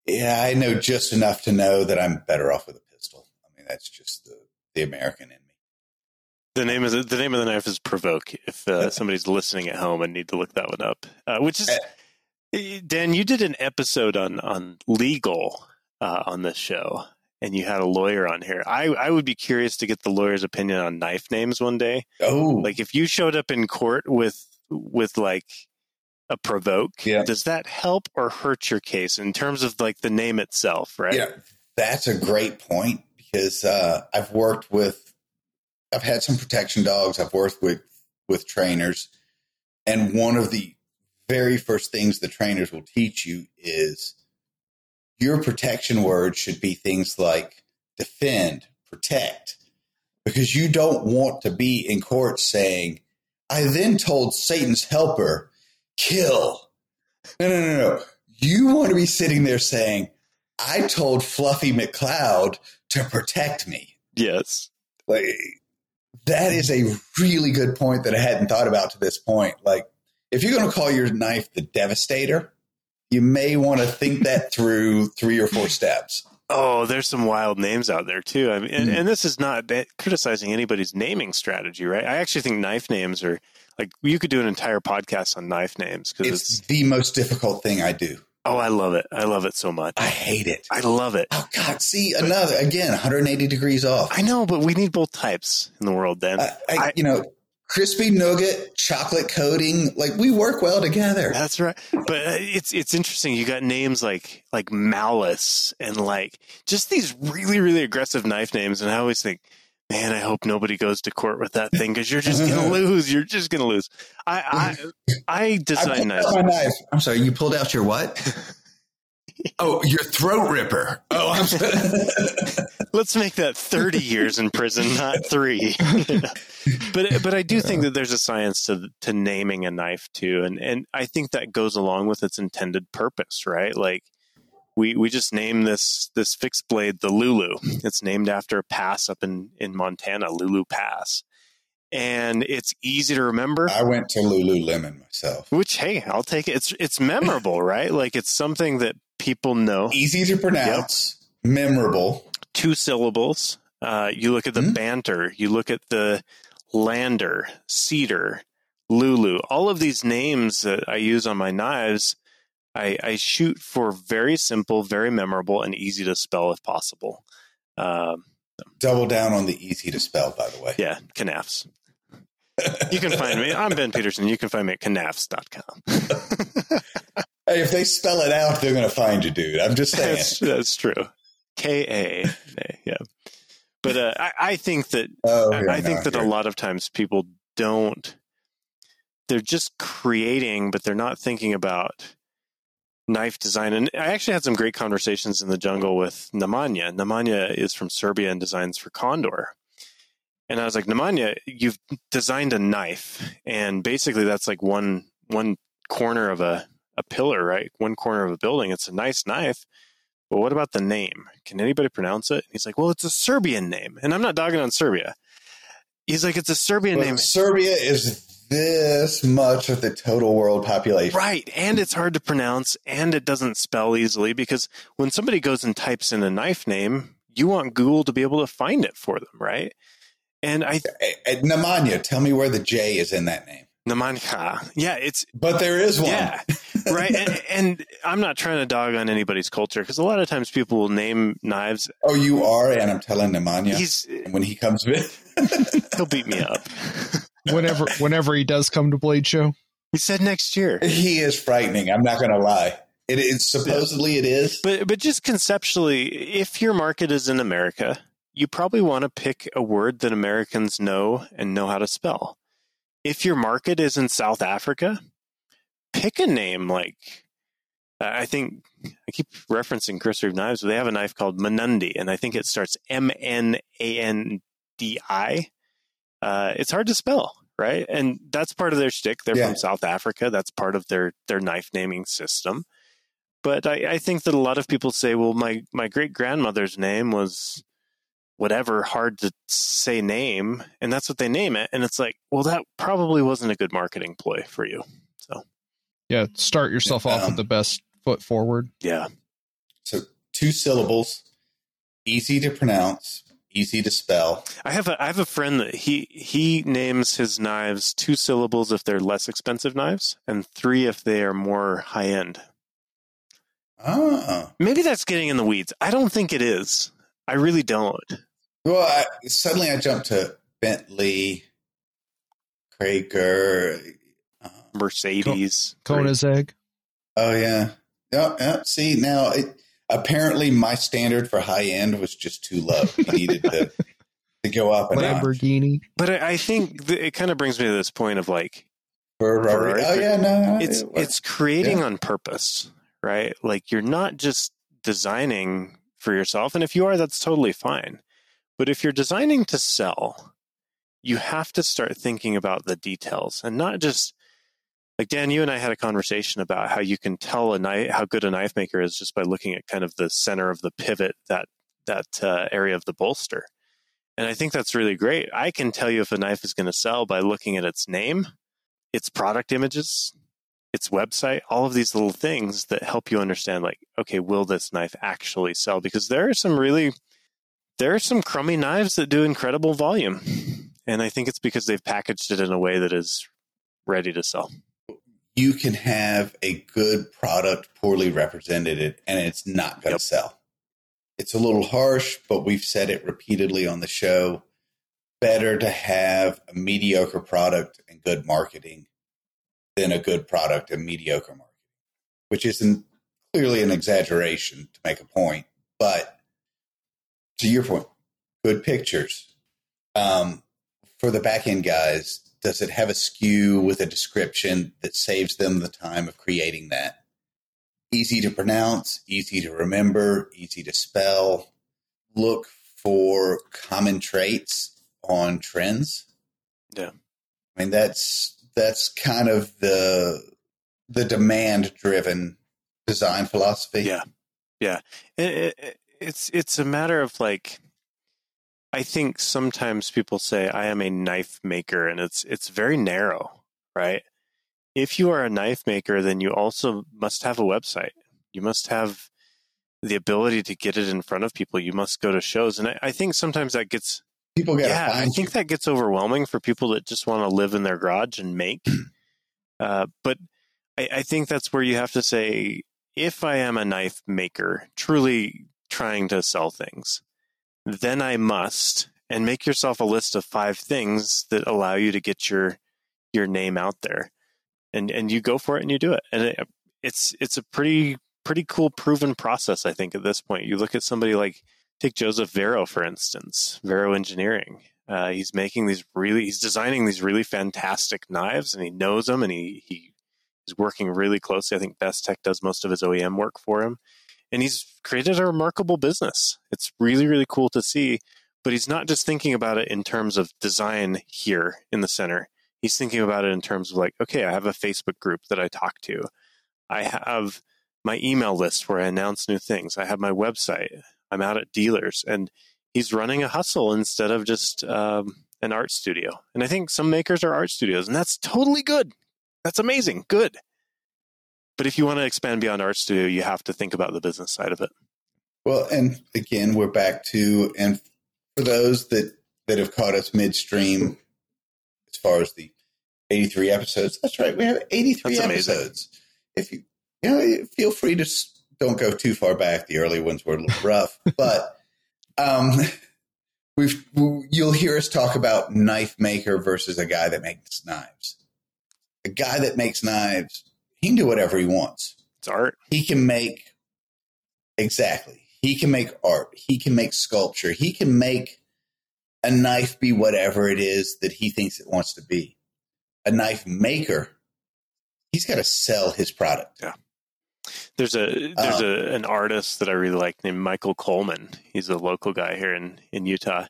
A: Yeah, I know just enough to know that I'm better off with a pistol. I mean, that's just the, the American in me.
D: The name of the, the name of the knife is Provoke. If uh, somebody's listening at home and need to look that one up, uh, which is Dan, you did an episode on on legal uh, on this show, and you had a lawyer on here. I I would be curious to get the lawyer's opinion on knife names one day.
A: Oh,
D: Like if you showed up in court with with like a provoke,
A: Yeah.
D: does that help or hurt your case in terms of like the name itself? Right?
A: Yeah, that's a great point because uh, I've worked with, I've had some protection dogs. I've worked with with trainers, and one of the very first things the trainers will teach you is your protection words should be things like defend, protect, because you don't want to be in court saying, "I then told Satan's helper, kill." No, no, no, no. You want to be sitting there saying, I told Fluffy McCloud to protect me.
D: Yes.
A: Like that is a really good point that I hadn't thought about to this point. Like if you're going to call your knife the Devastator, you may want to think that through three or four [LAUGHS] steps.
D: Oh, there's some wild names out there too. I mean, and,
A: Mm.
D: and this is not ba- criticizing anybody's naming strategy, right? I actually think knife names are like you could do an entire podcast on knife names because
A: It's
D: it's,
A: the most difficult thing I do.
D: oh, I love it. I love it so much.
A: I hate it.
D: I love it.
A: Oh God! See another again, 180 degrees off.
D: I know, but we need both types in the world. Then
A: I, I- you know, crispy nougat, chocolate coating. Like we work well together.
D: That's right. But uh, it's it's interesting. You got names like like Malice and like just these really really aggressive knife names, and I always think, man, I hope nobody goes to court with that thing because you're just gonna [LAUGHS] lose. You're just gonna lose. I I I [LAUGHS]
A: I
D: design
A: pulled
D: knives.
A: my knife. I'm sorry, you pulled out your what? [LAUGHS] oh, your throat ripper. Oh, I'm sorry. [LAUGHS]
D: Let's make that 30 years in prison, not three. [LAUGHS] but but I do think that there's a science to to naming a knife too, and and I think that goes along with its intended purpose, right? Like we we just named this this fixed blade the Lulu. It's named after a pass up in in Montana, Lulu Pass, and it's easy to remember.
A: I went to Lululemon myself.
D: Which hey, I'll take it. It's it's memorable, [LAUGHS] right? Like it's something that people know.
A: Easy to pronounce, memorable.
D: two syllables. Uh, you look at the
A: Hmm.
D: banter, you look at the lander, cedar, lulu. All of these names that I use on my knives, I, I shoot for very simple, very memorable, and easy to spell if possible. Um,
A: Double down on the easy to spell, by the way.
D: yeah, Knafs. You can find me. I'm Ben Petersen. You can find me at Knafs.com. [LAUGHS]
A: Hey, if they spell it out, they're going to find you, dude. I'm just saying.
D: that's, that's true. K A. Yeah. But uh, I, I think that
A: oh,
D: I, I think
A: no,
D: that a lot of times people don't. They're just creating, but they're not thinking about knife design. And I actually had some great conversations in the jungle with Nemanja. Nemanja is from Serbia and designs for Condor. And I was like, Nemanja, you've designed a knife, and basically that's like one one corner of a a pillar, right? One corner of a building. It's a nice knife. But what about the name? Can anybody pronounce it? He's like, well, it's a Serbian name. And I'm not dogging on Serbia. He's like, it's a Serbian
A: But
D: name.
A: Serbia is this much of the total world population.
D: Right. And it's hard to pronounce and it doesn't spell easily because when somebody goes and types in a knife name, you want Google to be able to find it for them, right? And I,
A: eh, Nemanja, tell me where the J is in that name.
D: Nemanja. Yeah, it's,
A: But there is one.
D: yeah, [LAUGHS] right. And, and I'm not trying to dog on anybody's culture because a lot of times people will name knives.
A: Oh, you are, and I'm telling Nemanja
D: He's,
A: when he comes in. [LAUGHS]
D: he'll beat me up. [LAUGHS]
B: whenever whenever he does come to Blade Show.
D: He said next year.
A: he is frightening. I'm not going to lie. It is supposedly it is.
D: But but just conceptually, if your market is in America, you probably want to pick a word that Americans know and know how to spell. If your market is in South Africa, pick a name like I think I keep referencing Chris Reeve knives, but they have a knife called Mnandi, and I think it starts M N A N D I. Uh, it's hard to spell, right? And that's part of their shtick. They're
A: Yeah.
D: from South Africa. That's part of their their knife naming system. But I, I think that a lot of people say, well, my, my great grandmother's name was whatever hard to say name, and that's what they name it. And it's like, well, that probably wasn't a good marketing ploy for you. So,
B: Yeah, start yourself off
A: Um,
B: with the best foot forward.
D: yeah.
A: So two syllables, easy to pronounce, easy to spell.
D: I have a I have a friend that he he names his knives two syllables if they're less expensive knives, and three if they are more high end.
A: Ah.
D: Maybe that's getting in the weeds. I don't think it is. I really don't.
A: Well, I, suddenly I jumped to Bentley, Krager. Uh,
D: Mercedes.
B: Koenigsegg.
A: oh yeah, yeah, yeah. See now, it, apparently my standard for high end was just too low. You needed to to go up and notch.
B: Lamborghini.
D: But I, I think th- it kind of brings me to this point of like
A: Ferrari. Oh yeah, no, no,
D: it's
A: it-
D: it's creating
A: yeah.
D: on purpose, right? Like you're not just designing for yourself, and if you are, that's totally fine. But if you're designing to sell, you have to start thinking about the details and not just like Dan. You and I had a conversation about how you can tell a knife how good a knife maker is just by looking at kind of the center of the pivot that that uh, area of the bolster. And I think that's really great. I can tell you if a knife is going to sell by looking at its name, its product images, its website, all of these little things that help you understand like, okay, will this knife actually sell? Because there are some really there are some crummy knives that do incredible volume. And I think it's because they've packaged it in a way that is ready to sell.
A: you can have a good product poorly represented and it's not going to
D: Yep.
A: sell. It's a little harsh, but we've said it repeatedly on the show. Better to have a mediocre product and good marketing than a good product and mediocre marketing, which isn't clearly an exaggeration to make a point. But to your point, good pictures. Um, for the back end guys, does it have a SKU with a description that saves them the time of creating that? Easy to pronounce, easy to remember, easy to spell. Look for common traits on trends.
D: Yeah.
A: I mean that's that's kind of the the demand driven design philosophy.
D: Yeah. Yeah. It, it, it's it's a matter of like I think sometimes people say I am a knife maker and it's it's very narrow, right? If you are a knife maker, then you also must have a website. You must have the ability to get it in front of people. You must go to shows. And I, I think sometimes that gets
A: People gotta
D: yeah, I think
A: you.
D: that gets overwhelming for people that just want to live in their garage and make. [CLEARS THROAT] uh, but I, I think that's where you have to say, if I am a knife maker, truly trying to sell things, then I must, and make yourself a list of five things that allow you to get your your name out there, and and you go for it and you do it, and it, it's it's a pretty pretty cool proven process. I think at this point, you look at somebody like take Joseph Vero for instance, Vero Engineering. Uh, he's making these really, he's designing these really fantastic knives, and he knows them, and he he is working really closely. I think Bestech does most of his OEM work for him, and he's created a remarkable business. It's really really cool to see. But he's not just thinking about it in terms of design here in the center. He's thinking about it in terms of like, okay, I have a Facebook group that I talk to. I have my email list where I announce new things. I have my website. I'm out at dealers, and he's running a hustle instead of just um, an art studio. And I think some makers are art studios, and that's totally good. That's amazing, good. But if you want to expand beyond art studio, you have to think about the business side of it.
A: Well, and again, we're back to and for those that that have caught us midstream, as far as the eighty-three episodes, that's right, we have eighty-three episodes. If you, you know, feel free to don't go too far back. The early ones were a little rough, [LAUGHS] but um, we've you'll hear us talk about knife maker versus a guy that makes knives. A guy that makes knives, he can do whatever he wants.
D: It's art.
A: he can make exactly. He can make art. He can make sculpture. He can make a knife be whatever it is that he thinks it wants to be. A knife maker he's got to sell his product. Yeah.
D: There's a there's
A: Uh,
D: a an artist that I really like named Michael Coleman. He's a local guy here in in Utah,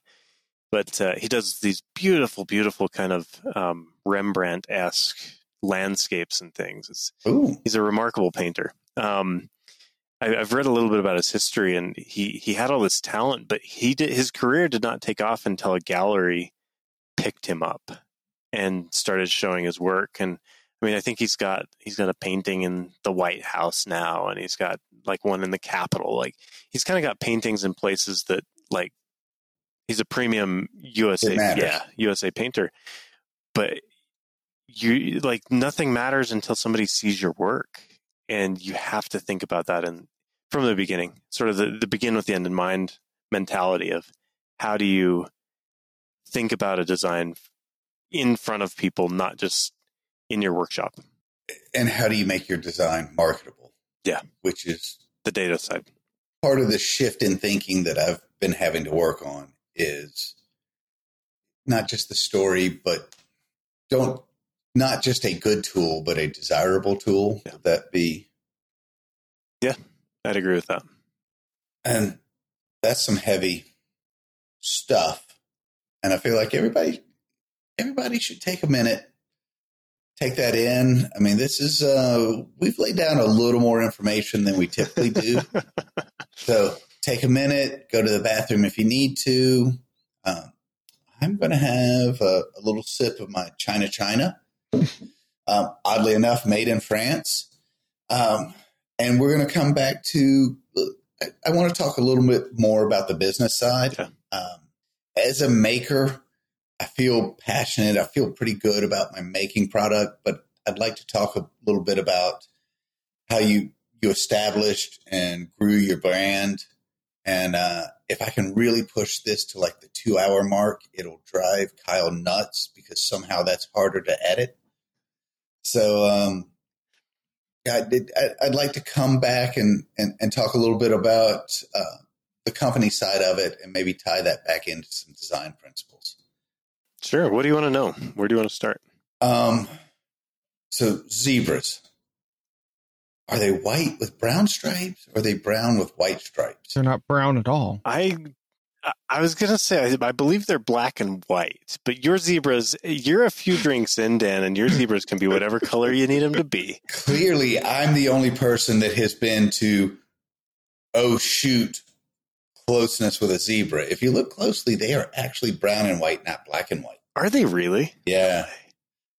D: but uh, he does these beautiful, beautiful kind of um, Rembrandt esque landscapes and things. It's,
A: Ooh.
D: he's a remarkable painter. Um, I, I've read a little bit about his history, and he he had all this talent, but he did his career did not take off until a gallery picked him up and started showing his work. And I mean, I think he's got he's got a painting in the White House now, and he's got like one in the Capitol. Like he's kind of got paintings in places that like he's a premium USA yeah USA painter, but you like nothing matters until somebody sees your work, and you have to think about that and from the beginning, sort of the, the begin with the end in mind mentality of how do you think about a design in front of people, not just in your workshop,
A: And how do you make your design marketable?
D: Yeah.
A: Which is
D: the data side.
A: part of the shift in thinking that I've been having to work on is not just the story, but don't not just a good tool, but a desirable tool.
D: Yeah.
A: Would that be Yeah,
D: I'd agree with that.
A: and that's some heavy stuff. And I feel like everybody everybody should take a minute, take that in. I mean, this is uh we've laid down a little more information than we typically do. [LAUGHS] So take a minute, go to the bathroom if you need to. Um, I'm going to have a, a little sip of my China China. Um, oddly enough, made in France. Um, and we're going to come back to. I, I want to talk a little bit more about the business side.
D: Yeah.
A: Um, as a maker, I feel passionate. I feel pretty good about my making product, but I'd like to talk a little bit about how you you established and grew your brand. And uh, if I can really push this to like the two hour mark, it'll drive Kyle nuts because somehow that's harder to edit. So, um, yeah, I did, I, I'd like to come back and, and, and talk a little bit about uh, the company side of it and maybe tie that back into some design principles.
D: Sure. What do you want to know? Where do you want to start?
A: Um, so zebras, are they white with brown stripes or are they brown with white stripes?
B: They're not brown at all.
D: I I- was gonna say I, I believe they're black and white, but your zebras, you're a few drinks in, Dan, and your [LAUGHS] zebras can be whatever color you need them to be.
A: Clearly, I'm the only person that has been to, oh, shoot, closeness with a zebra. If you look closely, they are actually brown and white, not black and white.
D: Are they really?
A: Yeah.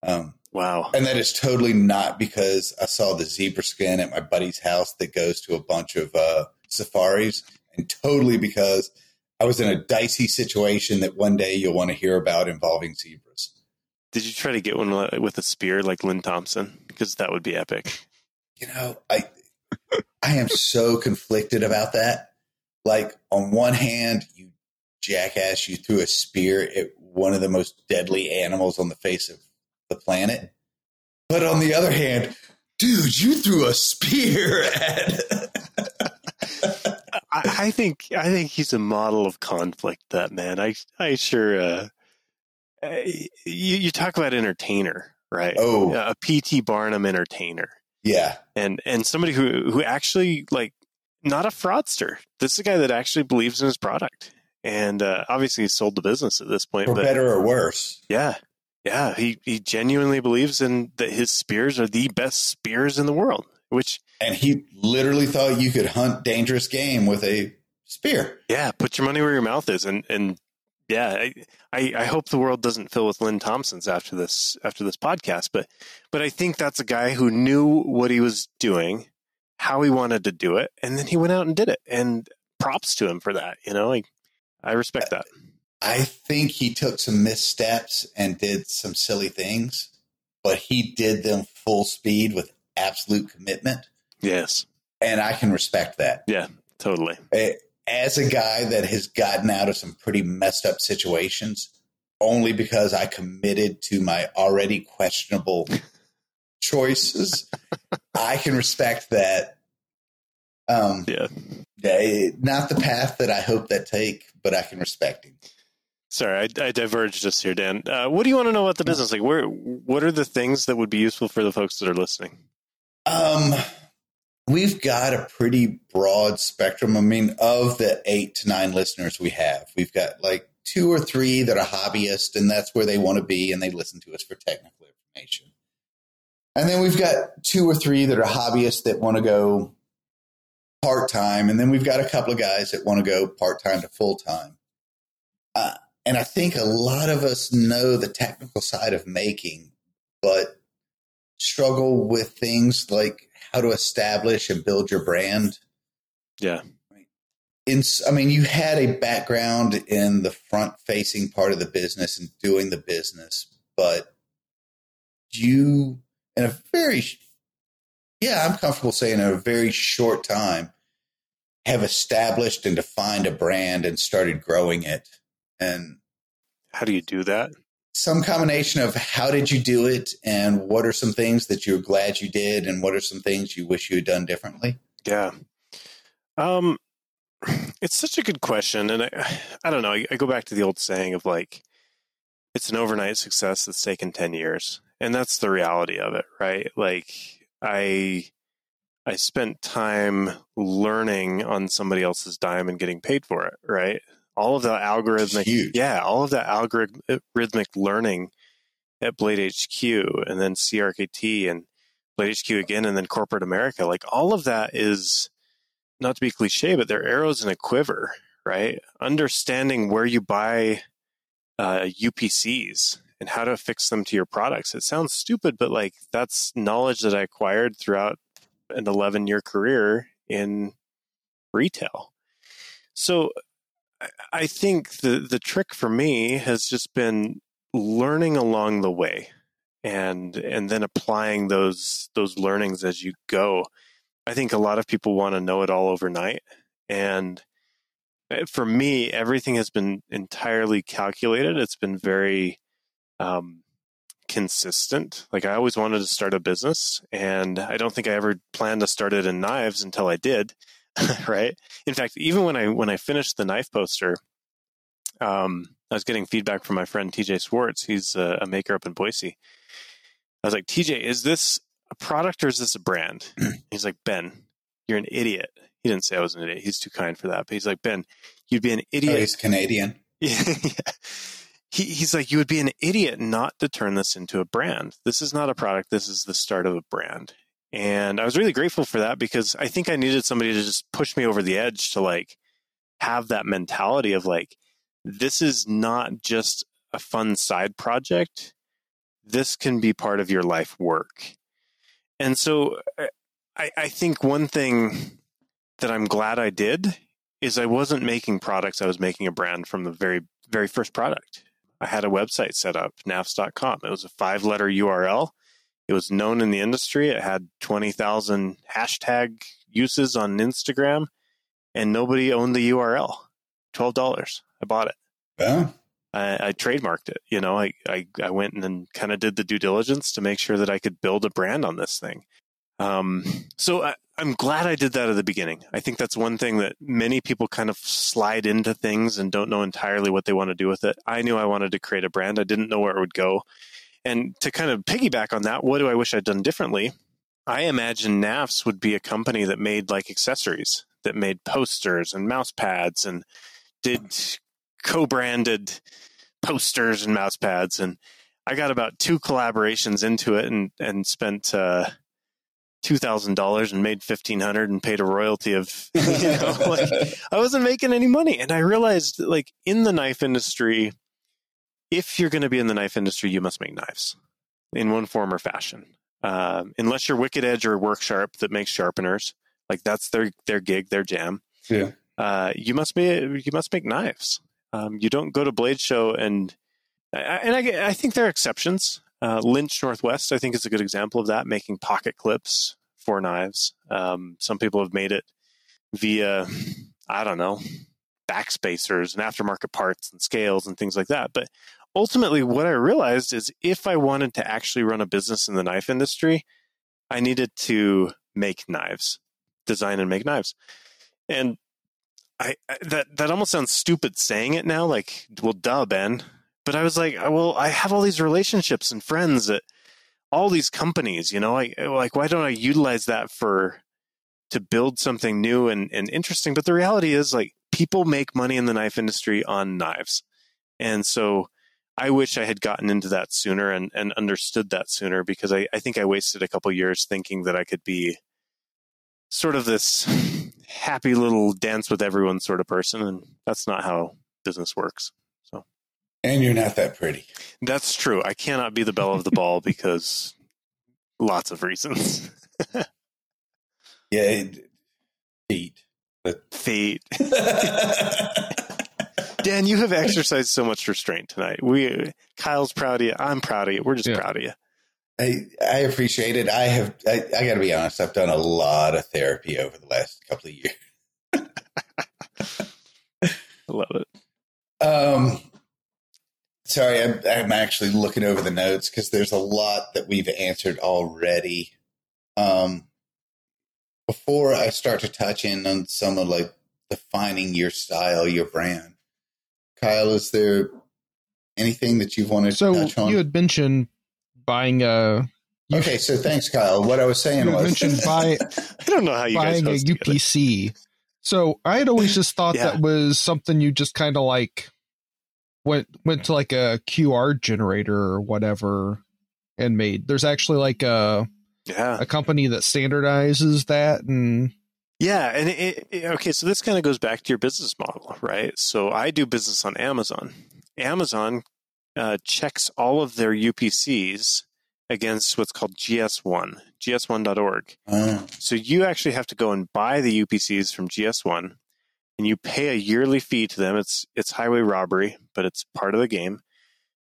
A: Um,
D: Wow.
A: and that is totally not because I saw the zebra skin at my buddy's house that goes to a bunch of uh, safaris, and totally because I was in a dicey situation that one day you'll want to hear about involving zebras.
D: Did you try to get one uh, with a spear like Lynn Thompson? Because that would be epic.
A: you know, I I am so conflicted about that. Like on one hand, you jackass, you threw a spear at one of the most deadly animals on the face of the planet. But on the other hand, dude, you threw a spear at
D: I, think I think he's a model of conflict. That man. I I sure. Uh, uh, you you talk about entertainer, right?
A: Oh.
D: a PT Barnum entertainer.
A: Yeah.
D: and and somebody who who actually like not a fraudster. This is a guy that actually believes in his product, and uh, obviously he's sold the business at this point.
A: For
D: but
A: better or worse.
D: yeah, yeah, he he genuinely believes in that his spears are the best spears in the world. Which
A: And he literally thought you could hunt dangerous game with a spear.
D: yeah, put your money where your mouth is, and and yeah, I, I I hope the world doesn't fill with Lynn Thompsons after this after this podcast, but but I think that's a guy who knew what he was doing, how he wanted to do it, and then he went out and did it. And props to him for that. You know, like I respect that.
A: I think he took some missteps and did some silly things, but he did them full speed with absolute commitment.
D: Yes,
A: And I can respect that.
D: Yeah,
A: totally. As a guy that has gotten out of some pretty messed up situations, only because I committed to my already questionable [LAUGHS] choices, I can respect that. Um,
D: Yeah.
A: not the path that I hope that take, but I can respect him.
D: Sorry, I, I diverged just here, Dan. Uh, what do you want to know about the business? Like, where what are the things that would be useful for the folks that are listening?
A: Um, we've got a pretty broad spectrum. I mean, of the eight to nine listeners we have, we've got like two or three that are hobbyists, and that's where they want to be, and they listen to us for technical information. And then we've got two or three that are hobbyists that want to go part time, and then we've got a couple of guys that want to go part time to full time. Uh, and I think a lot of us know the technical side of making, but struggle with things like how to establish and build your brand.
D: Yeah.
A: in I mean, you had a background in the front facing part of the business and doing the business, but you, in a very, yeah, I'm comfortable saying in a very short time, have established and defined a brand and started growing it. And
D: How do you do that?
A: Some combination of how did you do it and what are some things that you're glad you did and what are some things you wish you had done differently?
D: Yeah. Um, it's such a good question, and I, I don't know. I, I go back to the old saying of like, it's an overnight success that's taken ten years, and that's the reality of it, right? Like, I, I spent time learning on somebody else's dime and getting paid for it, right? All of that algorithmic,
A: Huge.
D: yeah, all of that algorithmic learning at Blade HQ, and then CRKT, and Blade HQ again, and then corporate America. Like all of that is not to be cliche, but they're arrows in a quiver, right? Understanding where you buy uh, UPCs and how to fix them to your products. It sounds stupid, but like that's knowledge that I acquired throughout an 11 year career in retail. So I- think the, the trick for me has just been learning along the way and and then applying those those learnings as you go. I think a lot of people want to know it all overnight and uh, for me everything has been entirely calculated. It's been very um, consistent. Like I always wanted to start a business and I don't think I ever planned to start it in knives until I did. [LAUGHS] right? In fact, even when I when I finished the knife poster, um, I was getting feedback from my friend TJ Swartz. He's a, a maker up in Boise. I was like, TJ, is this a product or is this a brand? [CLEARS THROAT] he's like, Ben, you're an idiot. He didn't say I was an idiot. He's too kind for that. But he's like, Ben, you'd be an
A: Oh,
D: idiot.
A: he's Canadian. [LAUGHS]
D: Yeah. He, he's like, you would be an idiot not to turn this into a brand. This is not a product. This is the start of a brand. And I was really grateful for that because I think I needed somebody to just push me over the edge to like have that mentality of like, this is not just a fun side project. This can be part of your life work. And so uh, I, I think one thing that I'm glad I did is I wasn't making products. I was making a brand from the very, very first product. I had a website set up, knafs.com. It was a five letter URL. It was known in the industry. It had 20,000 hashtag uses on Instagram, and nobody owned the URL. $12. I bought it.
A: Well,
D: I, I trademarked it. You know, I, I, I went and kind of did the due diligence to make sure that I could build a brand on this thing. Um, so I, I'm glad I did that at the beginning. I think that's one thing that many people kind of slide into things and don't know entirely what they want to do with it. I knew I wanted to create a brand. I didn't know where it would go. And to kind of piggyback on that, what do I wish I'd done differently? I imagine Knafs would be a company that made like accessories, that made posters and mouse pads and did co-branded posters and mouse pads. And I got about two collaborations into it and, and spent, uh, two thousand dollars and made fifteen hundred and paid a royalty of [LAUGHS] you know like I wasn't making any money and I realized like in the knife industry if you're going to be in the knife industry you must make knives in one form or fashion um, unless you're Wicked Edge or Work Sharp that makes sharpeners like that's their their gig their jam
A: yeah.
D: uh, you must be you must make knives um, you don't go to Blade Show and and I, I think there are exceptions uh, Lynch Northwest, I think, is a good example of that, making pocket clips for knives. Um, some people have made it via, I don't know, backspacers and aftermarket parts and scales and things like that. But ultimately, what I realized is if I wanted to actually run a business in the knife industry, I needed to make knives, design and make knives. And I, that that almost sounds stupid saying it now. Like, well, duh, Ben but I was like, uh, well, I have all these relationships and friends at all these companies, you know, I like, why don't I utilize that for, to build something new and, and interesting? But the reality is like people make money in the knife industry on knives. And so I wish I had gotten into that sooner and, and understood that sooner because I, I think I wasted a couple years thinking that I could be sort of this [LAUGHS] happy little dance with everyone sort of person. And that's not how business works.
A: So, and you're not that pretty.
D: That's true. I cannot be the belle of the ball [LAUGHS] because lots of reasons. [LAUGHS]
A: Yeah. It, feet. But
D: fate. Dan, you have exercised so much restraint tonight. We, Kyle's proud of you. I'm proud of you. We're just
B: Yeah.
D: proud of you.
A: I, I appreciate it. I have, I, I got to be honest, I've done a lot of therapy over the last couple of years.
D: I [LAUGHS] love it.
A: Um, sorry, I'm, I'm actually looking over the notes because there's a lot that we've answered already. Um, before I start to touch in on some of like defining your style, your brand, Kyle, is there anything that you've wanted
B: So
A: to touch on?
B: you had mentioned buying a you,
A: okay, so thanks, Kyle. What I was saying
B: you
A: was
B: mentioned buy, [LAUGHS]
D: I don't know how you guys
B: buying a
D: host together.
B: UPC. So I had always just thought
D: Yeah.
B: that was something you just kind of like went went to like a QR generator or whatever and made. There's actually like a
D: Yeah.
B: a company that standardizes that and
D: Yeah, and it, it, okay, so this kind of goes back to your business model, right? So I do business on Amazon. Amazon uh, checks all of their UPCs against what's called GS1, gs1.org.
A: Uh,
D: So you actually have to go and buy the UPCs from GS1, and you pay a yearly fee to them. It's it's highway robbery, but it's part of the game.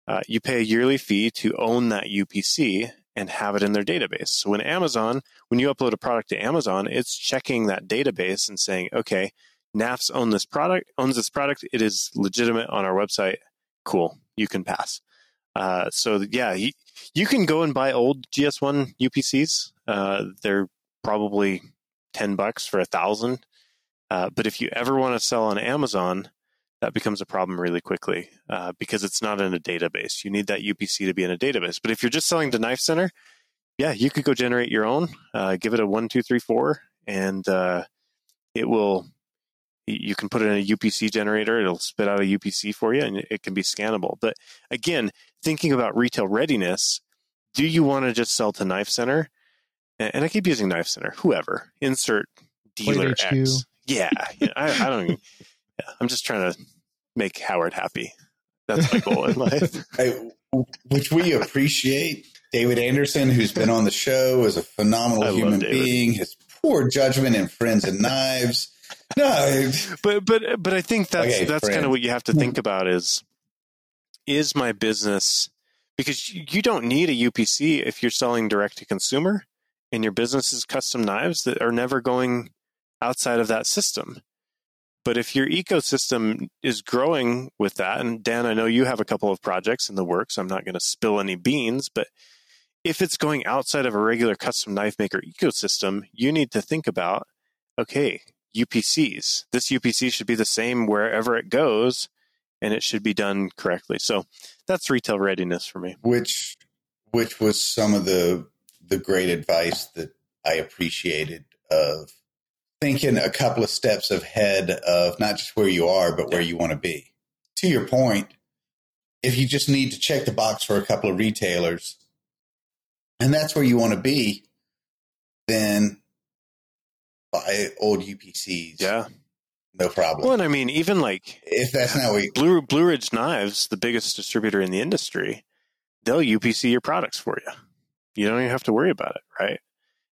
D: Uh, you pay a yearly fee to own that UPC and have it in their database. So when Amazon, when you upload a product to Amazon, it's checking that database and saying, okay, Knafs own this product, owns this product. It is legitimate on our website. Cool, you can pass. Uh, so yeah, you, you can go and buy old GS1 UPCs. Uh, they're probably 10 bucks for a thousand. Uh, but if you ever want to sell on Amazon, that becomes a problem really quickly uh, because it's not in a database. You need that UPC to be in a database. But if you're just selling to Knife Center, yeah, you could go generate your own, uh, give it a one, two, three, four, and uh, it will. You can put it in a UPC generator; it'll spit out a UPC for you, and it can be scannable. But again, thinking about retail readiness, do you want to just sell to Knife Center? And I keep using Knife Center. Whoever insert dealer X. Yeah, yeah, I, I don't. [LAUGHS] Even, yeah, I'm just trying to make Howard happy. That's my goal in life. [LAUGHS] [LAUGHS]
A: I, which we appreciate. David Andersen, who's been on the show, is a phenomenal
D: I
A: human being. His poor judgment in Friends and Knives. No,
D: But but but I think that's
A: Okay,
D: that's kind of what you have to hmm. think about is is my business because you you don't need a UPC if you're selling direct to consumer and your business is custom knives that are never going outside of that system. But if your ecosystem is growing with that, and Dan, I know you have a couple of projects in the works. I'm not going to spill any beans, but if it's going outside of a regular custom knife maker ecosystem, you need to think about okay, UPCs. This UPC should be the same wherever it goes, and it should be done correctly. So that's retail readiness for me.
A: which which was some of the the great advice that I appreciated of thinking a couple of steps ahead of not just where you are, but where you want to be. To your point, if you just need to check the box for a couple of retailers, and that's where you want to be, then buy old UPCs.
D: Yeah.
A: no problem.
D: Well, and I mean, even like
A: if that's not what
D: Blue Blue Ridge Knives, the biggest distributor in the industry, they'll UPC your products for you. You don't even have to worry about it, right?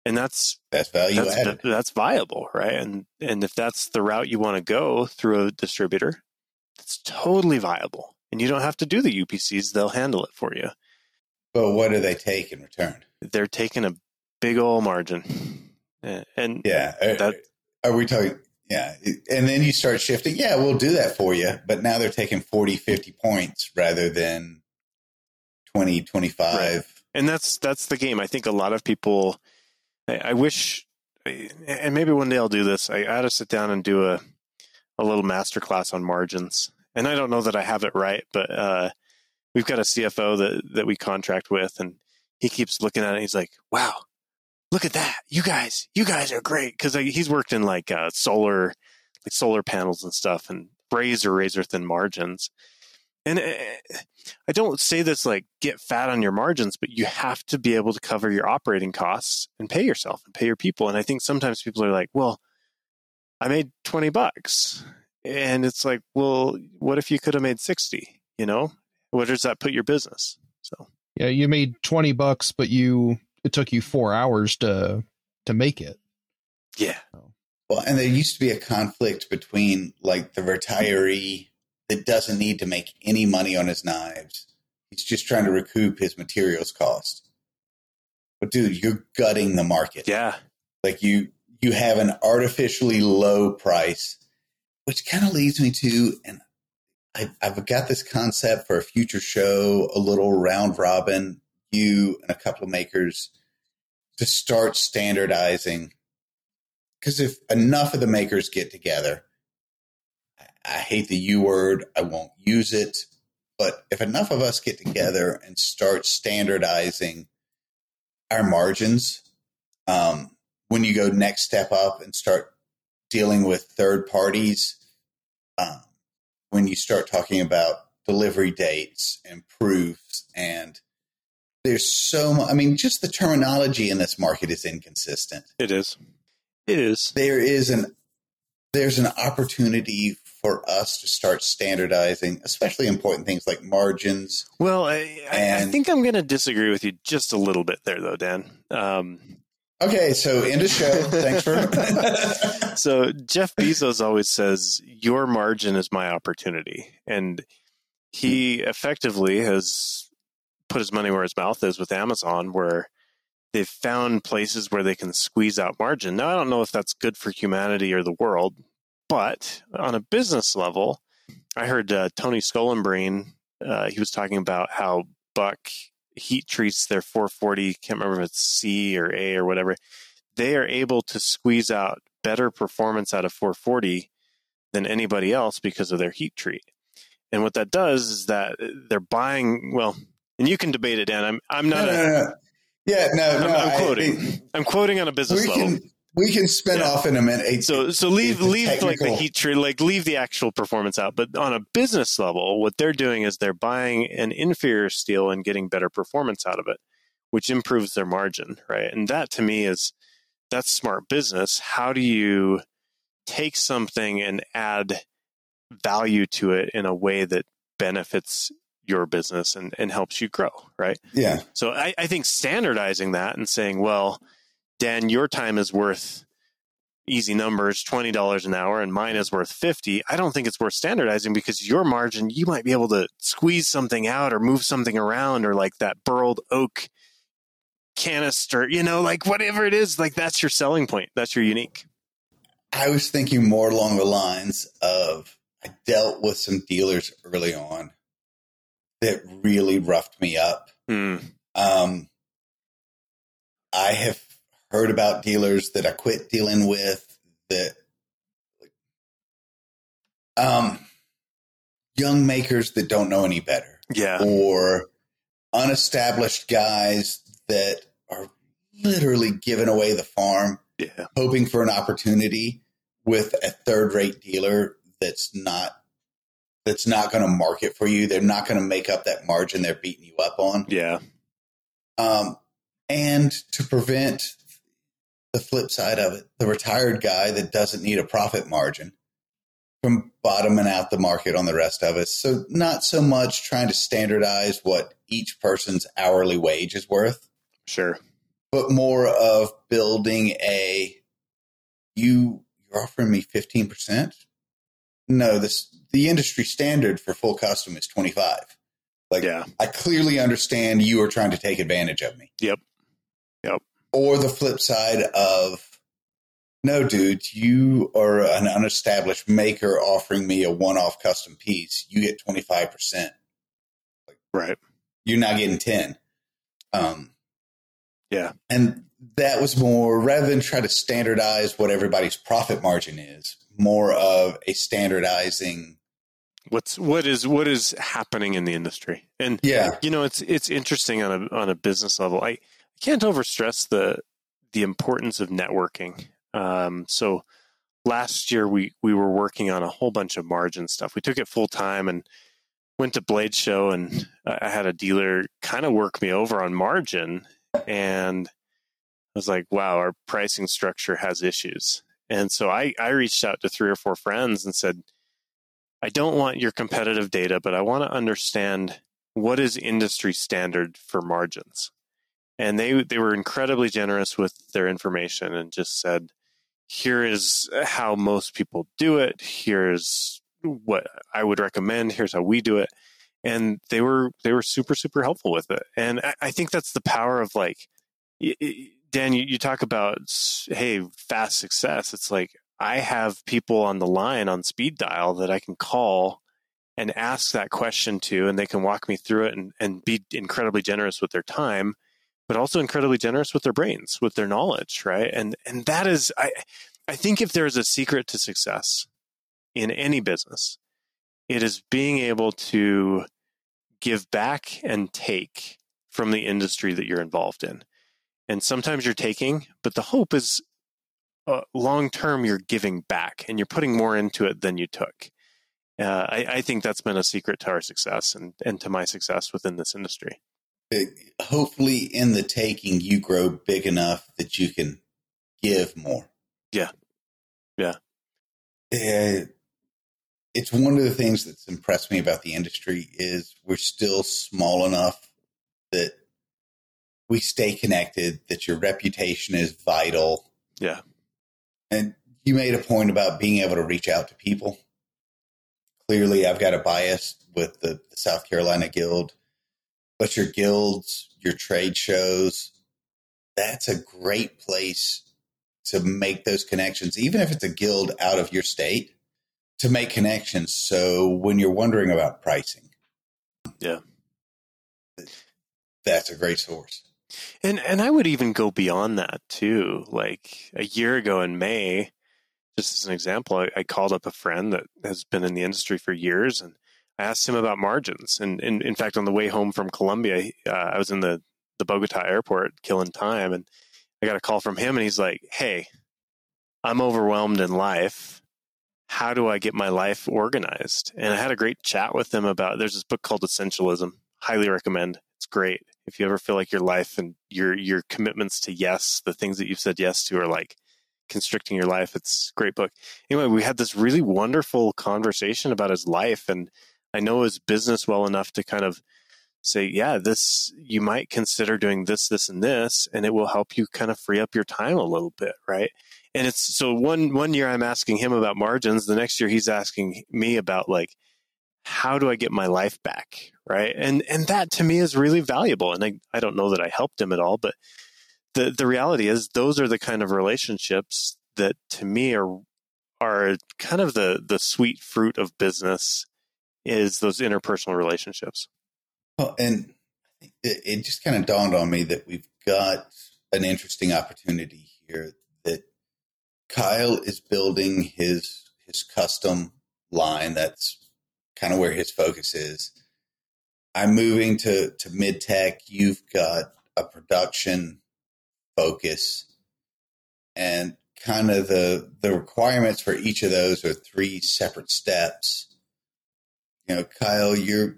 D: And that's
A: that's value
D: that's,
A: added.
D: that's viable, right? And and if that's the route you want to go through a distributor, it's totally viable. And you don't have to do the UPCs; they'll handle it for you.
A: But what do they take in return?
D: They're taking a big old margin, and
A: Yeah. Are,
D: That-
A: are we talking? Yeah. And then you start shifting. Yeah, we'll do that for you. But now they're taking 40, 50 points rather than 20, 25.
D: and that's that's the game. I think a lot of people. I, wish, and maybe one day I'll do this. I, I ought to sit down and do a a little master class on margins. And I don't know that I have it right, but uh, we've got a CFO that that we contract with, and he keeps looking at it. He's like, "Wow, look at that! You guys, you guys are great." Because he's worked in like uh, solar, like solar panels and stuff, and razor razor thin margins. And uh, I don't say this like get fat on your margins, but you have to be able to cover your operating costs and pay yourself and pay your people. And I think sometimes people are like, well, I made 20 bucks. And it's like, well, what if you could have made 60? You know, where does that put your business? So,
B: yeah, you made 20 bucks but you it took you 4 hours to to make it.
D: yeah.
A: Well, and there used to be a conflict between like the retiree that doesn't need to make any money on his knives. He's just trying to recoup his materials cost. But dude, you're gutting the market.
D: Yeah.
A: Like you you have an artificially low price, which kind of leads me to and I, I've got this concept for a future show, a little round robin, you and a couple of makers to start standardizing. Because if enough of the makers get together, I, I hate the U word, I won't use it, but if enough of us get together and start standardizing our margins, um, when you go next step up and start dealing with third parties, um, when you start talking about delivery dates and proofs and there's so much, I mean, just the terminology in this market is inconsistent.
D: It is. It is.
A: There is an there's an opportunity for us to start standardizing, especially important things like margins.
D: Well, I, I, I think I'm going to disagree with you just a little bit there, though, Dan. Um,
A: Okay, so end of show. Thanks for. [LAUGHS]
D: so Jeff Bezos always says, "Your margin is my opportunity," and he effectively has put his money where his mouth is with Amazon, where they've found places where they can squeeze out margin. Now, I don't know if that's good for humanity or the world, but on a business level, I heard uh, Tony Sculimbrene. Uh, he was talking about how Buck heat treats their 440. Can't remember if it's C or A or whatever. They are able to squeeze out better performance out of 440 than anybody else because of their heat treat. And what that does is that they're buying. Well, and you can debate it, Dan. I'm I'm not.
A: no,
D: a,
A: no, no. Yeah, no,
D: I'm,
A: no.
D: I'm quoting.
A: I-
D: I'm quoting on a business level.
A: can we can spin
D: Yeah.
A: off in a minute.
D: So so leave leave like the heat tree, like leave the actual performance out. But on a business level, what they're doing is they're buying an inferior steel and getting better performance out of it, which improves their margin, right? And that to me is that's smart business. How do you take something and add value to it in a way that benefits your business and, and helps you grow, right?
A: Yeah,
D: So I, I think standardizing that and saying, well, Dan, your time is worth easy numbers, twenty dollars an hour, and mine is worth fifty. I don't think it's worth standardizing because your margin, you might be able to squeeze something out or move something around, or like that burled oak canister, you know, like whatever it is, like that's your selling point. That's your unique.
A: I was thinking more along the lines of I dealt with some dealers early on that really roughed me up.
D: Hmm.
A: Um, I have heard about dealers that I quit dealing with that, um, young makers that don't know any better
D: Yeah.
A: or unestablished guys that are literally giving away the farm,
D: Yeah.
A: hoping for an opportunity with a third rate dealer that's not that's not going to market for you. They're not going to make up that margin they're beating you up on.
D: Yeah.
A: Um, and to prevent the flip side of it, the retired guy that doesn't need a profit margin from bottoming out the market on the rest of us. So not so much trying to standardize what each person's hourly wage is worth,
D: Sure.
A: but more of building a you you're offering me 15%? No, this the industry standard for full custom is 25. Like
D: Yeah.
A: I clearly understand you are trying to take advantage of me.
D: Yep.
A: Or the flip side of no, dude, you are an unestablished maker offering me a one-off custom piece. You get 25%.
D: Right.
A: You're not getting 10. Um
D: Yeah.
A: and that was more rather than try to standardize what everybody's profit margin is, more of a standardizing.
D: What's what is what is happening in the industry? And
A: Yeah,
D: you know it's it's interesting on a on a business level i, I can't overstress the the importance of networking. Um, so last year we we were working on a whole bunch of margin stuff. We took it full time and went to blade show and i had a dealer kind of work me over on margin. And i was like wow our pricing structure has issues. And so i i reached out to three or four friends and said i don't want your competitive data but i want to understand what is industry standard for margins and they they were incredibly generous with their information and just said here is how most people do it. Here's what I would recommend. Here's how we do it. And they were they were super super helpful with it. And I, I think that's the power of like, Dan. You, you talk about hey fast success. It's like I have people on the line on speed dial that I can call and ask that question to, and they can walk me through it and, and be incredibly generous with their time, but also incredibly generous with their brains, with their knowledge, right? And and that is, I I think if there is a secret to success in any business, it is being able to give back and take from the industry that you're involved in. And sometimes you're taking, but the hope is uh, long term you're giving back and you're putting more into it than you took uh, I, I, think that's been a secret to our success and, and to my success within this industry.
A: Hopefully, in the taking, you grow big enough that you can give more.
D: Yeah. Yeah.
A: Uh, it's one of the things that's impressed me about the industry is we're still small enough that we stay connected, that your reputation is vital.
D: Yeah.
A: And you made a point about being able to reach out to people clearly I've got a bias with the, the South Carolina Guild, but your guilds, your trade shows, that's a great place to make those connections, even if it's a guild out of your state, to make connections. So when you're wondering about pricing,
D: yeah,
A: that's a great source.
D: And and I would even go beyond that too. Like a year ago in May, just as an example, I, I, called up a friend that has been in the industry for years and I asked him about margins. And, and in fact, on the way home from Colombia, uh, I was in the, the Bogota airport killing time and I got a call from him and he's like, Hey, I'm overwhelmed in life. How do I get my life organized? And I had a great chat with him about there's this book called Essentialism. Highly recommend. It's great. If you ever feel like your life and your your commitments to yes, the things that you've said yes to are like constricting your life. It's a great book. Anyway, we had this really wonderful conversation about his life, and I know his business well enough to kind of say, yeah, this you might consider doing this, this, and this, and it will help you kind of free up your time a little bit, right? And it's so one one year I'm asking him about margins, the next year he's asking me about like how do I get my life back, right? And and that to me is really valuable. And I I don't know that I helped him at all, but the the reality is those are the kind of relationships that to me are are kind of the the sweet fruit of business is those interpersonal relationships.
A: Well, and it, it just kind of dawned on me that we've got an interesting opportunity here that Kyle is building his his custom line. That's kind of where his focus is. I'm moving to to mid tech. You've got a production focus and kind of the the requirements for each of those are three separate steps you know kyle you're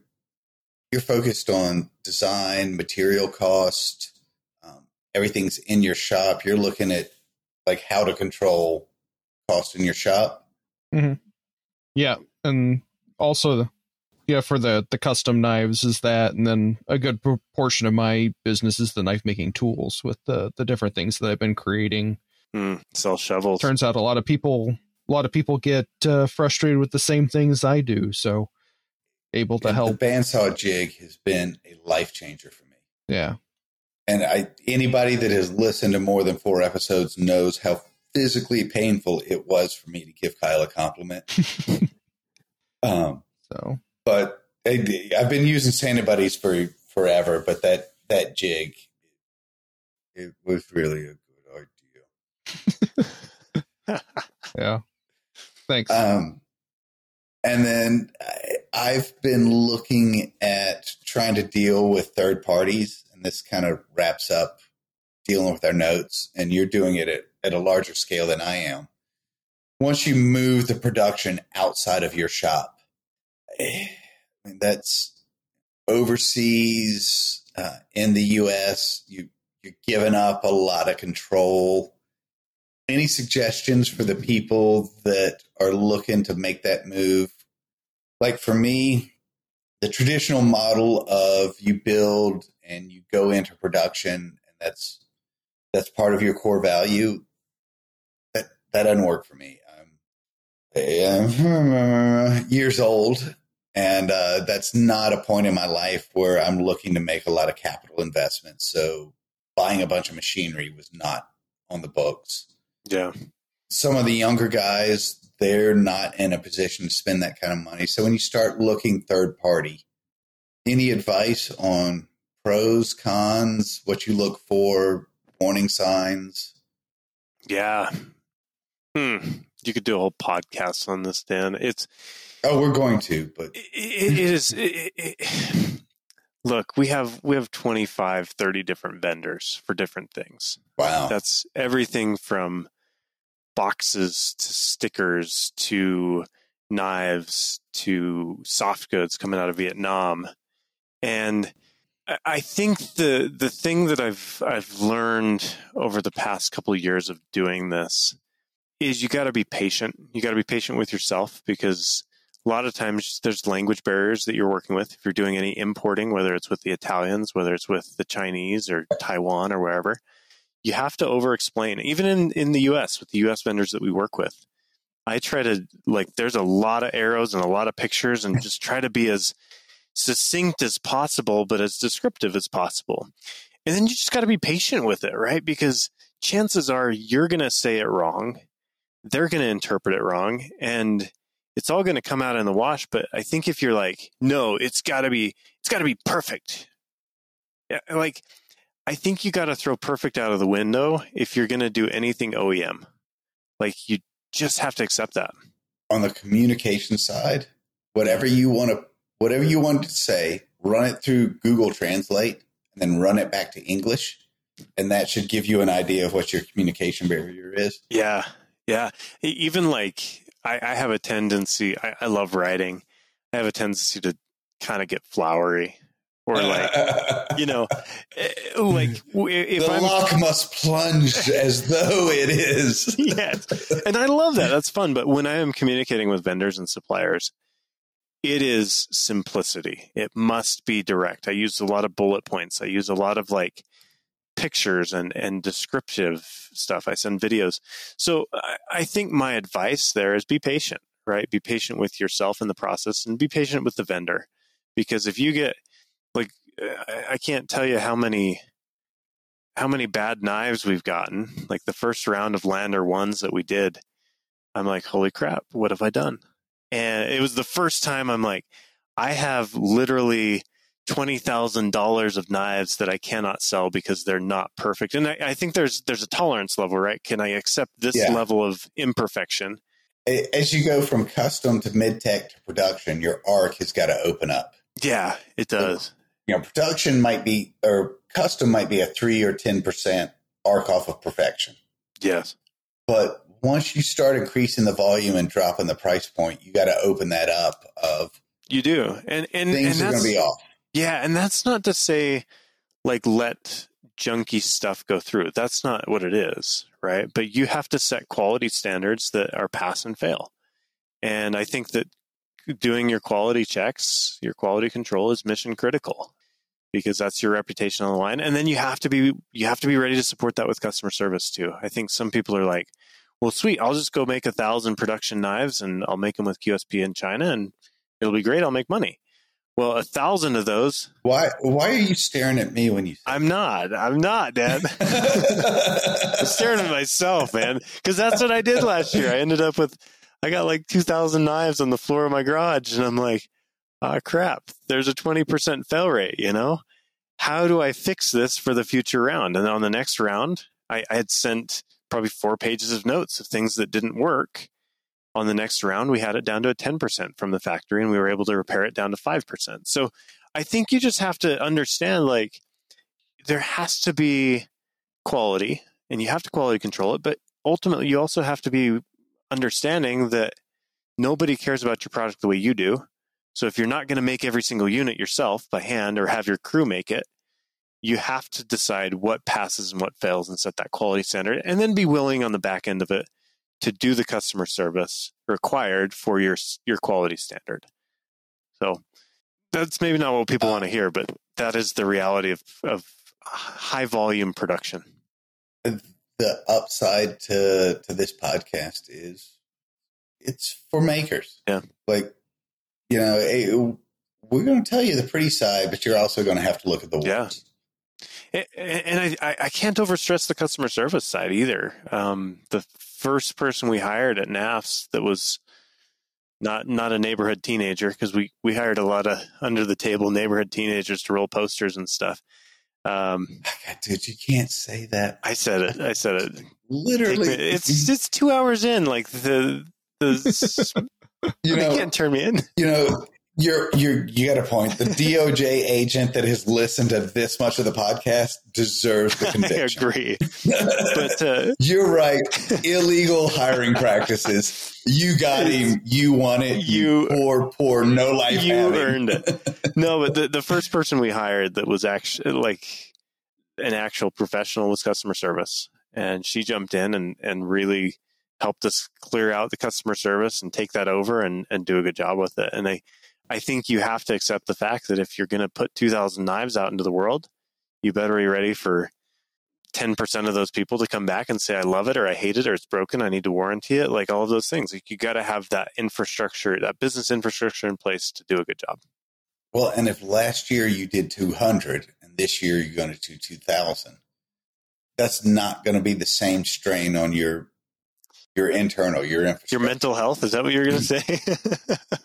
A: you're focused on design material cost um, everything's in your shop. You're looking at like how to control cost in your shop.
B: Mm-hmm. yeah and also yeah for the the custom knives is that and then a good proportion of my business is the knife making tools with the the different things that i've been creating.
D: Mm, sell shovels.
B: Turns out a lot of people a lot of people get uh, frustrated with the same things i do so able to
A: and
B: help
A: the bandsaw jig has been a life changer for me
B: yeah
A: and i anybody that has listened to more than four episodes knows how physically painful it was for me to give kyle a compliment [LAUGHS]
B: um so
A: but I've been using Santa Buddies for forever, but that that jig, it was really a good
B: idea. [LAUGHS] yeah. Thanks.
A: Um, and then I, I've been looking at trying to deal with third parties, and this kind of wraps up dealing with our notes. And you're doing it at, at a larger scale than I am. Once you move the production outside of your shop, I mean, that's overseas uh, in the U.S. You you're giving up a lot of control. Any suggestions for the people that are looking to make that move? Like for me, the traditional model of you build and you go into production, and that's that's part of your core value. That that doesn't work for me. I'm [LAUGHS] years old, and uh, that's not a point in my life where I'm looking to make a lot of capital investments. So buying a bunch of machinery was not on the books.
D: Yeah.
A: Some of the younger guys, they're not in a position to spend that kind of money. So when you start looking third party, any advice on pros, cons, what you look for, warning signs?
D: Yeah. Hmm. You could do a whole podcast on this, Dan. It's
A: Oh, we're going to, but
D: it, it is it, it, look we have we have 25 30 different vendors for different things
A: wow.
D: that's everything from boxes to stickers to knives to soft goods coming out of vietnam. And I- think the the thing that i've i've learned over the past couple of years of doing this is you got to be patient. You got to be patient with yourself because a lot of times there's language barriers that you're working with. If you're doing any importing whether it's with the italians whether it's with the chinese or taiwan or wherever you have to over explain even in, in the us with the us vendors that we work with. I try to like there's a lot of arrows and a lot of pictures and [LAUGHS] just try to be as succinct as possible but as descriptive as possible. And then you just got to be patient with it right? Because chances are you're going to say it wrong they're going to interpret it wrong and it's all going to come out in the wash. But i think if you're like no it's got to be it's got to be perfect. Yeah, like i think you got to throw perfect out of the window if you're going to do anything oem like you just have to accept that
A: on the communication side, whatever you want to, whatever you want to say, run it through Google Translate and then run it back to English. And that should give you an idea of what your communication barrier is.
D: yeah yeah even like i, I have a tendency I, I love writing i have a tendency to kind of get flowery or [LAUGHS] like you know eh, like if
A: the
D: i'm
A: lock must plunge as though it is. [LAUGHS]
D: yes. And I love that. That's fun. But when I am communicating with vendors and suppliers, it is simplicity. It must be direct. I use a lot of bullet points. I use a lot of like pictures and, and descriptive stuff. I send videos. So I, I think my advice there is be patient, right? Be patient with yourself in the process and be patient with the vendor. Because if you get like, I- can't tell you how many how many bad knives we've gotten. Like the first round of Lander ones that we did, I'm like, holy crap, what have I done? And it was the first time I'm like, I have literally twenty thousand dollars of knives that I cannot sell because they're not perfect. And I, I think there's there's a tolerance level, right? Can I accept this
A: Yeah.
D: level of imperfection?
A: As you go from custom to mid tech to production, your arc has got to open up.
D: Yeah, it does.
A: You know, production might be, or custom might be a three or 10% arc off of perfection.
D: Yes.
A: But once you start increasing the volume and dropping the price point, you got to open that up of
D: You do. And and, and
A: things are going to be off.
D: Yeah, and that's not to say like let junky stuff go through. That's not what it is, right? But you have to set quality standards that are pass and fail. And I think that doing your quality checks, your quality control is mission critical because that's your reputation on the line. And then you have to be you have to be ready to support that with customer service too. I think some people are like, well, sweet, I'll just go make a thousand production knives and I'll make them with QSP in China and it'll be great. I'll make money. Well, a thousand of those
A: Why? Why are you staring at me when you?
D: I'm not. I'm not, Dad. [LAUGHS] I'm staring at myself, man, because that's what I did last year. I ended up with, I got like 2,000 knives on the floor of my garage, and I'm like, oh, crap, there's a 20% fail rate, you know? How do I fix this for the future round? And on the next round, I, I had sent probably four pages of notes of things that didn't work. On the next round, we had it down to a 10% from the factory, and we were able to repair it down to 5%. So I think you just have to understand like, there has to be quality and you have to quality control it, but ultimately you also have to be understanding that nobody cares about your product the way you do. So if you're not going to make every single unit yourself by hand or have your crew make it, you have to decide what passes and what fails and set that quality standard and then be willing on the back end of it to do the customer service required for your your quality standard. So that's maybe not what people want to hear, but that is the reality of, of high volume production.
A: the upside to to this podcast is it's for makers.
D: Yeah.
A: Like, you know, we're going to tell you the pretty side, but you're also going to have to look at the
D: Yeah.
A: worst.
D: A- And I, I- can't overstress the customer service side either. Um, the first person we hired at Knafs that was not not a neighborhood teenager because we we hired a lot of under the table neighborhood teenagers to roll posters and stuff. Um,
A: God, dude, you can't say that.
D: I said it. I said it.
A: Literally,
D: It's it's two hours in. Like the the [LAUGHS]
A: you
D: they
A: know,
D: can't turn me in.
A: you know, you're you're you got a point. The DOJ agent that has listened to this much of the podcast deserves the [LAUGHS] conviction.
D: I agree, but uh, [LAUGHS]
A: You're right. Illegal hiring practices. You got him. You won it. You,
D: You-
A: poor, poor, no life.
D: you
A: having.
D: earned it. [LAUGHS] No, but the, the first person we hired that was actually like an actual professional was customer service, and she jumped in and and really helped us clear out the customer service and take that over and and do a good job with it. And I I think you have to accept the fact that if you're going to put 2,000 knives out into the world, you better be ready for 10% of those people to come back and say, I love it or I hate it or it's broken. I need to warranty it. Like all of those things. Like you got to have that infrastructure, that business infrastructure in place to do a good job.
A: Well, and if last year you did 200 and this year you're going to do 2,000, that's not going to be the same strain on your your internal, your infrastructure.
D: Your mental health, is that what you're going to say?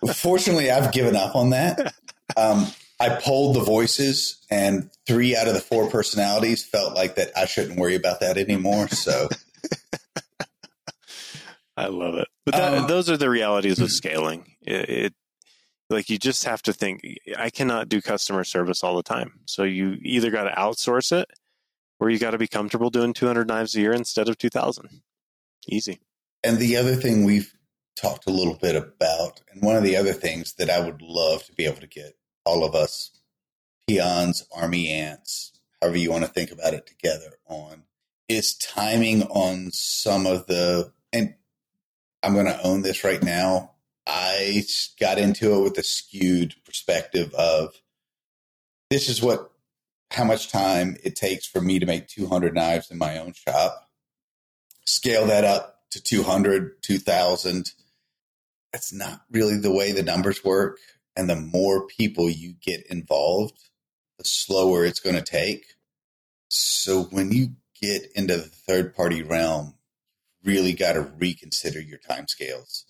D: [LAUGHS]
A: Fortunately, I've given up on that. Um, I polled the voices, and three out of the four personalities felt like that I shouldn't worry about that anymore. So, [LAUGHS]
D: I love it. But that,
A: Um,
D: those are the realities of scaling. It, it like you just have to think I cannot do customer service all the time. So you either got to outsource it or you got to be comfortable doing 200 knives a year instead of 2000. Easy.
A: And the other thing we've talked a little bit about, and one of the other things that I would love to be able to get all of us peons, army ants, however you want to think about it together on, is timing on some of the, and I'm going to own this right now. I got into it with a skewed perspective of this is what, how much time it takes for me to make 200 knives in my own shop. Scale that up to 200, 2000. That's not really the way the numbers work. And the more people you get involved, the slower it's going to take. So when you get into the third party realm, really got to reconsider your timescales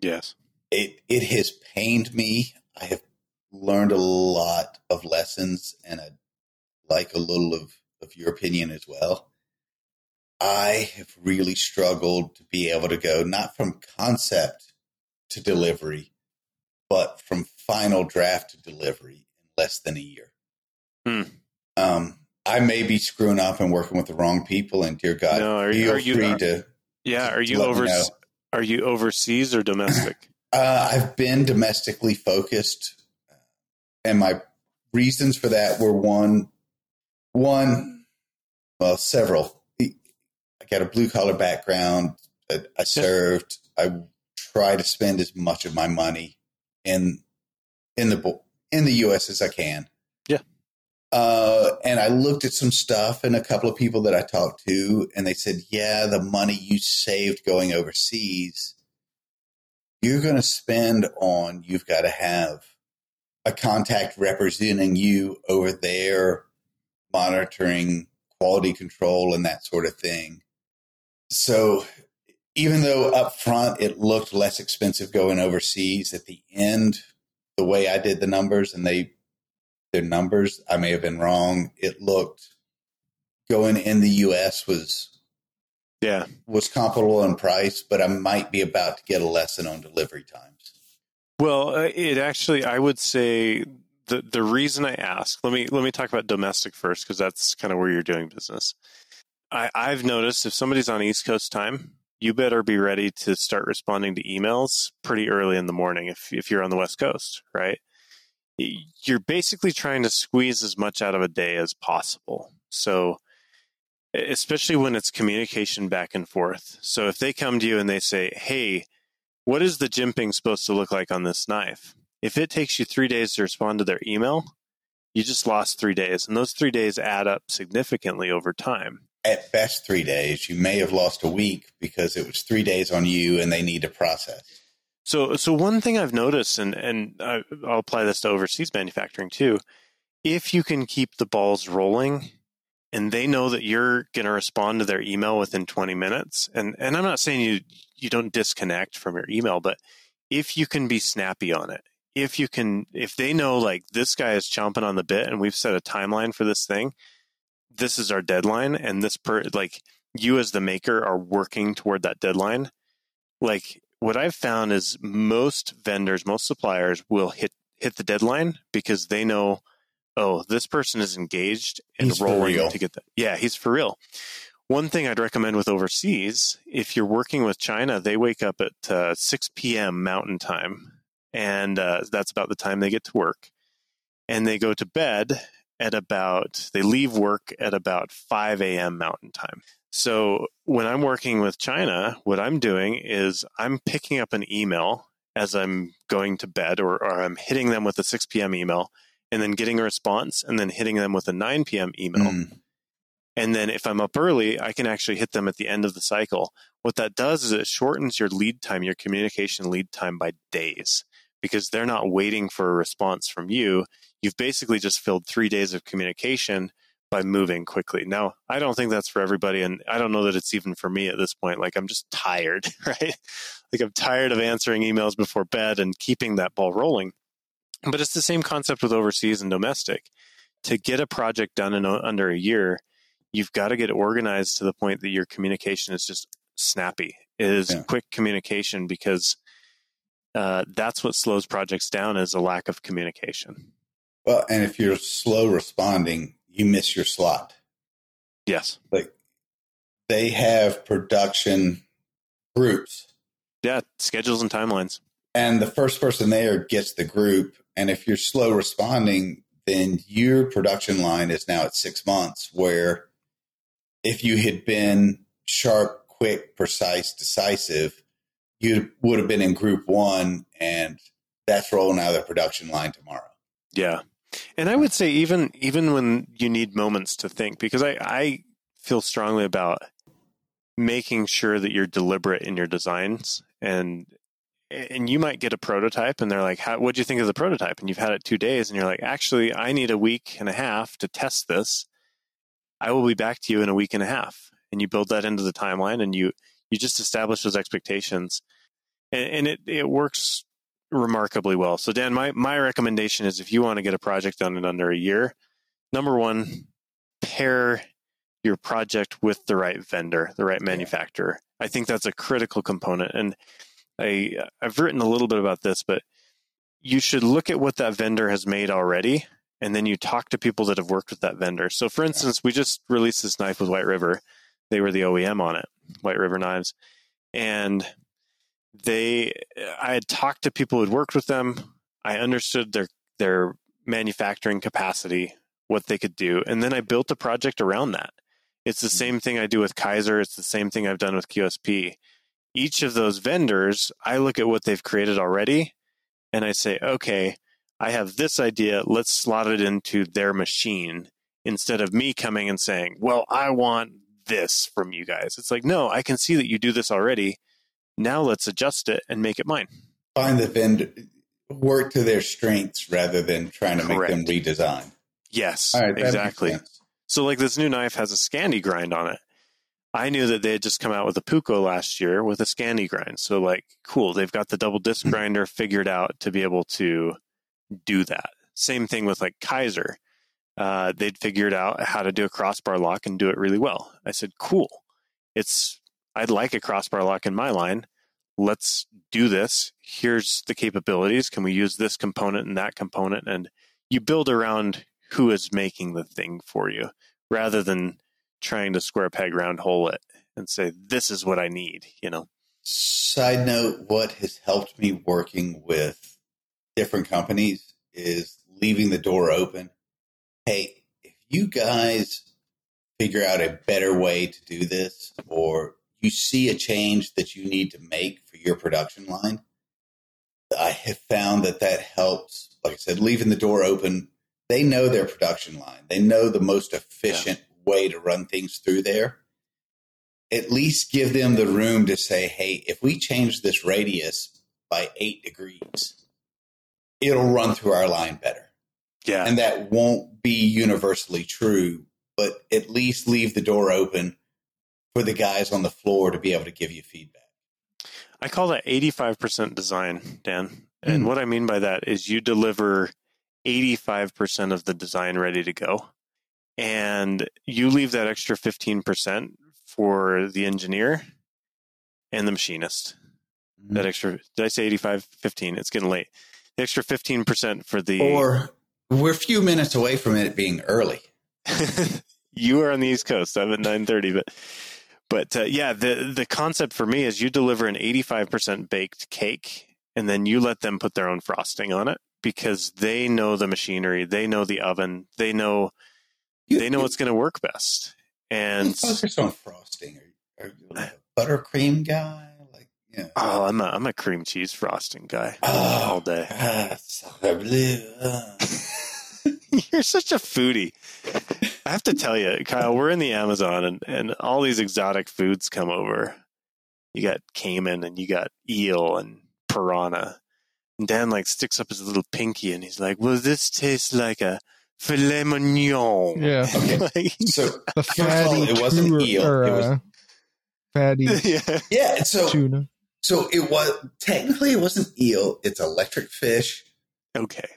D: Yes.
A: it it has pained me. I have learned a lot of lessons, and I'd like a little of, of your opinion as well. I have really struggled to be able to go not from concept to delivery, but from final draft to delivery in less than a year.
D: Hmm.
A: Um, I may be screwing up and working with the wrong people, and dear God,
D: No, are you-
A: feel
D: are you-
A: free
D: are-
A: to.
D: Yeah. Are you over, are you overseas or domestic? [CLEARS THROAT]
A: Uh, I've been domestically focused, and my reasons for that were one, one, well, several. I got a blue collar background. I, I served. I try to spend as much of my money in in the in the U.S. as I can.
D: Yeah.
A: Uh, and I looked at some stuff and a couple of people that I talked to, and they said, "Yeah, the money you saved going overseas." you're going to spend on you've got to have a contact representing you over there monitoring quality control and that sort of thing so even though up front it looked less expensive going overseas at the end the way i did the numbers and they their numbers i may have been wrong it looked going in the us was
D: Yeah.
A: was comparable in price, but I might be about to get a lesson on delivery times.
D: Well, uh, it actually, I would say the the reason I ask. Let me let me talk about domestic first because that's kind of where you're doing business. I, I've noticed if somebody's on East Coast time, you better be ready to start responding to emails pretty early in the morning. If if you're on the West Coast, right? You're basically trying to squeeze as much out of a day as possible. So especially when it's communication back and forth. So if they come to you and they say, "Hey, what is the jimping supposed to look like on this knife?" If it takes you three days to respond to their email, you just lost three days, and those three days add up significantly over time.
A: At best three days. You may have lost a week because it was three days on you and they need to process.
D: So, so one thing I've noticed, and and I, I'll apply this to overseas manufacturing too. If you can keep the balls rolling, and they know that you're going to respond to their email within 20 minutes, and and I'm not saying you you don't disconnect from your email, but if you can be snappy on it, if you can, if they know like this guy is chomping on the bit, and we've set a timeline for this thing, this is our deadline, and this per like you as the maker are working toward that deadline, like what I've found is most vendors, most suppliers will hit hit the deadline because they know, oh, this person is engaged and
A: He's
D: rolling to get that. Yeah, he's for real. One thing I'd recommend with overseas, if you're working with China, they wake up at uh, 6 p.m. Mountain Time, and uh, that's about the time they get to work, and they go to bed at about they leave work at about 5 a.m. Mountain Time. So when I'm working with China, what I'm doing is I'm picking up an email as I'm going to bed, or, or I'm hitting them with a 6 p.m. email, and then getting a response, and then hitting them with a 9 p.m. email.
A: Mm.
D: And then if I'm up early, I can actually hit them at the end of the cycle. What that does is it shortens your lead time, your communication lead time by days because they're not waiting for a response from you. You've basically just filled three days of communication by moving quickly. Now, I don't think that's for everybody. And I don't know that it's even for me at this point. Like, I'm just tired, [LAUGHS] right? Like, I'm tired of answering emails before bed and keeping that ball rolling. But it's the same concept with overseas and domestic. To get a project done in under a year, you've got to get organized to the point that your communication is just snappy. It is
A: Yeah.
D: quick communication because uh, that's what slows projects down is a lack of communication.
A: Well, and if you're slow responding, you miss your slot.
D: Yes.
A: Like they have production groups,
D: Yeah. Schedules and timelines.
A: and the first person there gets the group. And if you're slow responding, then your production line is now at six months. Where if you had been sharp, quick, precise, decisive, you would have been in group one, and that's rolling out of the production line tomorrow.
D: Yeah. And I would say even even when you need moments to think, because I, I feel strongly about making sure that you're deliberate in your designs and and you might get a prototype and they're like, How, what'd you think of the prototype? And you've had it two days and you're like, actually, I need a week and a half to test this. I will be back to you in a week and a half. And you build that into the timeline and you, you just establish those expectations and, and it, it works remarkably well. So Dan, my, my recommendation is if you want to get a project done in under a year, number one, pair your project with the right vendor, the right manufacturer. I think that's a critical component. And I I've written a little bit about this, but you should look at what that vendor has made already, and then you talk to people that have worked with that vendor. So, for instance, we just released this knife with White River. They were the OEM on it, White River Knives, and they I had talked to people who'd worked with them. I understood their their manufacturing capacity, what they could do, and then I built a project around that. It's the hmm. same thing I do with Kizer. It's the same thing I've done with QSP each of those vendors, I look at what they've created already and I say, okay, I have this idea. Let's slot it into their machine instead of me coming and saying, well, I want this from you guys. It's like, no, I can see that you do this already. Now let's adjust it and make it mine.
A: Find the vendor, work to their strengths rather than trying to make them redesign.
D: Yes,
A: right,
D: exactly. So, like this new knife has a Scandi grind on it. I knew that they had just come out with a Puko last year with a Scandi grind. So, like, cool. They've got the double disc grinder figured out to be able to do that. Same thing with like Kizer. Uh, they'd figured out how to do a crossbar lock and do it really well. I said, cool. It's, I'd like a crossbar lock in my line. Let's do this. Here's the capabilities. Can we use this component and that component? And you build around who is making the thing for you rather than trying to square peg round hole it and say this is what I need, you know.
A: Side note, what has helped me working with different companies is leaving the door open. Hey, if you guys figure out a better way to do this, or you see a change that you need to make for your production line, I have found that that helps. Like I said, leaving the door open, they know their production line, they know the most efficient way to run things through there, at least give them the room to say, hey, if we change this radius by eight degrees, it'll run through our line better.
D: Yeah.
A: And that won't be universally true, but at least leave the door open for the guys on the floor to be able to give you feedback.
D: I call that 85% design, Dan. And
B: Hmm.
D: what I mean by that is you deliver 85% of the design ready to go. And you leave that extra 15% for the engineer and the machinist. That extra, did I say 85, 15? It's getting late. The extra 15% for the.
A: Or we're a few minutes away from it being early. [LAUGHS]
D: you are on the East Coast. I'm at 9:30, but but uh, yeah, the the concept for me is you deliver an 85% baked cake, and then you let them put their own frosting on it because they know the machinery, they know the oven, they know
A: You-
D: they know
A: you-
D: what's going to work best. And
A: focus on frosting. Are, are you like a buttercream guy? Like, yeah.
D: oh, I'm a I'm a cream cheese frosting guy
A: Oh,
D: all day.
A: bleu, [LAUGHS] ah.
D: You're such a foodie. I have to tell you, Kyle, we're in the Amazon and, and all these exotic foods come over. You got caiman and you got eel and piranha. And Dan like sticks up his little pinky and he's like, Well, this tastes like a filet mignon.
B: Yeah. [LAUGHS]
A: Okay.
D: Like,
A: So
B: The [LAUGHS]
A: First of all,
B: fatty
A: it wasn't
B: tuna-
A: eel,
B: or,
A: it was-
B: uh, fatty [LAUGHS]
D: yeah.
A: yeah, so
B: tuna.
A: so it was technically it wasn't eel. It's electric fish,
D: Okay.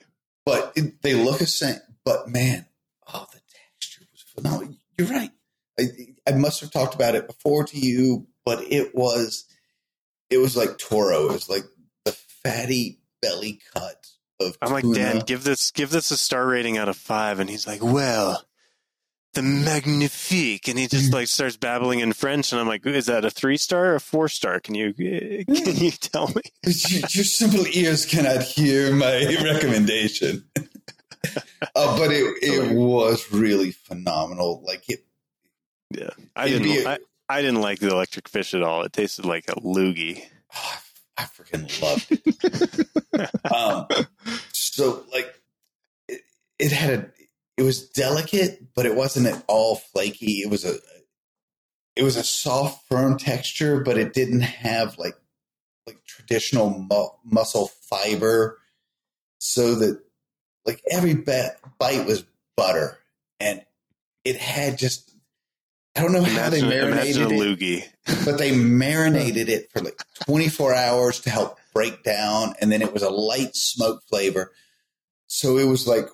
A: but it, they look the same. But man, oh, the phenomenal. You're right. I, I must have talked about it before to you, but it was it was like Toro. It was like the fatty belly cut of.
D: I'm like,
A: tuna.
D: Dan, give this give this a star rating out of five, and he's like, Well, the magnifique, and he just mm. like starts babbling in French, and I'm like, Is that a three star or a four star? Can you eh, can mm. you tell me? [LAUGHS]
A: your, your simple ears cannot hear my [LAUGHS] recommendation. Uh, but it [LAUGHS] it was really phenomenal. Like it,
D: Yeah, I didn't.
A: a-
D: I, I didn't like the electric fish at all. It tasted like a loogie.
A: oh, I freaking loved it. [LAUGHS] um, so like it, it had a, it was delicate, but it wasn't at all flaky. It was a, it was a soft, firm texture, but it didn't have like like traditional mu- muscle fiber. So that like every bite was butter, and it had just I don't know how they marinated
D: imagine
A: it, but they marinated it for like 24 hours to help break down and then it was a light smoke flavor. So it was like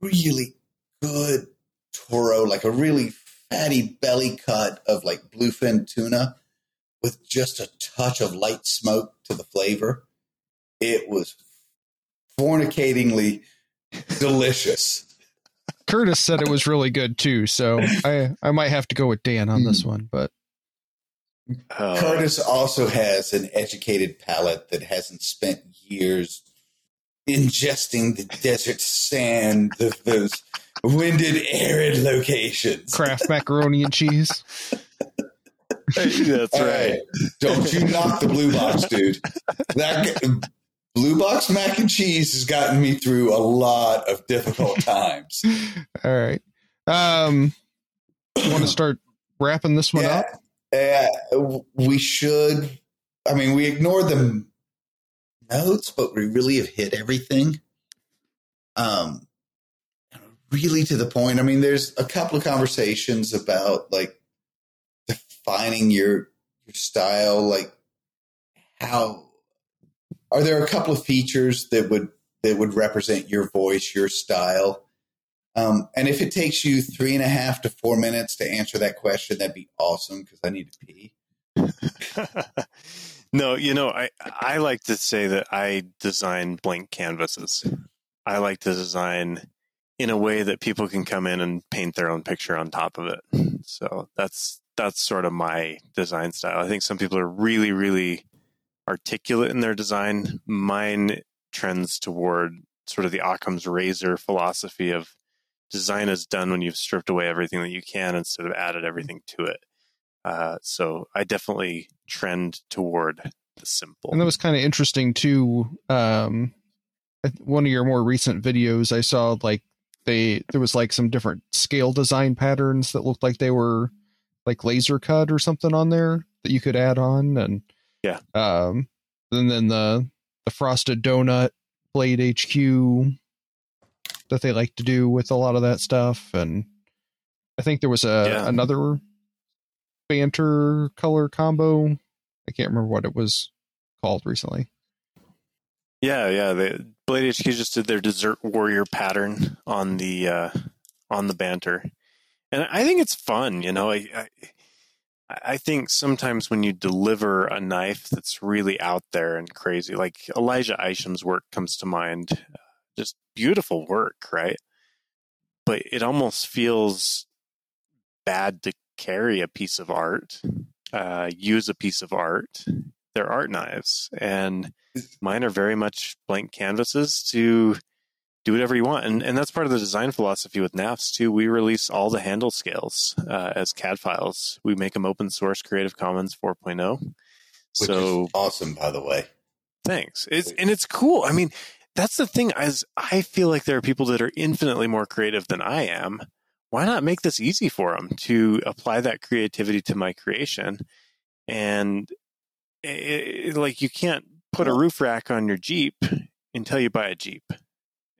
A: really good toro like a really fatty belly cut of like bluefin tuna with just a touch of light smoke to the flavor. It was fornicatingly delicious
B: Curtis said it was really good too, so I I might have to go with Dan on this hmm. one. But
D: Oh,
A: Curtis also has an educated palate that hasn't spent years ingesting the desert sand of those winded, arid locations.
B: Kraft macaroni and cheese.
D: that's right.
A: Don't you knock the blue box, dude. That [LAUGHS] blue box mac and cheese has gotten me through a lot of difficult [LAUGHS] times.
B: All right. Um, want to start wrapping this one up?
A: Yeah, uh, we should. I mean, we ignored the notes, but we really have hit everything. Um, really to the point. I mean, there's a couple of conversations about like defining your your style. Like, how are there a couple of features that would that would represent your voice, your style? Um, and if it takes you three and a half to four minutes to answer that question, that'd be awesome because I need to pee. [LAUGHS]
D: no, you know, I I like to say that I design blank canvases. I like to design in a way that people can come in and paint their own picture on top of it. So that's that's sort of my design style. I think some people are really really articulate in their design. Mine trends toward sort of the Occam's razor philosophy of design is done when you've stripped away everything that you can instead of added everything to it. Uh, so I definitely trend toward the simple.
B: And that was kind of interesting too. Um, one of your more recent videos, I saw like they there was like some different scale design patterns that looked like they were like laser cut or something on there that you could add on and
D: Yeah.
B: um and then the the frosted donut blade HQ that they like to do with a lot of that stuff and I think there was a
D: Yeah.
B: another banter color combo I can't remember what it was called recently
D: Yeah, yeah. The Blade HQ just did their Desert Warrior pattern on the uh, on the banter, and I think it's fun. You know, I, I I think sometimes when you deliver a knife that's really out there and crazy, like Elijah Isham's work comes to mind, just beautiful work, right? But it almost feels bad to carry a piece of art, uh, use a piece of art. They're art knives, and mine are very much blank canvases to do whatever you want. And and that's part of the design philosophy with Knafs too. We release all the handle scales uh, as cad files. We make them open source creative commons 4.0
A: Which
D: so
A: is awesome, by the way.
D: thanks. It's and it's cool. I mean that's the thing as i feel like there are people that are infinitely more creative than i am why not make this easy for them to apply that creativity to my creation? And it, like you can't put a roof rack on your jeep until you buy a jeep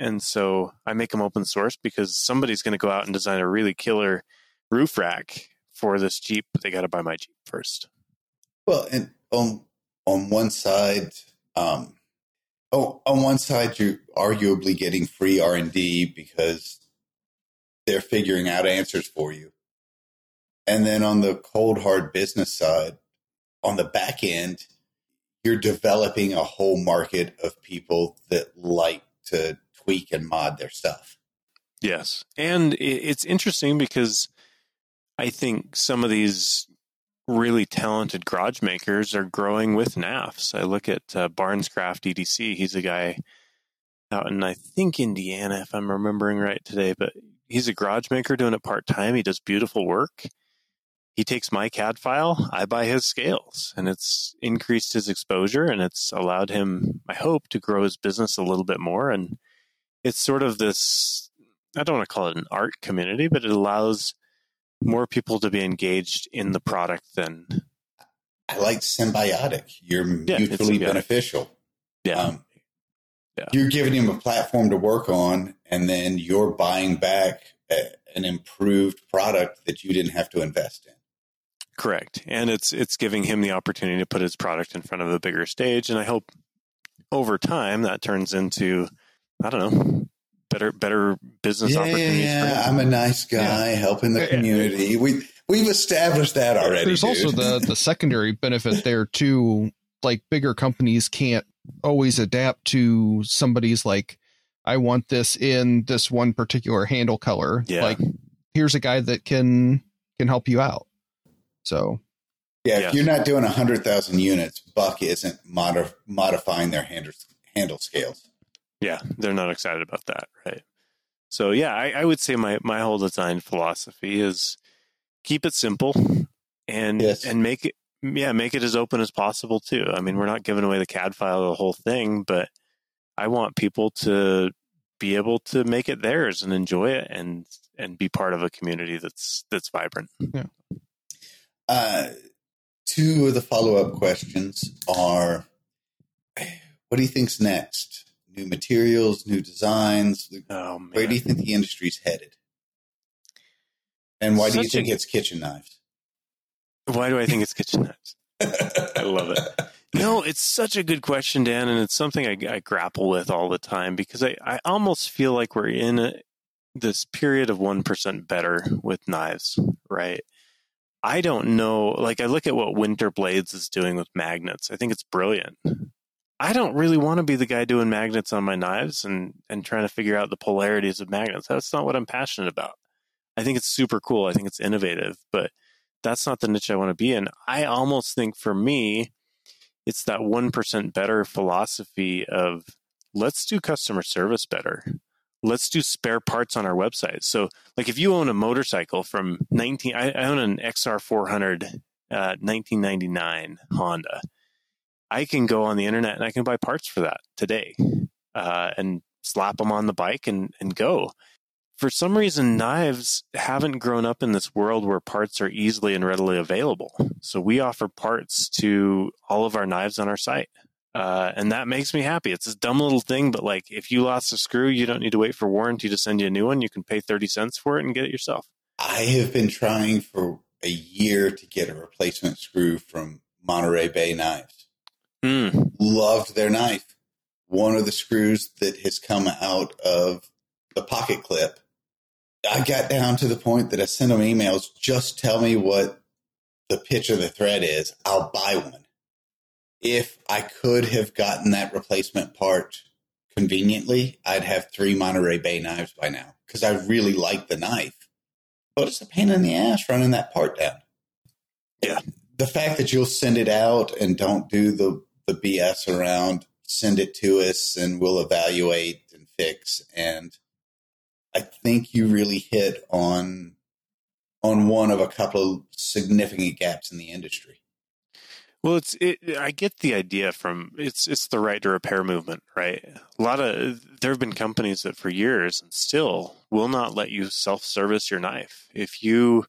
D: and so i make them open source because somebody's going to go out and design a really killer roof rack for this jeep they got to buy my jeep first.
A: Well, and on on one side, um, oh, on one side, you're arguably getting free R and D because they're figuring out answers for you, and then on the cold hard business side, on the back end, you're developing a whole market of people that like to tweak and mod their stuff.
D: Yes. And it's interesting because I think some of these really talented garage makers are growing with Knafs. I look at uh, Barnescraft EDC. He's a guy out in, I think, Indiana, if I'm remembering right today, but he's a garage maker doing it part time. He does beautiful work. He takes my CAD file, I buy his scales, and it's increased his exposure and it's allowed him, I hope, to grow his business a little bit more. And it's sort of this I don't want to call it an art community, but it allows more people to be engaged in the product than
A: I like symbiotic. You're
D: Yeah,
A: mutually beneficial.
D: yeah,
A: Um,
D: Yeah.
A: You're giving him a platform to work on, and then you're buying back a, an improved product that you didn't have to invest in.
D: correct. And it's it's giving him the opportunity to put his product in front of a bigger stage, and I hope over time that turns into I don't know better better business
A: Yeah, yeah,
D: opportunities. for
A: yeah. I'm a nice guy helping the
B: Yeah.
A: community. We we've established that already.
B: There's also the the secondary benefit there too. Like bigger companies can't always adapt to somebody's like, I want this in this one particular handle color.
D: Yeah.
B: Like, here's a guy that can can help you out. So
A: yeah.
D: Yes.
A: If you're not doing hundred thousand units, Buck isn't mod- modifying their handle handle scales.
D: Yeah, they're not excited about that, right? So yeah, I, I would say my my whole design philosophy is keep it simple and
A: Yes.
D: and make it yeah make it as open as possible too. I mean, we're not giving away the CAD file of the whole thing, but I want people to be able to make it theirs and enjoy it and and be part of a community that's that's vibrant.
A: Uh, two of the follow up questions are: What do you think's next? New materials, new designs.
D: Oh.
A: Where do you think the industry's headed? And why do you think
D: a-
A: it's kitchen knives?
D: Why do I think it's kitchen knives? I love it. [LAUGHS] No, it's such a good question, Dan, and it's something I, I grapple with all the time because I, I almost feel like we're in a, this period of 1% better with knives, right? I don't know. Like, I look at what Winter Blades is doing with magnets. I think it's brilliant. I don't really want to be the guy doing magnets on my knives and, and trying to figure out the polarities of magnets. That's not what I'm passionate about. I think it's super cool. I think it's innovative, but that's not the niche I want to be in. I almost think for me, it's that 1% better philosophy of let's do customer service better. Let's do spare parts on our website. So, like if you own a motorcycle from 19, I, I own an XR400 uh, 1999 Honda. I can go on the internet and I can buy parts for that today uh, and slap them on the bike and, and go. for some reason, knives haven't grown up in this world where parts are easily and readily available. So we offer parts to all of our knives on our site. Uh, and that makes me happy. It's a dumb little thing, but like if you lost a screw, you don't need to wait for warranty to send you a new one. You can pay 30 cents for it and get it yourself.
A: I have been trying for a year to get a replacement screw from Monterey Bay Knives.
D: Mm.
A: Loved their knife. One of the screws that has come out of the pocket clip. I got down to the point that I sent them emails. Just tell me what the pitch of the thread is. I'll buy one. If I could have gotten that replacement part conveniently, I'd have three Monterey Bay knives by now because I really like the knife. But it's a pain in the ass running that part down.
D: Yeah.
A: The fact that you'll send it out and don't do the, the BS around, send it to us and we'll evaluate and fix. And I think you really hit on on one of a couple of significant gaps in the industry.
D: Well, it's it. I get the idea from it's it's the right to repair movement, right? A lot of there have been companies that for years and still will not let you self service your knife. If you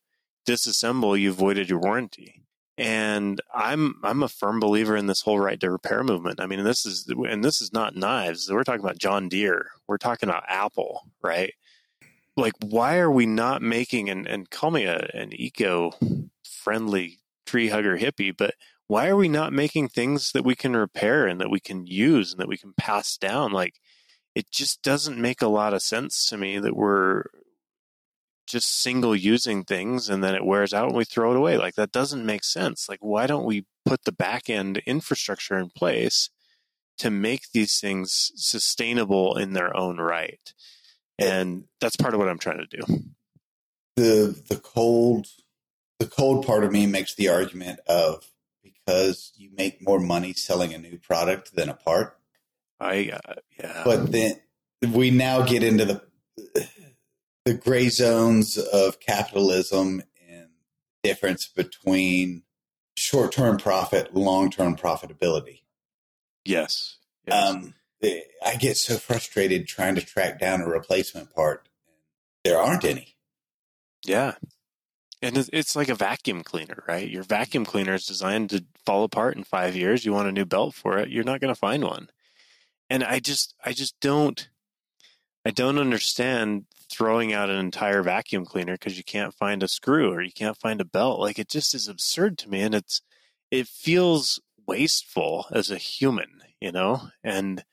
D: disassemble, you voided your warranty. And I'm I'm a firm believer in this whole right to repair movement. I mean, this is and this is not knives. We're talking about John Deere. We're talking about Apple, right? Like, why are we not making and and call me a, an eco friendly tree hugger hippie, but why are we not making things that we can repair and that we can use and that we can pass down? Like, it just doesn't make a lot of sense to me that we're just single using things and then it wears out and we throw it away. Like, that doesn't make sense. Like, why don't we put the back end infrastructure in place to make these things sustainable in their own right? And that's part of what I'm trying to do.
A: The the cold the cold part of me makes the argument of because you make more money selling a new product than a part.
D: I uh, yeah.
A: But then we now get into the the gray zones of capitalism and difference between short term profit, long term profitability.
D: yes. yes.
A: Um, I get so frustrated trying to track down a replacement part. There aren't any.
D: Yeah. And it's- it's like a vacuum cleaner, right? Your vacuum cleaner is designed to fall apart in five years. You want a new belt for it. You're not going to find one. And I just, I just don't, I don't understand throwing out an entire vacuum cleaner because you can't find a screw or you can't find a belt. Like it just is absurd to me. And it's, it feels wasteful as a human, you know? And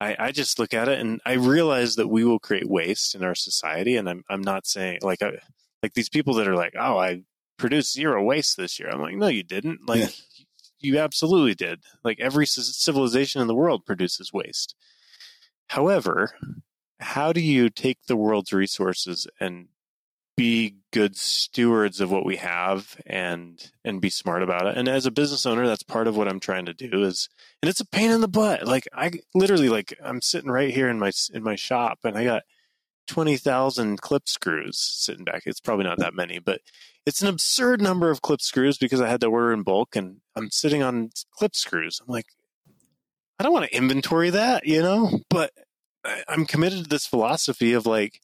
D: I, I just look at it and I realize that we will create waste in our society. And I'm, I'm not saying like, I, like these people that are like, oh, I produced zero waste this year. I'm like, no, you didn't. Like,
A: Yeah.
D: you absolutely did. Like every c- civilization in the world produces waste. However, how do you take the world's resources and be good stewards of what we have and and be smart about it? And as a business owner, that's part of what I'm trying to do is and it's a pain in the butt. Like I literally like I'm sitting right here in my in my shop and I got 20,000 clip screws sitting back. It's probably not that many, but it's an absurd number of clip screws because I had to order in bulk and I'm sitting on clip screws. I'm like, I don't want to inventory that, you know, but I'm committed to this philosophy of like,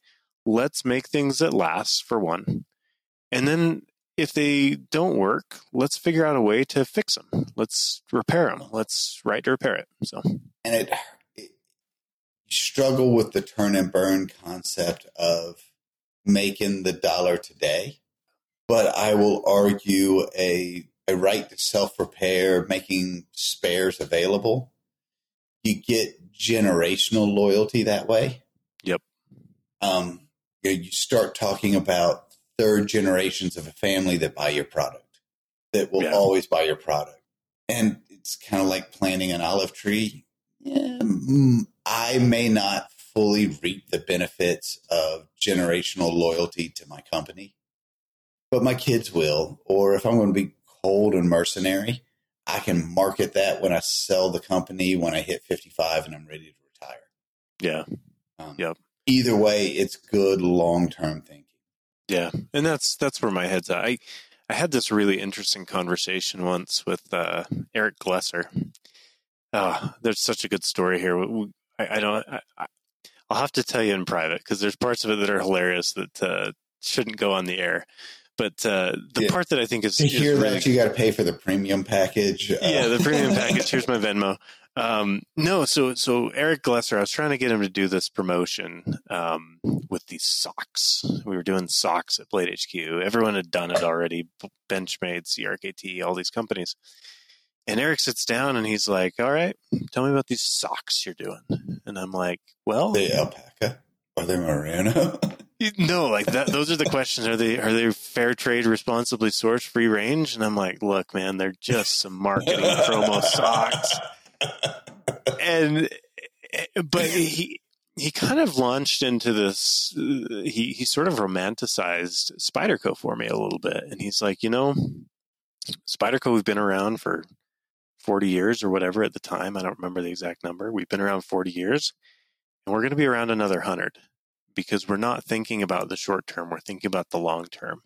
D: let's make things that last for one. And then if they don't work, let's figure out a way to fix them. Let's repair them. Let's write to repair it. So,
A: and it, it struggle with the turn and burn concept of making the dollar today but i will argue a a right to self repair making spares available you get generational loyalty that way
D: Yep.
A: um you, you start talking about third generations of a family that buy your product that will
D: Yeah.
A: always buy your product and it's kind of like planting an olive tree yeah, I may not fully reap the benefits of generational loyalty to my company, but my kids will. Or if I'm going to be cold and mercenary, I can market that when I sell the company when I hit 55 and I'm ready to retire.
D: yeah.
A: Um,
D: Yep.
A: Either way, it's good long term thinking.
D: Yeah, and that's that's where my head's at. I I had this really interesting conversation once with uh, Eric Glesser. Oh, there's such a good story here. We- I, I don't. I, I- I'll have to tell you in private because there's parts of it that are hilarious that uh, shouldn't go on the air. But uh, the
A: Yeah.
D: part that I think is,
A: To
D: is really
A: that, you got to pay for the premium package. Uh,
D: yeah, the premium [LAUGHS] package. Here's my Venmo. Um, no, so so Eric Glesser, I was trying to get him to do this promotion um, with these socks. We were doing socks at Blade HQ. Everyone had done it already. Benchmade, CRKT, all these companies. And Eric sits down and he's like, "All right, tell me about these socks you're doing." And I'm like, "Well,
A: the alpaca or the merino. [LAUGHS] [LAUGHS]
D: no, like that. Those are the questions. Are they are they fair trade, responsibly sourced, free range? And I'm like, look, man, they're just some marketing [LAUGHS] promo socks. And but [LAUGHS] he he kind of launched into this. He he sort of romanticized Spyderco for me a little bit, and he's like, you know, Spyderco, we've been around for. 40 years or whatever at the time. I don't remember the exact number. We've been around 40 years and we're going to be around another 100 because we're not thinking about the short term, we're thinking about the long term.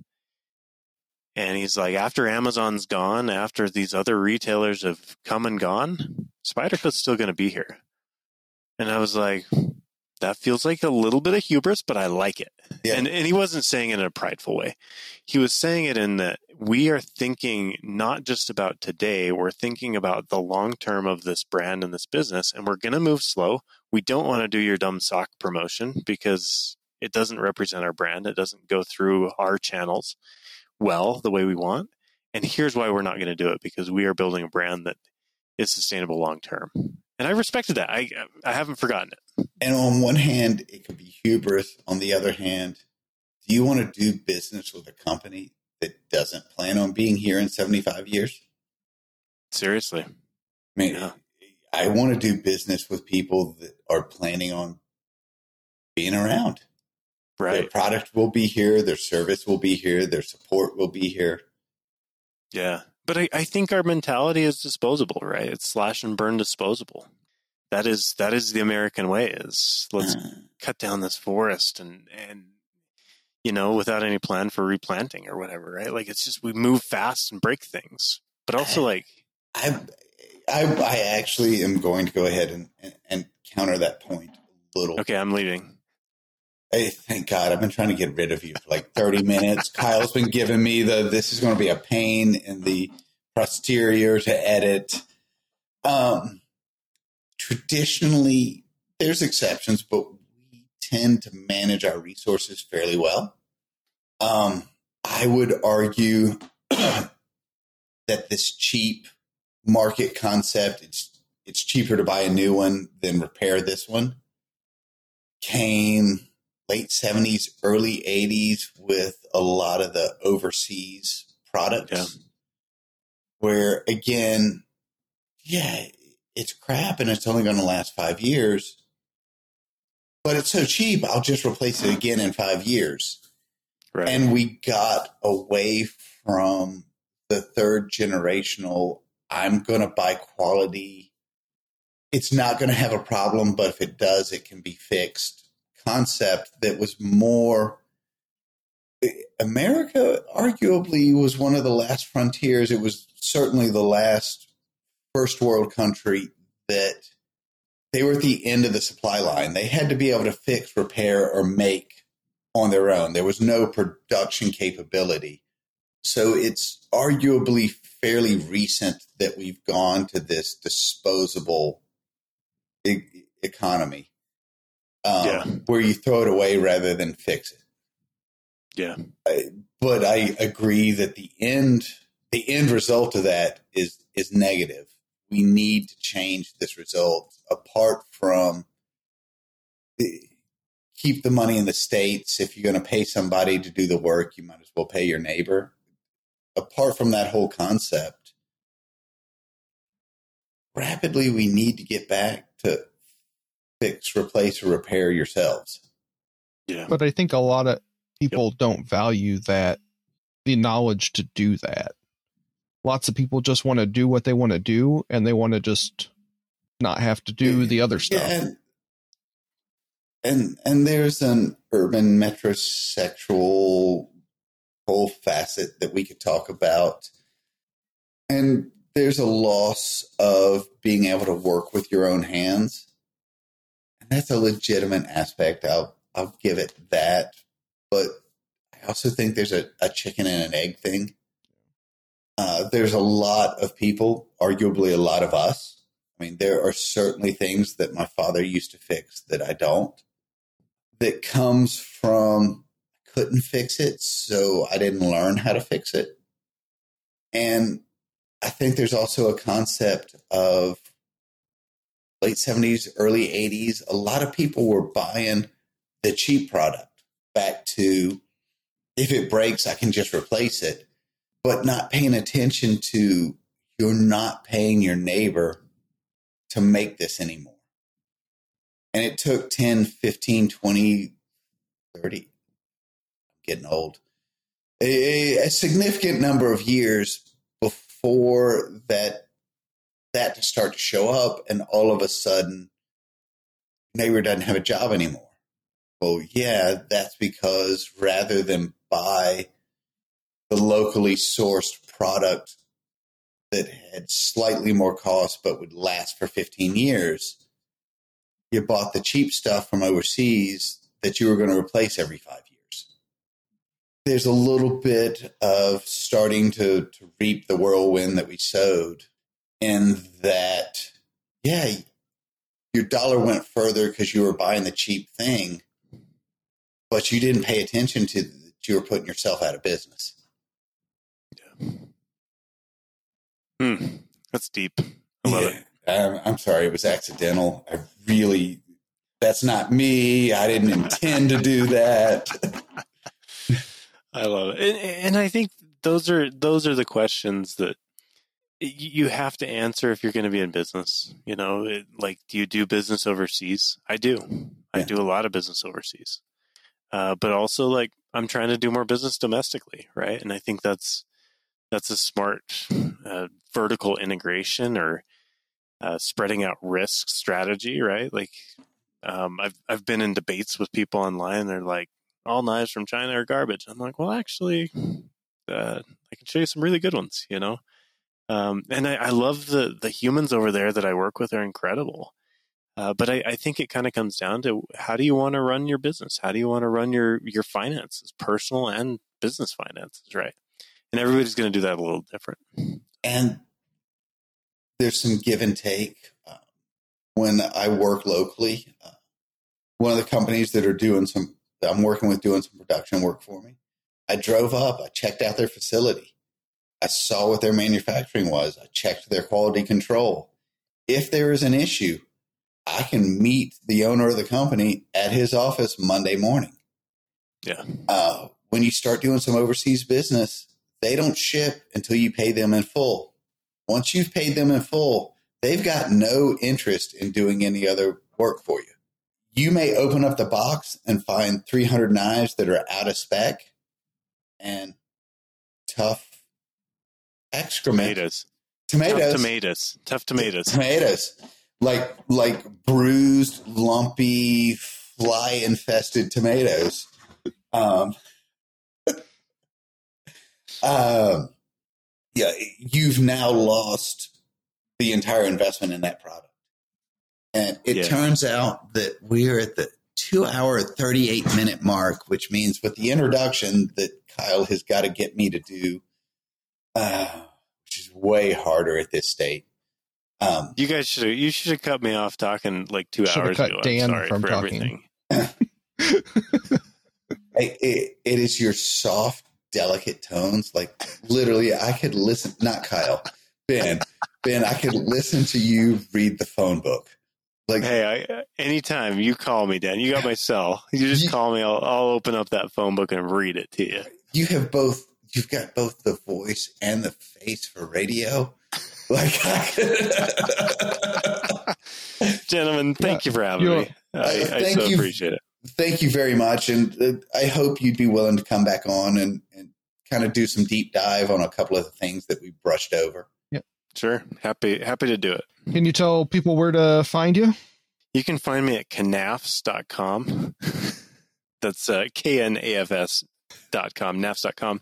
D: And he's like, after Amazon's gone, after these other retailers have come and gone, Spyderco's still going to be here. And I was like, that feels like a little bit of hubris, but I like it.
A: Yeah.
D: And and he wasn't saying it in a prideful way. He was saying it in that we are thinking not just about today, we're thinking about the long term of this brand and this business, and we're going to move slow. We don't want to do your dumb sock promotion because it doesn't represent our brand. It doesn't go through our channels well the way we want. And here's why we're not going to do it because we are building a brand that is sustainable long term. And I respected that. I I haven't forgotten it.
A: And on one hand, it could be hubris. On the other hand, do you want to do business with a company that doesn't plan on being here in 75 years?
D: Seriously.
A: I mean,
D: Yeah.
A: I want to do business with people that are planning on being around.
D: Right.
A: Their product will be here, their service will be here, their support will be here.
D: Yeah. But I, I think our mentality is disposable, right? It's slash and burn disposable. That is that is the American way is let's
A: Uh,
D: cut down this forest and and you know, without any plan for replanting or whatever, right? Like it's just we move fast and break things. But also like
A: I, I, I actually am going to go ahead and, and, and counter that point a little.
D: okay, I'm leaving.
A: Hey, thank God. I've been trying to get rid of you for like 30 minutes. Kyle's been giving me the this is going to be a pain in the posterior to edit. Um, traditionally, there's exceptions, but we tend to manage our resources fairly well. Um, I would argue [CLEARS THROAT] that this cheap market concept, it's it's cheaper to buy a new one than repair this one, came late 70s, early 80s with a lot of the overseas products.
D: Yeah.
A: Where again, yeah, it's crap and it's only going to last five years. But it's so cheap, I'll just replace it again in five years.
D: Right.
A: And we got away from the third generational, I'm going to buy quality. It's not going to have a problem, but if it does, it can be fixed concept that was more. America arguably was one of the last frontiers. It was certainly the last first world country that they were at the end of the supply line. They had to be able to fix, repair, or make on their own. There was no production capability. So it's arguably fairly recent that we've gone to this disposable e- economy um,
D: Yeah.
A: where you throw it away rather than fix it.
D: yeah.
A: But I agree that the end the end result of that is is negative. We need to change this result apart from the, keep the money in the states. If you're going to pay somebody to do the work, you might as well pay your neighbor. Apart from that whole concept, rapidly we need to get back to fix, replace, or repair yourselves.
D: Yeah.
B: But I think a lot of people don't value that the knowledge to do that. Lots of people just want to do what they want to do and they want to just not have to do the other stuff.
A: Yeah, and, and and there's an urban metrosexual whole facet that we could talk about. And there's a loss of being able to work with your own hands. That's a legitimate aspect. I'll I'll give it that. But I also think there's a, a chicken and an egg thing. Uh, there's a lot of people, arguably a lot of us. I mean, there are certainly things that my father used to fix that I don't. That comes from couldn't fix it, so I didn't learn how to fix it. And I think there's also a concept of late 70s, early 80s. A lot of people were buying the cheap product back to if it breaks, I can just replace it, but not paying attention to you're not paying your neighbor to make this anymore. And it took 10, 15, 20, 30, I'm getting old, a, a significant number of years before that that to start to show up and all of a sudden neighbor doesn't have a job anymore. Well, yeah, that's because rather than buy the locally sourced product that had slightly more cost but would last for 15 years, you bought the cheap stuff from overseas that you were going to replace every five years. There's a little bit of starting to, to reap the whirlwind that we sowed, in that, yeah, your dollar went further because you were buying the cheap thing, but you didn't pay attention to that you were putting yourself out of business.
D: Hmm. That's deep. I love it.
A: Um, I'm sorry, it was accidental. I really, that's not me. I didn't intend to do that. [LAUGHS]
D: I love it, and, and I think those are those are the questions that you have to answer if you're going to be in business. You know, it, like, do you do business overseas? I do. I do a lot of business overseas, uh, but also like I'm trying to do more business domestically, right? And I think that's that's a smart uh, vertical integration or uh, spreading out risk strategy, right? Like, um, I've I've been in debates with people online. They're like, all knives from China are garbage. I'm like, well, actually, uh, I can show you some really good ones, you know. Um, and I, I love the the humans over there that I work with are incredible. Uh, but I, I think it kind of comes down to how do you want to run your business? How do you want to run your your finances, personal and business finances, right? And everybody's going to do that a little different.
A: and there's some give and take. Uh, when I work locally, uh, one of the companies that are doing some, I'm working with doing some production work for me, I drove up, I checked out their facility. I saw what their manufacturing was. I checked their quality control. If there is an issue, I can meet the owner of the company at his office Monday morning.
D: Yeah.
A: Uh, when you start doing some overseas business, they don't ship until you pay them in full. Once you've paid them in full, they've got no interest in doing any other work for you. You may open up the box and find 300 knives that are out of spec and tough excrement.
D: Tomatoes.
A: Tomatoes.
D: Tough tomatoes. Tough tomatoes.
A: Tomatoes. Like like bruised, lumpy, fly infested tomatoes. Um, um, yeah, you've now lost the entire investment in that product. And it
D: Yeah.
A: turns out that we're at the two hour, 38 minute mark, which means with the introduction that Kyle has got to get me to do, uh, [SIGHS] which is way harder at this state. Um,
D: You guys should have you should have cut me off talking like two hours
B: cut
D: ago.
B: Dan
D: I'm sorry
B: from
D: for
B: talking.
D: everything. [LAUGHS]
A: it, it, it is your soft, delicate tones. Like literally, I could listen. Not Kyle, Ben. Ben, I could listen to you read the phone book. Like
D: Hey, I, anytime you call me, Dan, you got my cell. You just
A: You-
D: call me. I'll, I'll open up that phone book and read it to you.
A: you have both. You've got both the voice and the face for radio. [LAUGHS] Like, [LAUGHS]
D: Gentlemen, thank you for having
B: you-
D: me. I,
A: Uh,
D: I
A: thank
D: so
A: you.
D: appreciate it.
A: thank you very much, and uh, I hope you'd be willing to come back on and, and kind of do some deep dive on a couple of the things that we brushed over. Yep.
D: Sure. Happy happy to do it.
B: Can you tell people where to find you?
D: You can find me at knafs.com. [LAUGHS] That's uh, K-N-A-F-S dot com, knafs.com.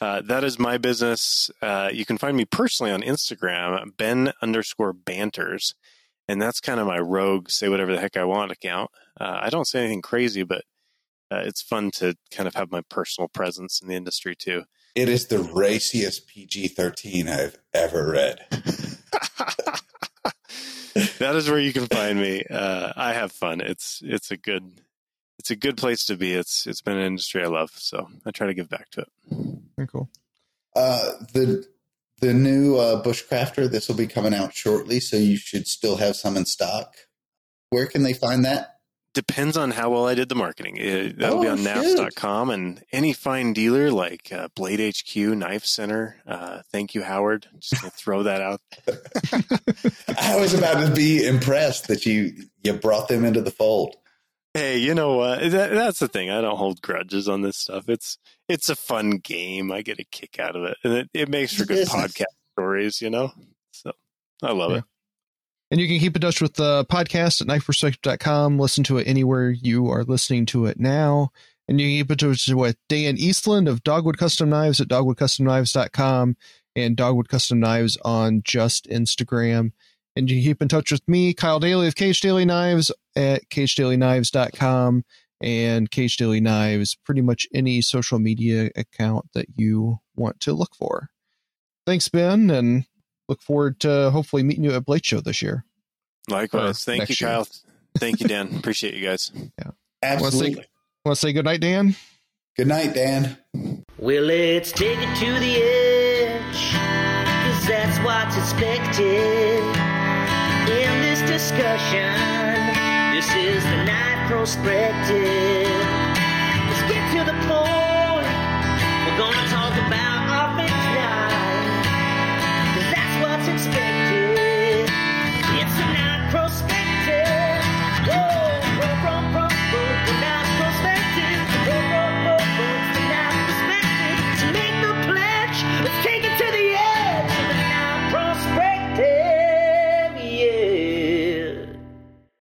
D: Uh, that is my business. Uh, you can find me personally on Instagram, Ben underscore banters. and that's kind of my rogue say whatever the heck I want account. Uh, I don't say anything crazy, but uh, it's fun to kind of have my personal presence in the industry too.
A: It is the raciest PG 13 I've ever read. [LAUGHS]
D: that is where you can find me. Uh, I have fun. It's it's a good it's a good place to be. It's it's been an industry I love, so I try to give back to it.
B: Very cool.
A: Uh, the the new uh, Bushcrafter, this will be coming out shortly, so you should still have some in stock. Where can they find that?
D: Depends on how well I did the marketing. It, that'll be
A: Oh,
D: on
A: shoot.
D: knafs.com and any fine dealer like uh, Blade HQ, Knife Center. Uh, thank you, Howard. Just gonna [LAUGHS] throw that out.
A: I was about to be impressed that you you brought them into the fold.
D: Hey, you know what? That, that's the thing. I don't hold grudges on this stuff. It's it's a fun game. I get a kick out of it, and it, it makes for good podcast stories. You know, so I love
B: Yeah.
D: it.
B: And you can keep in touch with the podcast at knifeperspective.com. Listen to it anywhere you are listening to it now. And you can keep in touch with Dan Eastland of Dogwood Custom Knives at dogwoodcustomknives.com and Dogwood Custom Knives on just Instagram. And you can keep in touch with me, Kyle Daily of KH Daily Knives at khdailyknives.com and KH Daily Knives, pretty much any social media account that you want to look for. Thanks, Ben, and look forward to hopefully meeting you at Blade Show this year.
D: Likewise. Uh, Thank you,
B: year.
D: Kyle. Thank you, Dan. [LAUGHS] Appreciate you guys.
A: Absolutely.
B: Want to say goodnight, Dan?
A: Good night, Dan.
E: Well, let's take it to the edge, cause that's what's expected in this discussion. This is the Knife Perspective.